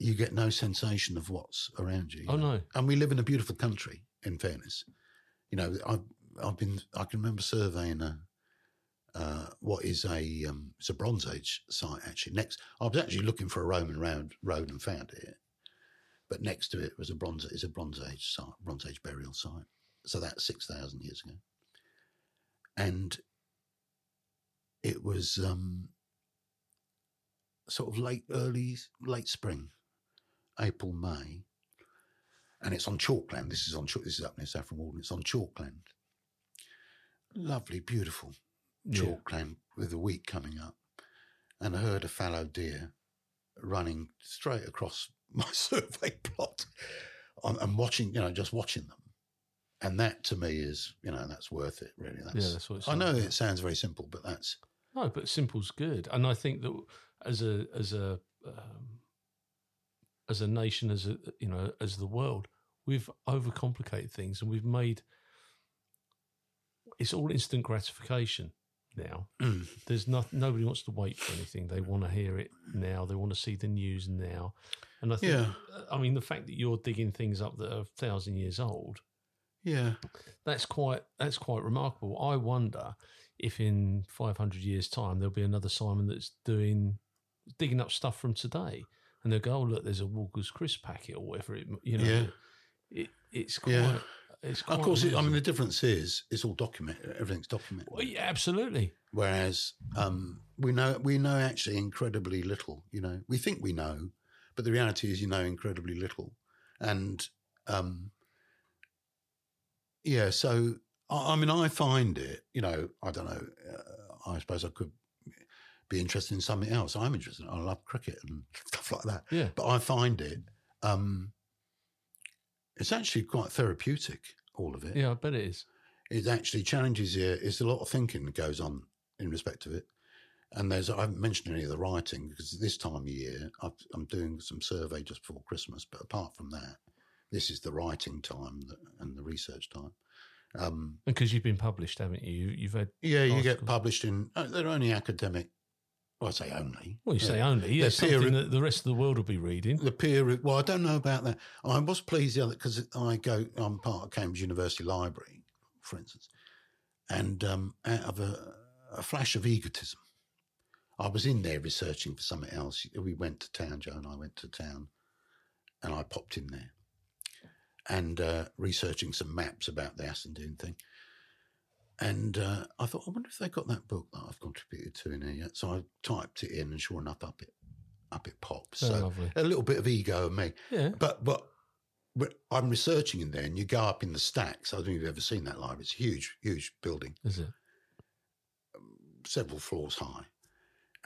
you get no sensation of what's around you. you Oh, know. no. And we live in a beautiful country. In fairness, you know, I've I've been I can remember surveying a uh, what is a um, it's a Bronze Age site actually. Next, I was actually looking for a Roman round road and found it, but next to it was a Bronze is a Bronze Age site, Bronze Age burial site. So that's six thousand years ago, and it was um, sort of late early late spring, April May, and it's on chalkland. This is on. This is up near Saffron Walden. It's on chalkland. Lovely, beautiful Yeah. chalkland with the wheat coming up, and I heard a fallow deer running straight across my survey plot. I'm, I'm watching, you know, just watching them, and that to me is, you know, that's worth it. Really, that's. Yeah, that's what it's I know like. it sounds very simple, but that's No, but simple's good, and I think that as a as a um, as a nation, as a you know, as the world, we've overcomplicated things, and we've made it's all instant gratification now. Mm. There's not nobody wants to wait for anything; they want to hear it now. They want to see the news now, and I think, Yeah. I mean, the fact that you're digging things up that are a thousand years old yeah, that's quite that's quite remarkable. I wonder if in 500 years' time there'll be another Simon that's doing digging up stuff from today, and they'll go, "Oh, look, there's a Walker's crisp packet or whatever it, you know." Yeah. It, it's quite Yeah. It's Of course, it, I mean, the difference is it's all documented. Everything's documented. Well, yeah, absolutely. Whereas um, we know we know actually incredibly little. You know, we think we know, but the reality is you know incredibly little. And um, yeah, so I, I mean, I find it. You know, I don't know. Uh, I suppose I could be interested in something else. I'm interested. I love cricket and stuff like that. Yeah. But I find it. Um, it's actually quite therapeutic. All of it Yeah, I bet it is. it actually challenges you. It's a lot of thinking that goes on in respect of it. And there's, I haven't mentioned any of the writing because this time of year I've, I'm doing some survey just before Christmas. But apart from that, this is the writing time that, and the research time. Um, Because you've been published, haven't you? You- You've had. yeah, you get published in, uh, they're only academic. Well, I say only. Well, you say only. Yeah, They're peer that the rest of the world will be reading. The peer, well, I don't know about that. I was pleased the other because I go. I'm part of Cambridge University Library, for instance, and um, out of a, a flash of egotism, I was in there researching for something else. We went to town, Jo and I went to town, and I popped in there and uh, researching some maps about the Assandun thing. And uh, I thought, I wonder if they got that book that I've contributed to in here yet. So I typed it in, and sure enough, up it up it. Oh, so lovely. a little bit of ego in me. Yeah. But but but I'm researching in there, and you go up in the stacks. I don't know if you've ever seen that library. It's a huge, huge building, Is it? several floors high,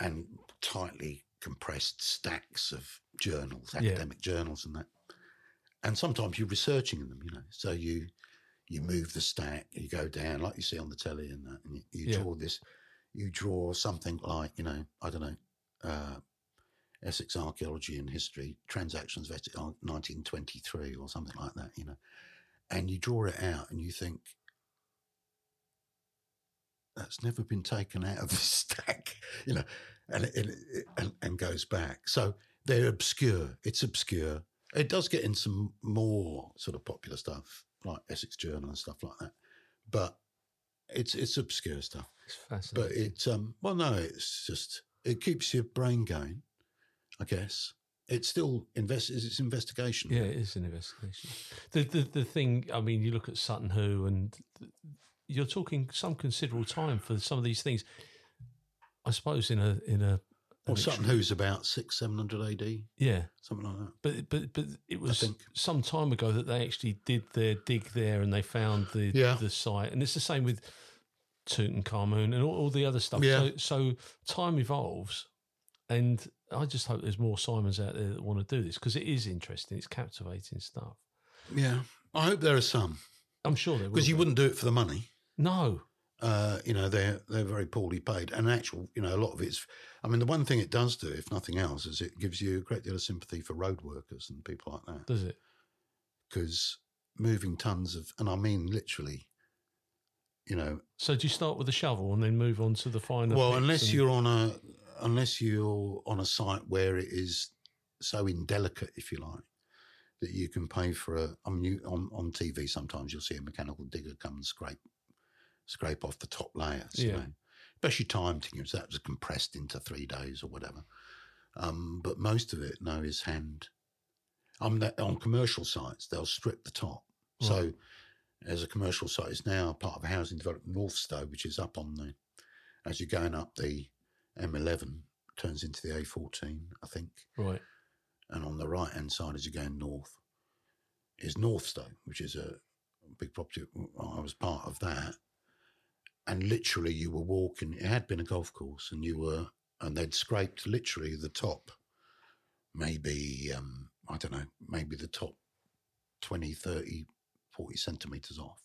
and tightly compressed stacks of journals, Yeah. academic journals, and that. And sometimes you're researching in them, you know. So you you move the stack, you go down like you see on the telly, and that, and you, you Yeah. draw this. You draw something like you know, I don't know. Uh, Essex Archaeology and History, Transactions of Essex, 1923 or something like that, you know. And you draw it out and you think, that's never been taken out of the stack, you know, and, it, and, and goes back. So they're obscure. It's obscure. It does get in some more sort of popular stuff, like Essex Journal and stuff like that. But it's it's obscure stuff. It's fascinating. But it's um well no, it's just it keeps your brain going, I guess. It's still invest it's investigation. Yeah, it is an investigation. The, the the thing, I mean, you look at Sutton Hoo, and you're talking some considerable time for some of these things. I suppose in a in a Well Sutton Hoo's about six, seven hundred AD, yeah, something like that. but but but it was some time ago that they actually did their dig there and they found the Yeah. the site, and it's the same with Tutankhamun and all, all the other stuff. Yeah. So so time evolves, and I just hope there's more Simons out there that want to do this because it is interesting. It's captivating stuff. Yeah. I hope there are some. I'm sure there. Because you be. wouldn't do it for the money. no. Uh, you know, they're they're very poorly paid. And actual, you know, a lot of it's I mean, the one thing it does do, if nothing else, is it gives you a great deal of sympathy for road workers and people like that. Does it? Because moving tons of and I mean literally, you know, So do you start with a shovel and then move on to the finer? well, unless and- you're on a unless you're on a site where it is so indelicate, if you like, that you can pay for a. I mean, you, on on TV sometimes you'll see a mechanical digger come and scrape scrape off the top layers. You Yeah. know? Especially time to so that was compressed into three days or whatever. Um, but most of it now is hand. On that on commercial sites, they'll strip the top. So as a commercial site is now part of a housing development Northstowe, which is up on the as you're going up the M11 turns into the A14, I think, right. and on the right hand side as you're going north is Northstowe, which is a big property. I was part of that, and literally you were walking. It had been a golf course, and you were, and they'd scraped literally the top, maybe um, I don't know, maybe the top 20, 30, 40 centimeters off.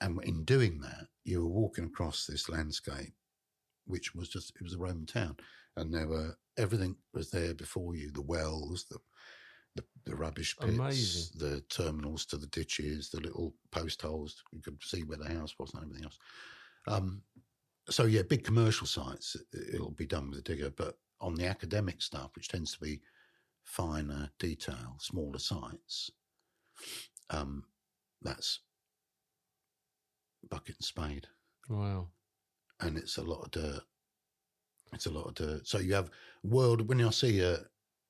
And in doing that, you were walking across this landscape, which was just, it was a Roman town. And there were, everything was there before you the wells, the, the, the rubbish pits, Amazing. the terminals to the ditches, the little post holes. You could see where the house was and everything else. Um, so, yeah, big commercial sites, it'll be done with a digger. But on the academic stuff, which tends to be finer detail, smaller sites, um, that's bucket and spade, Wow. and it's a lot of dirt. It's a lot of dirt. So you have world when I see a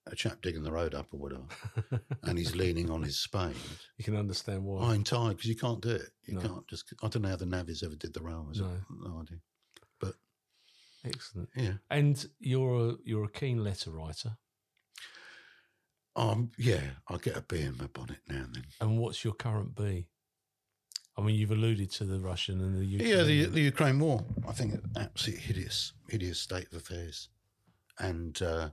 a chap digging the road up or whatever, and he's leaning on his spade. You can understand why. I'm tired because you can't do it. You No. can't just. I don't know how the navvies ever did the railways. No. no idea. But excellent. Yeah. And you're a you're a keen letter writer. Um. Yeah. I get a bee in my bonnet now and then. And what's your current B? I mean, you've alluded to the Russian and the Ukraine. Yeah, the the Ukraine war. I think an absolutely hideous, hideous state of affairs, and uh,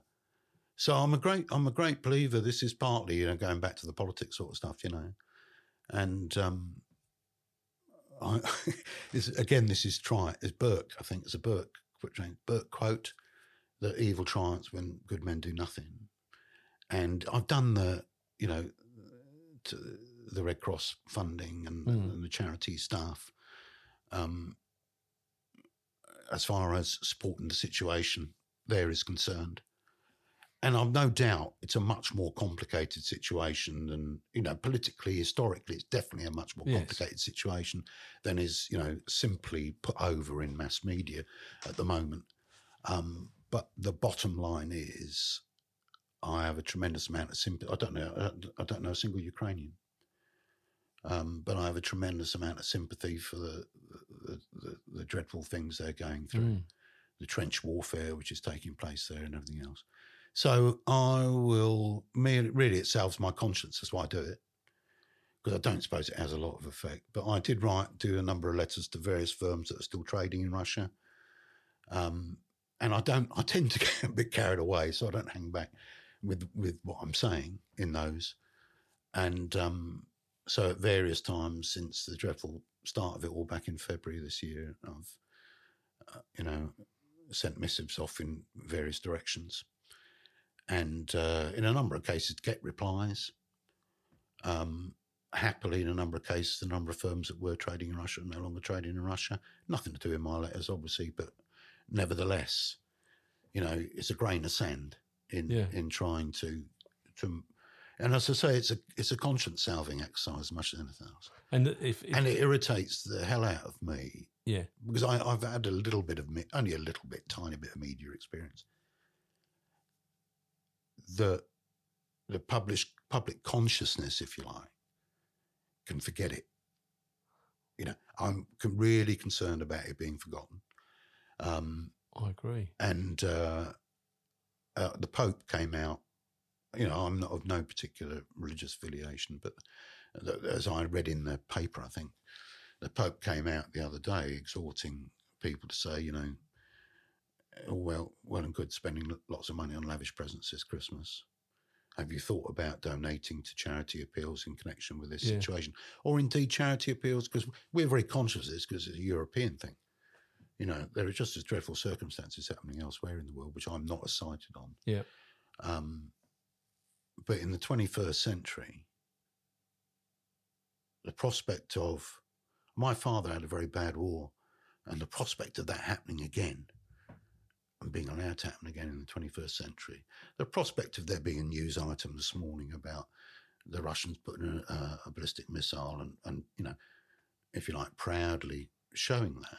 so I'm a great I'm a great believer. This is partly you know going back to the politics sort of stuff, you know, and um, I, this, again this is try it's Burke. I think it's a Burke Burke quote that evil triumphs when good men do nothing, and I've done the you know to the Red Cross funding and, Mm. and the charity staff. Um, as far as supporting the situation there is concerned. And I've no doubt it's a much more complicated situation than, you know, politically, historically, it's definitely a much more Yes. complicated situation than is, you know, simply put over in mass media at the moment. Um, but the bottom line is I have a tremendous amount of sympathy. I don't know, I don't, I don't know a single Ukrainian. Um, but I have a tremendous amount of sympathy for the the, the, the dreadful things they're going through, Mm. the trench warfare which is taking place there, and everything else. So I will really, it salves my conscience. That's why I do it because I don't suppose it has a lot of effect. But I did write, do a number of letters to various firms that are still trading in Russia. Um, and I don't, I tend to get a bit carried away, so I don't hang back with with what I'm saying in those. And um, so at various times since the dreadful start of it all back in February this year, I've, uh, you know, sent missives off in various directions. And uh, in a number of cases, get replies. Um, happily, in a number of cases, the number of firms that were trading in Russia are no longer trading in Russia. Nothing to do with my letters, obviously, but nevertheless, you know, it's a grain of sand in Yeah. in trying to to. And as I say, it's a it's a conscience salving exercise as much as anything else, And if, if and it irritates the hell out of me yeah, because I, I've had a little bit of me, only a little bit, tiny bit of media experience. The the published public consciousness, if you like, can forget it. You know, I'm really concerned about it being forgotten. Um, I agree. and uh, uh, the Pope came out. You know, I'm not of no particular religious affiliation, but th- as I read in the paper, I think the Pope came out the other day exhorting people to say, you know, oh, well, well and good spending lots of money on lavish presents this Christmas. Have you thought about donating to charity appeals in connection with this Yeah. situation, or indeed charity appeals? Because we're very conscious of this because it's a European thing. You know, there are just as dreadful circumstances happening elsewhere in the world, which I'm not as cited on. Yeah. Um, but in the 21st century, the prospect of my father had a very bad war, and the prospect of that happening again and being allowed to happen again in the 21st century, the prospect of there being a news item this morning about the Russians putting a, a ballistic missile and, and, you know, if you like, proudly showing that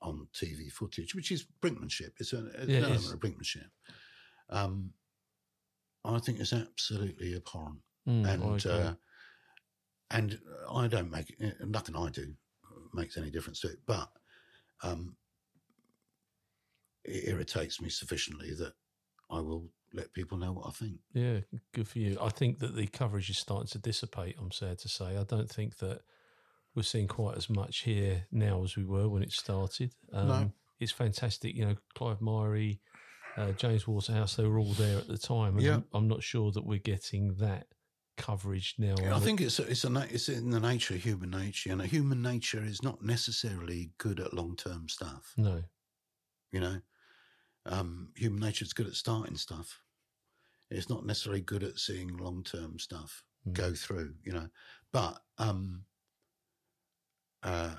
on TV footage, which is brinkmanship. It's an, Yeah, it element of brinkmanship. Um, I think it's absolutely abhorrent Mm, and agree. uh, and I don't make nothing I do makes any difference to it, but um, it irritates me sufficiently that I will let people know what I think. Yeah, good for you. I think that the coverage is starting to dissipate. I'm sad to say. I don't think that we're seeing quite as much here now as we were when it started. Um, No. It's fantastic. You know, Clive Myrie, uh, James Waterhouse, they were all there at the time. And Yeah. I'm, I'm not sure that we're getting that coverage now. I think it's a, it's a it's in the nature of human nature, and human nature is not necessarily good at long term stuff. no. You know, um, human nature is good at starting stuff. It's not necessarily good at seeing long term stuff Mm. go through. You know, but um, uh,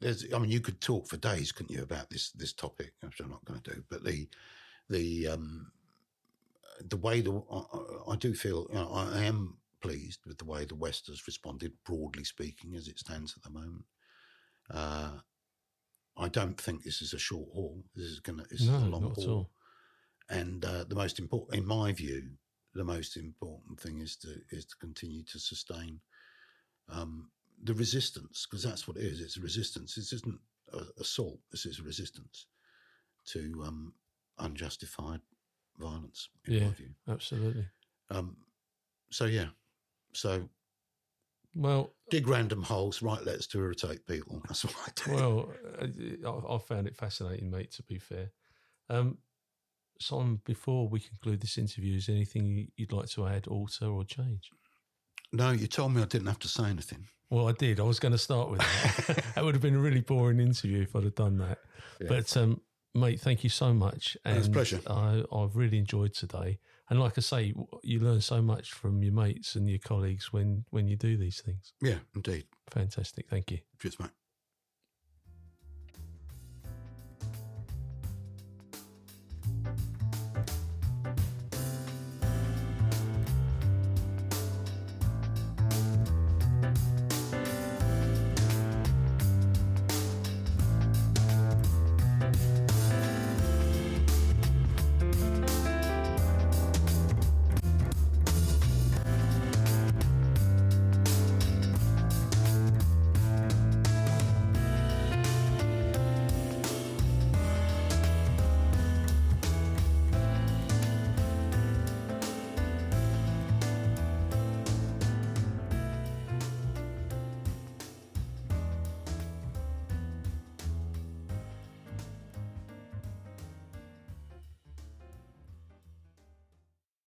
there's. I mean, you could talk for days, couldn't you, about this this topic? Which I'm not going to do. But the the um, the way the I, I do feel you know, I am pleased with the way the West has responded, broadly speaking, as it stands at the moment. Uh, I don't think this is a short haul. This is going to. This No, is a long not at haul. all. And uh, the most important, in my view, the most important thing is to is to continue to sustain um, the resistance because that's what it is. It's resistance. This isn't a, assault. This is resistance to um, unjustified violence. In Yeah. my view. Absolutely. Um, so yeah. So Well, dig random holes, write letters to irritate people. That's what I do. well, I, I found it fascinating, mate. To be fair, um, Simon. Before we conclude this interview, is there anything you- you'd like to add, alter, or change? no, you told me I didn't have to say anything. Well, I did. I was going to start with that. that would have been a really boring interview if I'd have done that. But, um, mate, thank you so much. And was a pleasure. I, I've really enjoyed today. And like I say, you learn so much from your mates and your colleagues when, when you do these things. Yeah, indeed. Fantastic. Thank you. Cheers, mate.